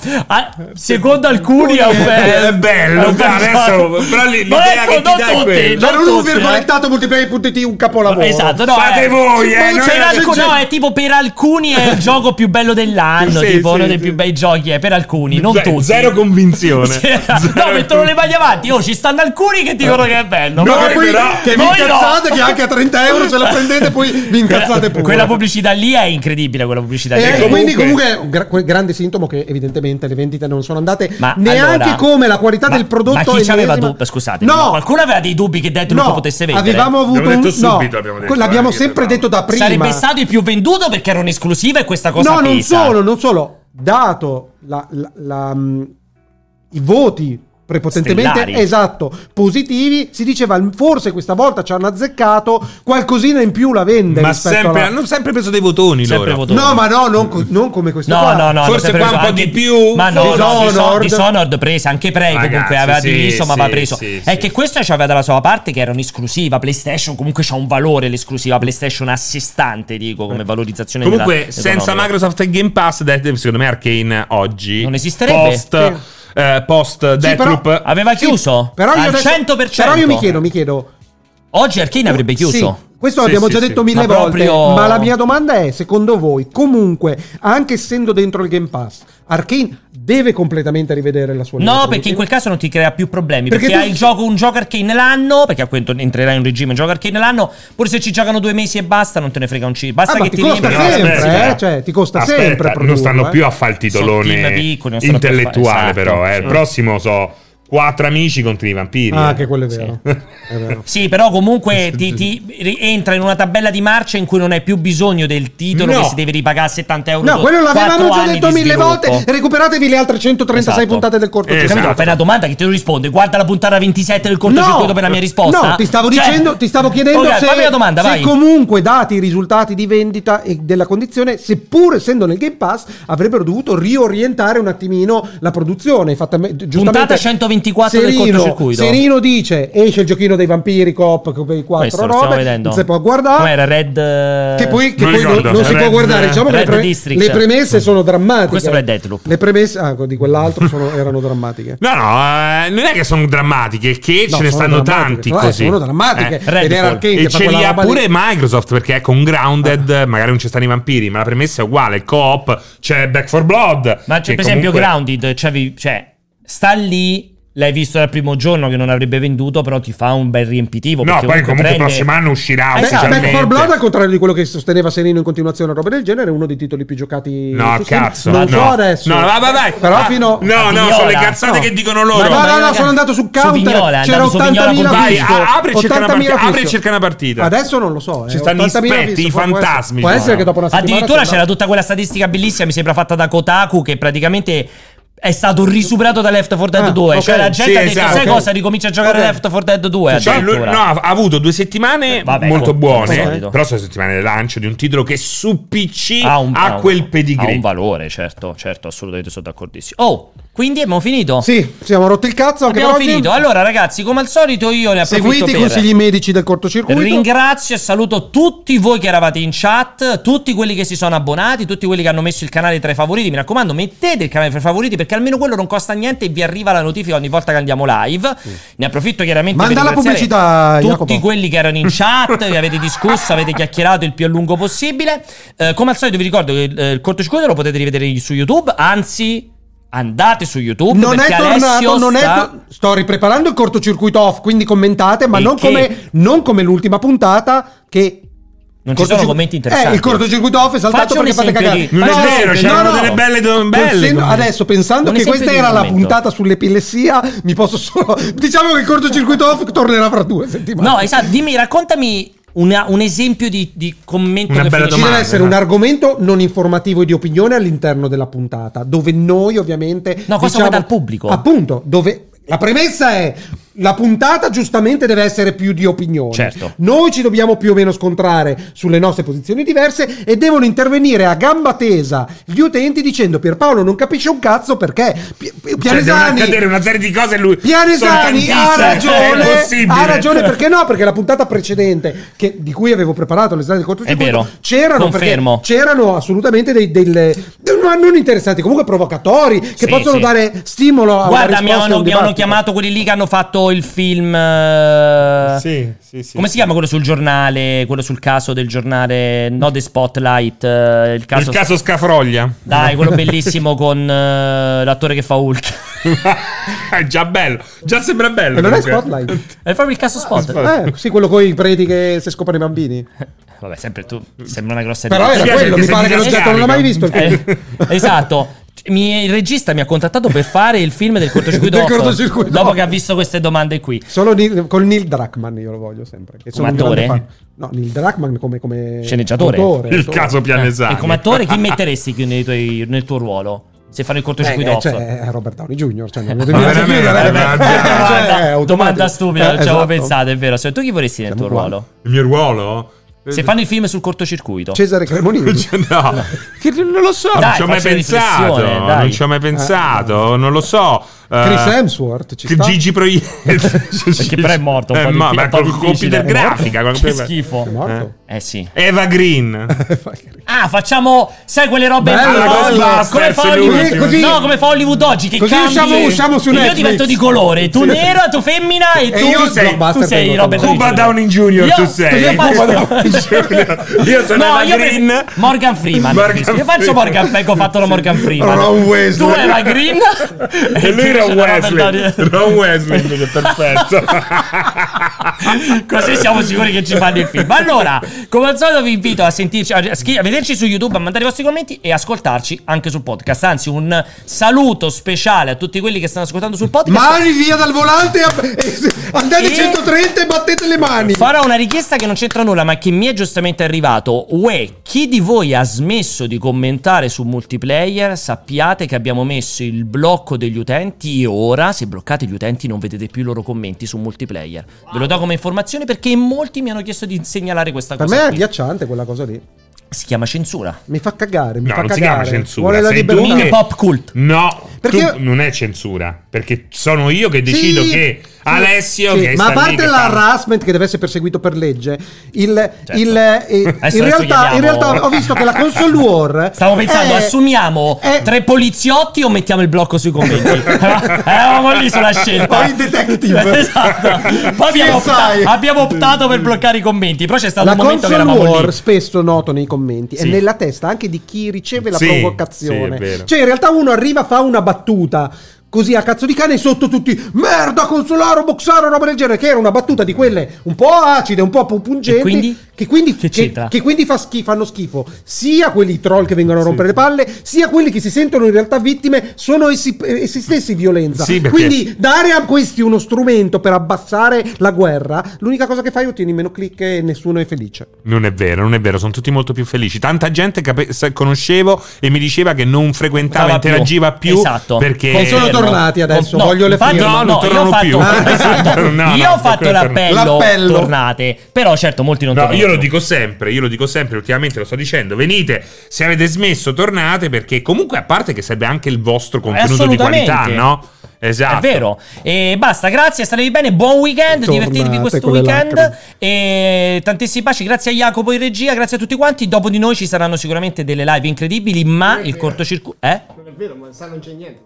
secondo alcuni è un bello, è un bel adesso- però Ma l'idea che ti non dà è. Cioè, non non un tutti, eh. virgolettato multiplayer.it un capolavoro. Esatto, no, Fate eh. voi, eh, la- alcuni, no, è tipo per alcuni è il gioco più bello dell'anno, Sì, tipo sì, uno dei sì. più bei giochi, è per alcuni, non Zero- tutti. Zero convinzione. *laughs* Sì, Zero no, mettono le mani avanti. Oh, ci stanno alcuni che dicono che è bello. No, poi però- che vi Voi no. incazzate che anche a 30 euro se la *laughs* prendete poi vi incazzate pure. Quella pubblicità lì è incredibile. Quella pubblicità lì. E quindi comunque è un gra- quel grande sintomo che evidentemente le vendite non sono andate Ma neanche allora- come la qualità ma- del prodotto Ma chi c'aveva ennesima- dubbi? Scusate, No, qualcuno aveva dei dubbi che Deathloop no, potesse vendere. avevamo avuto un detto no, subito, abbiamo detto, l'abbiamo eh, sempre detto da prima. Sarebbe stato il più venduto perché era un'esclusiva e questa cosa No, non pesa. solo, non solo. Dato la- la- la, mh, i voti prepotentemente Stellari. esatto positivi si diceva forse questa volta ci hanno azzeccato qualcosina in più la vende Ma sempre, alla- hanno sempre preso dei votoni Sempre loro. votoni. no ma no non, co- non come questo No, qua. no, no. Forse qua un po' di più. Ma no, no, Dishonored. Dishonored, Dishonored presa anche Prey Ragazzi, comunque aveva sì, diviso, ma sì, aveva preso. sì, è sì. che questo c'aveva dalla sua parte che era un'esclusiva. PlayStation comunque c'ha un valore l'esclusiva PlayStation a sé stante, dico, come valorizzazione Comunque, della- senza economica. Microsoft e Game Pass, secondo me Arcane oggi Non esisterebbe? Post, eh, post Deathloop. Aveva chiuso? però io al adesso- 100%. però io mi chiedo mi chiedo Oggi Arcane avrebbe chiuso. Sì, questo Sì, l'abbiamo sì, già sì. detto mille Ma volte. proprio- Ma la mia domanda è: secondo voi, comunque, anche essendo dentro il Game Pass, Arkane deve completamente rivedere la sua No, perché in quel caso non ti crea più problemi. Perché Perché, tu- hai il gioco, un gioco arcane l'anno. Perché a quanto entrerai in un regime un gioco arcane l'anno. Pure se ci giocano due mesi e basta, non te ne frega un c. Basta Ah, che ti ti costa riempi- sempre, eh? Cioè, ti costa Aspetta, sempre non stanno eh. più a fare il titolone piccoli, a fare- intellettuale, esatto. però. Eh. Il Mm. prossimo so Quattro amici contro i vampiri. Ah, eh. che quello è vero. Sì, è vero. *laughs* sì però comunque ti, ti entra in una tabella di marcia in cui non hai più bisogno del titolo no. che si deve ripagare 70 euro. No, quello l'avevamo già detto mille volte. Recuperatevi le altre 136 esatto. puntate del cortocircuito. Esatto. Fai una domanda che te lo risponde. Guarda la puntata 27 del cortocircuito no. per la mia risposta. No, ti stavo cioè, dicendo, ti stavo chiedendo okay, se, la domanda, se vai. comunque dati i risultati di vendita e della condizione, seppur essendo nel Game Pass, avrebbero dovuto riorientare un attimino la produzione. Fatta, puntata 120 24 Serino, del cortocircuito. Serino dice: Esce il giochino dei vampiri, Cop, quei 4 Questo robe, stiamo vedendo. Non si può guardare. Come era Red. Che poi, che non, poi non, non, si Red, può guardare. Diciamo che le, pre- le premesse sono drammatiche. Questo è Deadloop. Le premesse ah, di quell'altro sono, erano drammatiche. No, no, eh, non è che sono drammatiche, che no, ce ne stanno tanti no, eh, così. Sono drammatiche. Eh, ed Arcane, e ce li ha pure lì. Microsoft perché ecco un Grounded, ah. magari non ci stanno i vampiri, ma la premessa è uguale. Coop, c'è Back for Blood. Ma per esempio Grounded, cioè sta lì l'hai visto dal primo giorno che non avrebbe venduto, però ti fa un bel riempitivo. No, poi comunque prende... il prossimo anno uscirà Eh, Beh, ufficialmente. Back 4 Blood, al contrario di quello che sosteneva Serino in continuazione, roba del genere, è uno dei titoli più giocati. No, cazzo. Non no. so adesso. No, vai, vai, vai. Però Ah, fino. No, no, sono le cazzate che dicono loro. No, no, no, Ma- sono andato su su counter. Vignola, c'era su Vignola 80.000 Vai, apri e cerca una 80.000 partita. Apri e fischio. cerca una partita. Adesso non lo so. eh, Ci stanno 80.000 i spetti, i fantasmi, Può essere che dopo una settimana. Addirittura c'è c'era tutta quella statistica bellissima, mi sembra fatta da Kotaku, che praticamente è stato risuperato da Left 4 Dead Ah, 2. ok. Cioè la gente Sì, ha detto, esatto. sai Ok. cosa, ricomincia a giocare Ok. Left 4 Dead 2. Cioè, lui- no, ha avuto due settimane Vabbè, molto come- buone, però sono settimane di lancio di un titolo che su PC ha, un, ha quel pedigree. Ha un valore, certo, certo, assolutamente sono d'accordissimo. Oh, quindi abbiamo finito? Sì, siamo rotti il cazzo anche Abbiamo oggi. finito. Allora, ragazzi, come al solito, io ne approfitto Seguite i per consigli medici del cortocircuito. Ringrazio e saluto tutti voi che eravate in chat, tutti quelli che si sono abbonati, tutti quelli che hanno messo il canale tra i favoriti. Mi raccomando, mettete il canale tra i favoriti perché almeno quello non costa niente e vi arriva la notifica ogni volta che andiamo live. Ne approfitto chiaramente Manda per la pubblicità, tutti Jacopo. quelli che erano in chat, che avete discusso, avete chiacchierato il più a lungo possibile. Eh, come al solito vi ricordo che eh, il cortocircuito lo potete rivedere su YouTube, anzi andate su YouTube Non è perché tornato, Alessio non è sta... to- sto ripreparando il cortocircuito off, quindi commentate, ma non come, non come l'ultima puntata che... Non ci sono commenti interessanti. Eh, il cortocircuito off è saltato Faccio perché fate cagare. di- Non è No, vero, no, c'erano no, no. delle belle do- belle Pensando- commenti. adesso pensando che questa era la puntata sull'epilessia, mi posso solo. Diciamo che il cortocircuito off tornerà fra due settimane. No, esatto, dimmi, raccontami una- un esempio di, di commento Una che bella finisce- Ci deve domanda, essere no? un argomento non informativo e di opinione all'interno della puntata, dove noi ovviamente... No, cosa vuoi dal pubblico? Appunto, dove... La premessa è... La puntata giustamente deve essere più di opinione. Certo. Noi ci dobbiamo più o meno scontrare sulle nostre posizioni diverse e devono intervenire a gamba tesa gli utenti dicendo Pierpaolo non capisce un cazzo perché Pi- Pi- Cioè, Pianesani accadere una serie di cose lui Pianesani ha ragione, ha ragione perché no? Perché la puntata precedente che- di cui avevo preparato le slide del cortocircuito c'erano c'erano assolutamente dei, delle non interessanti, comunque provocatori che Sì, possono sì. dare stimolo a Guarda, una mi hanno, mi hanno chiamato quelli lì che hanno fatto il film. eh, Sì, sì, sì. Come si chiama quello sul giornale? Quello sul caso del giornale, no The Spotlight. eh, il caso, Il caso Scafroglia. Dai, quello *laughs* bellissimo con eh, l'attore che fa Hulk. è già bello. Già sembra bello. E non è. Spotlight. È proprio il caso Spot. Eh, sì, quello con i preti che si scoprono i bambini. Vabbè, sempre tu. Sembra una grossa Però Mi era piace quello, mi pare che detto, non l'ho mai visto. Eh, esatto. Mi- il regista mi ha contattato per fare il film del cortocircuito, Del cortocircuito dopo che ha visto queste domande qui. Solo Neil- con Neil Druckmann io lo voglio sempre. Che Come attore? No, Neil Druckmann come, come Sceneggiatore. autore, Il autore. caso Pianesani. E come attore chi metteresti tuoi- nel tuo ruolo? Se fanno il cortocircuito Eh, off. cioè, è Robert Downey Jr. Cioè, non devi eh, eh. ma- Cioè, domanda, domanda stupida, non Eh, ci avevo esatto. pensato, è vero. Se tu chi vorresti nel Siamo tuo uguali. ruolo? Il mio ruolo? Se fanno il film sul cortocircuito. Cesare Cremonini. *laughs* Cioè, no, Che non lo so, non Dai, ci ho mai faccio pensato. riflessione, dai. Non ci ho mai pensato, non lo so. Eh, Chris Hemsworth ci sta? Gigi Proietti. *laughs* Perché però è morto, un Eh, po' ma- diffi- ma col difficile. computer grafica. con- Che schifo. È morto? Eh sì. *laughs* Eva Green. Ah, facciamo, sai quelle robe Bella, come fa- Ghostbusters, come fa. Hollywood, Così- no, come fa Hollywood oggi che così cambi usciamo- usciamo su E Io Netflix. divento di colore, tu *laughs* Sì. nero, tu femmina e, tu io sei, tu sei Robert Cuba Downing Jr. Io- tu sei. Cuba Downing Jr. Io sono No, Eva io Green. Morgan Freeman. Io faccio Freeman. Morgan Ecco, ho fatto la Morgan Freeman. Tu Eva Green E lui Robert Wesley. Ron Wesley invece, perfetto. *laughs* Così siamo sicuri che ci fanno il film. Allora, come al solito, vi invito a sentirci, a, scri- a vederci su YouTube, a mandare i vostri commenti e ascoltarci anche sul podcast. Anzi, un saluto speciale a tutti quelli che stanno ascoltando sul podcast. Mani via dal volante, andate E- 130 e battete le mani. Farò una richiesta che non c'entra nulla, ma che mi è giustamente arrivato. Uè, chi di voi ha smesso di commentare su multiplayer? Sappiate che abbiamo messo il blocco degli utenti e ora, se bloccate gli utenti, non vedete più i loro commenti su multiplayer. Ve lo do come informazione perché in molti mi hanno chiesto di segnalare questa Per cosa. me è qui. agghiacciante quella cosa lì. Si chiama censura. Mi fa cagare, mi No, fa non si cagare. chiama censura. Vuole la libertà. Che- pop cult. No, Perché- tu- non è censura. Perché sono io che decido Sì, che Alessio. sì, che ma a parte l'harassment che deve essere perseguito per legge, il, il- eh, in, realtà, in realtà ho visto che la console war. *laughs* Stavo pensando, è- assumiamo è- tre poliziotti o mettiamo il blocco sui commenti? *laughs* Eravamo lì sulla scelta. Poi il detective. *laughs* esatto. Poi abbiamo, CSI. opta- abbiamo optato per bloccare i commenti. Però c'è stato La un momento che console eravamo war lì. spesso noto nei commenti Sì. è nella testa anche di chi riceve la Sì, provocazione. sì, cioè, in realtà uno arriva, fa una battuta così a cazzo di cane sotto tutti merda consolaro boxaro roba del genere che era una battuta di quelle un po' acide un po' pungenti quindi? che quindi, Che che, c'entra? che quindi fa schi- fanno schifo sia quelli troll che vengono a rompere le palle sia quelli che si sentono in realtà vittime sono essi, essi stessi violenza Sì, perché- quindi dare a questi uno strumento per abbassare la guerra l'unica cosa che fai è ottieni meno click e nessuno è felice Non è vero, non è vero, sono tutti molto più felici. Tanta gente cape- conoscevo e mi diceva che non frequentava, Stava più. interagiva più, Esatto. perché Che sono Confermo. Tornati adesso, No, voglio le firme. No, non io ho *laughs* *laughs* tornano fatto, più. esatto. No, no, io ho fatto l'appello, L'appello. tornate. Però certo molti non No, tornano io lo dico sempre, io lo dico sempre, ultimamente lo sto dicendo, venite, se avete smesso tornate perché comunque a parte che serve anche il vostro contenuto di qualità, no? Esatto. È vero. E basta, grazie, statevi bene, buon weekend, Tornate divertitevi questo weekend. E tantissimi baci, grazie a Jacopo in regia, grazie a tutti quanti. Dopo di noi ci saranno sicuramente delle live incredibili, ma il cortocircuito... Eh? Non è vero, ma sa non c'è niente.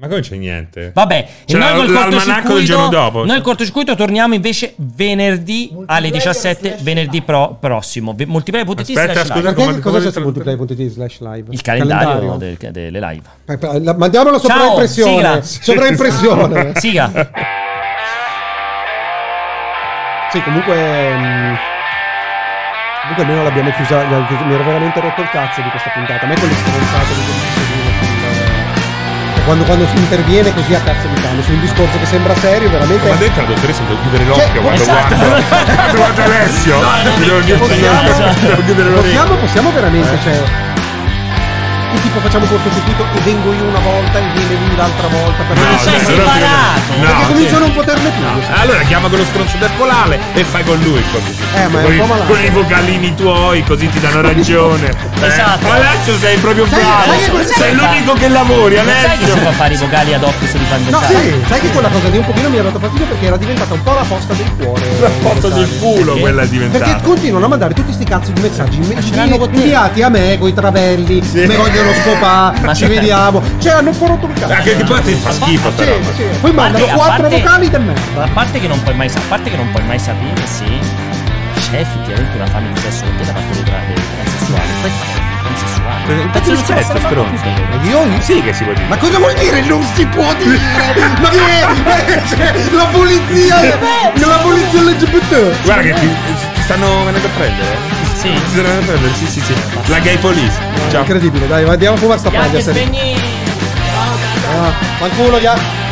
Ma come c'è niente? Vabbè, C'è noi col l'almanacco del cortocircuito, giorno dopo. noi il cortocircuito torniamo invece venerdì alle 17, venerdì pro- prossimo. Ve- Multiplayer.it slash scusa, live. cosa c'è su multiplayer.it slash live Il calendario, del- delle live. La- mandiamo la Ciao, sovraimpressione sigla. sovraimpressione *laughs* Siga. Sì, comunque. mm, Comunque almeno l'abbiamo chiusa. Mi ero veramente rotto il cazzo di questa puntata. A me quelle stronzate di quando, quando si interviene così a cazzo di cane su un discorso che sembra serio, veramente. Ma detto la dottoressa devo chiudere l'occhio Cioè, quando esatto. guardo quando guardo Alessio. Mi devo chiudere l'orecchio. possiamo, possiamo veramente, cioè. E tipo facciamo cortocircuito e vengo io una volta e viene lui l'altra volta per No, sei separato. no, perché comincio a non poterne più. No, Allora chiama quello stronzo del polale e fai con lui il cortocircuito. Eh, ma è con, un i- po' malato. con i vocalini tuoi, così ti danno ragione. *laughs* Esatto. Eh, Alessio sei proprio Sai- bravo. sai sei l'unico che lavori, Non sai che Alessio. si fa fare i vocali ad hoc se li fa No, sì, sai che quella cosa lì un pochino mi ha dato fastidio perché era diventata un po' la posta del cuore. La foto del culo Perché? quella è Perché diventata. continuano a mandare tutti sti cazzo di messaggi inviati a me con i travelli, mi vogliono scopare, *laughs* Ma ci vediamo. Cioè hanno un po' rotto il cazzo. Anche che poi te fa schifo sta Sì, sì. Poi mandano quattro parte- vocali di merda. A parte che non puoi mai, a parte che non puoi mai sapere se c'è effettivamente una fame di sesso con te da parte dei tra- transessuali. Un Cazzo, non più dire. Ma io Sì che si può dire. Ma cosa vuol dire non si può dire? *laughs* Ma che è? Cioè, la polizia *laughs* la polizia LGBT. Guarda che ti, ti stanno venendo a prendere. Sì. Ti stanno venendo a prendere, sì, sì, sì. La gay police. Ciao. Incredibile, dai, andiamo a fumare sta paglia. spegni. Ah, Fanculo, ya.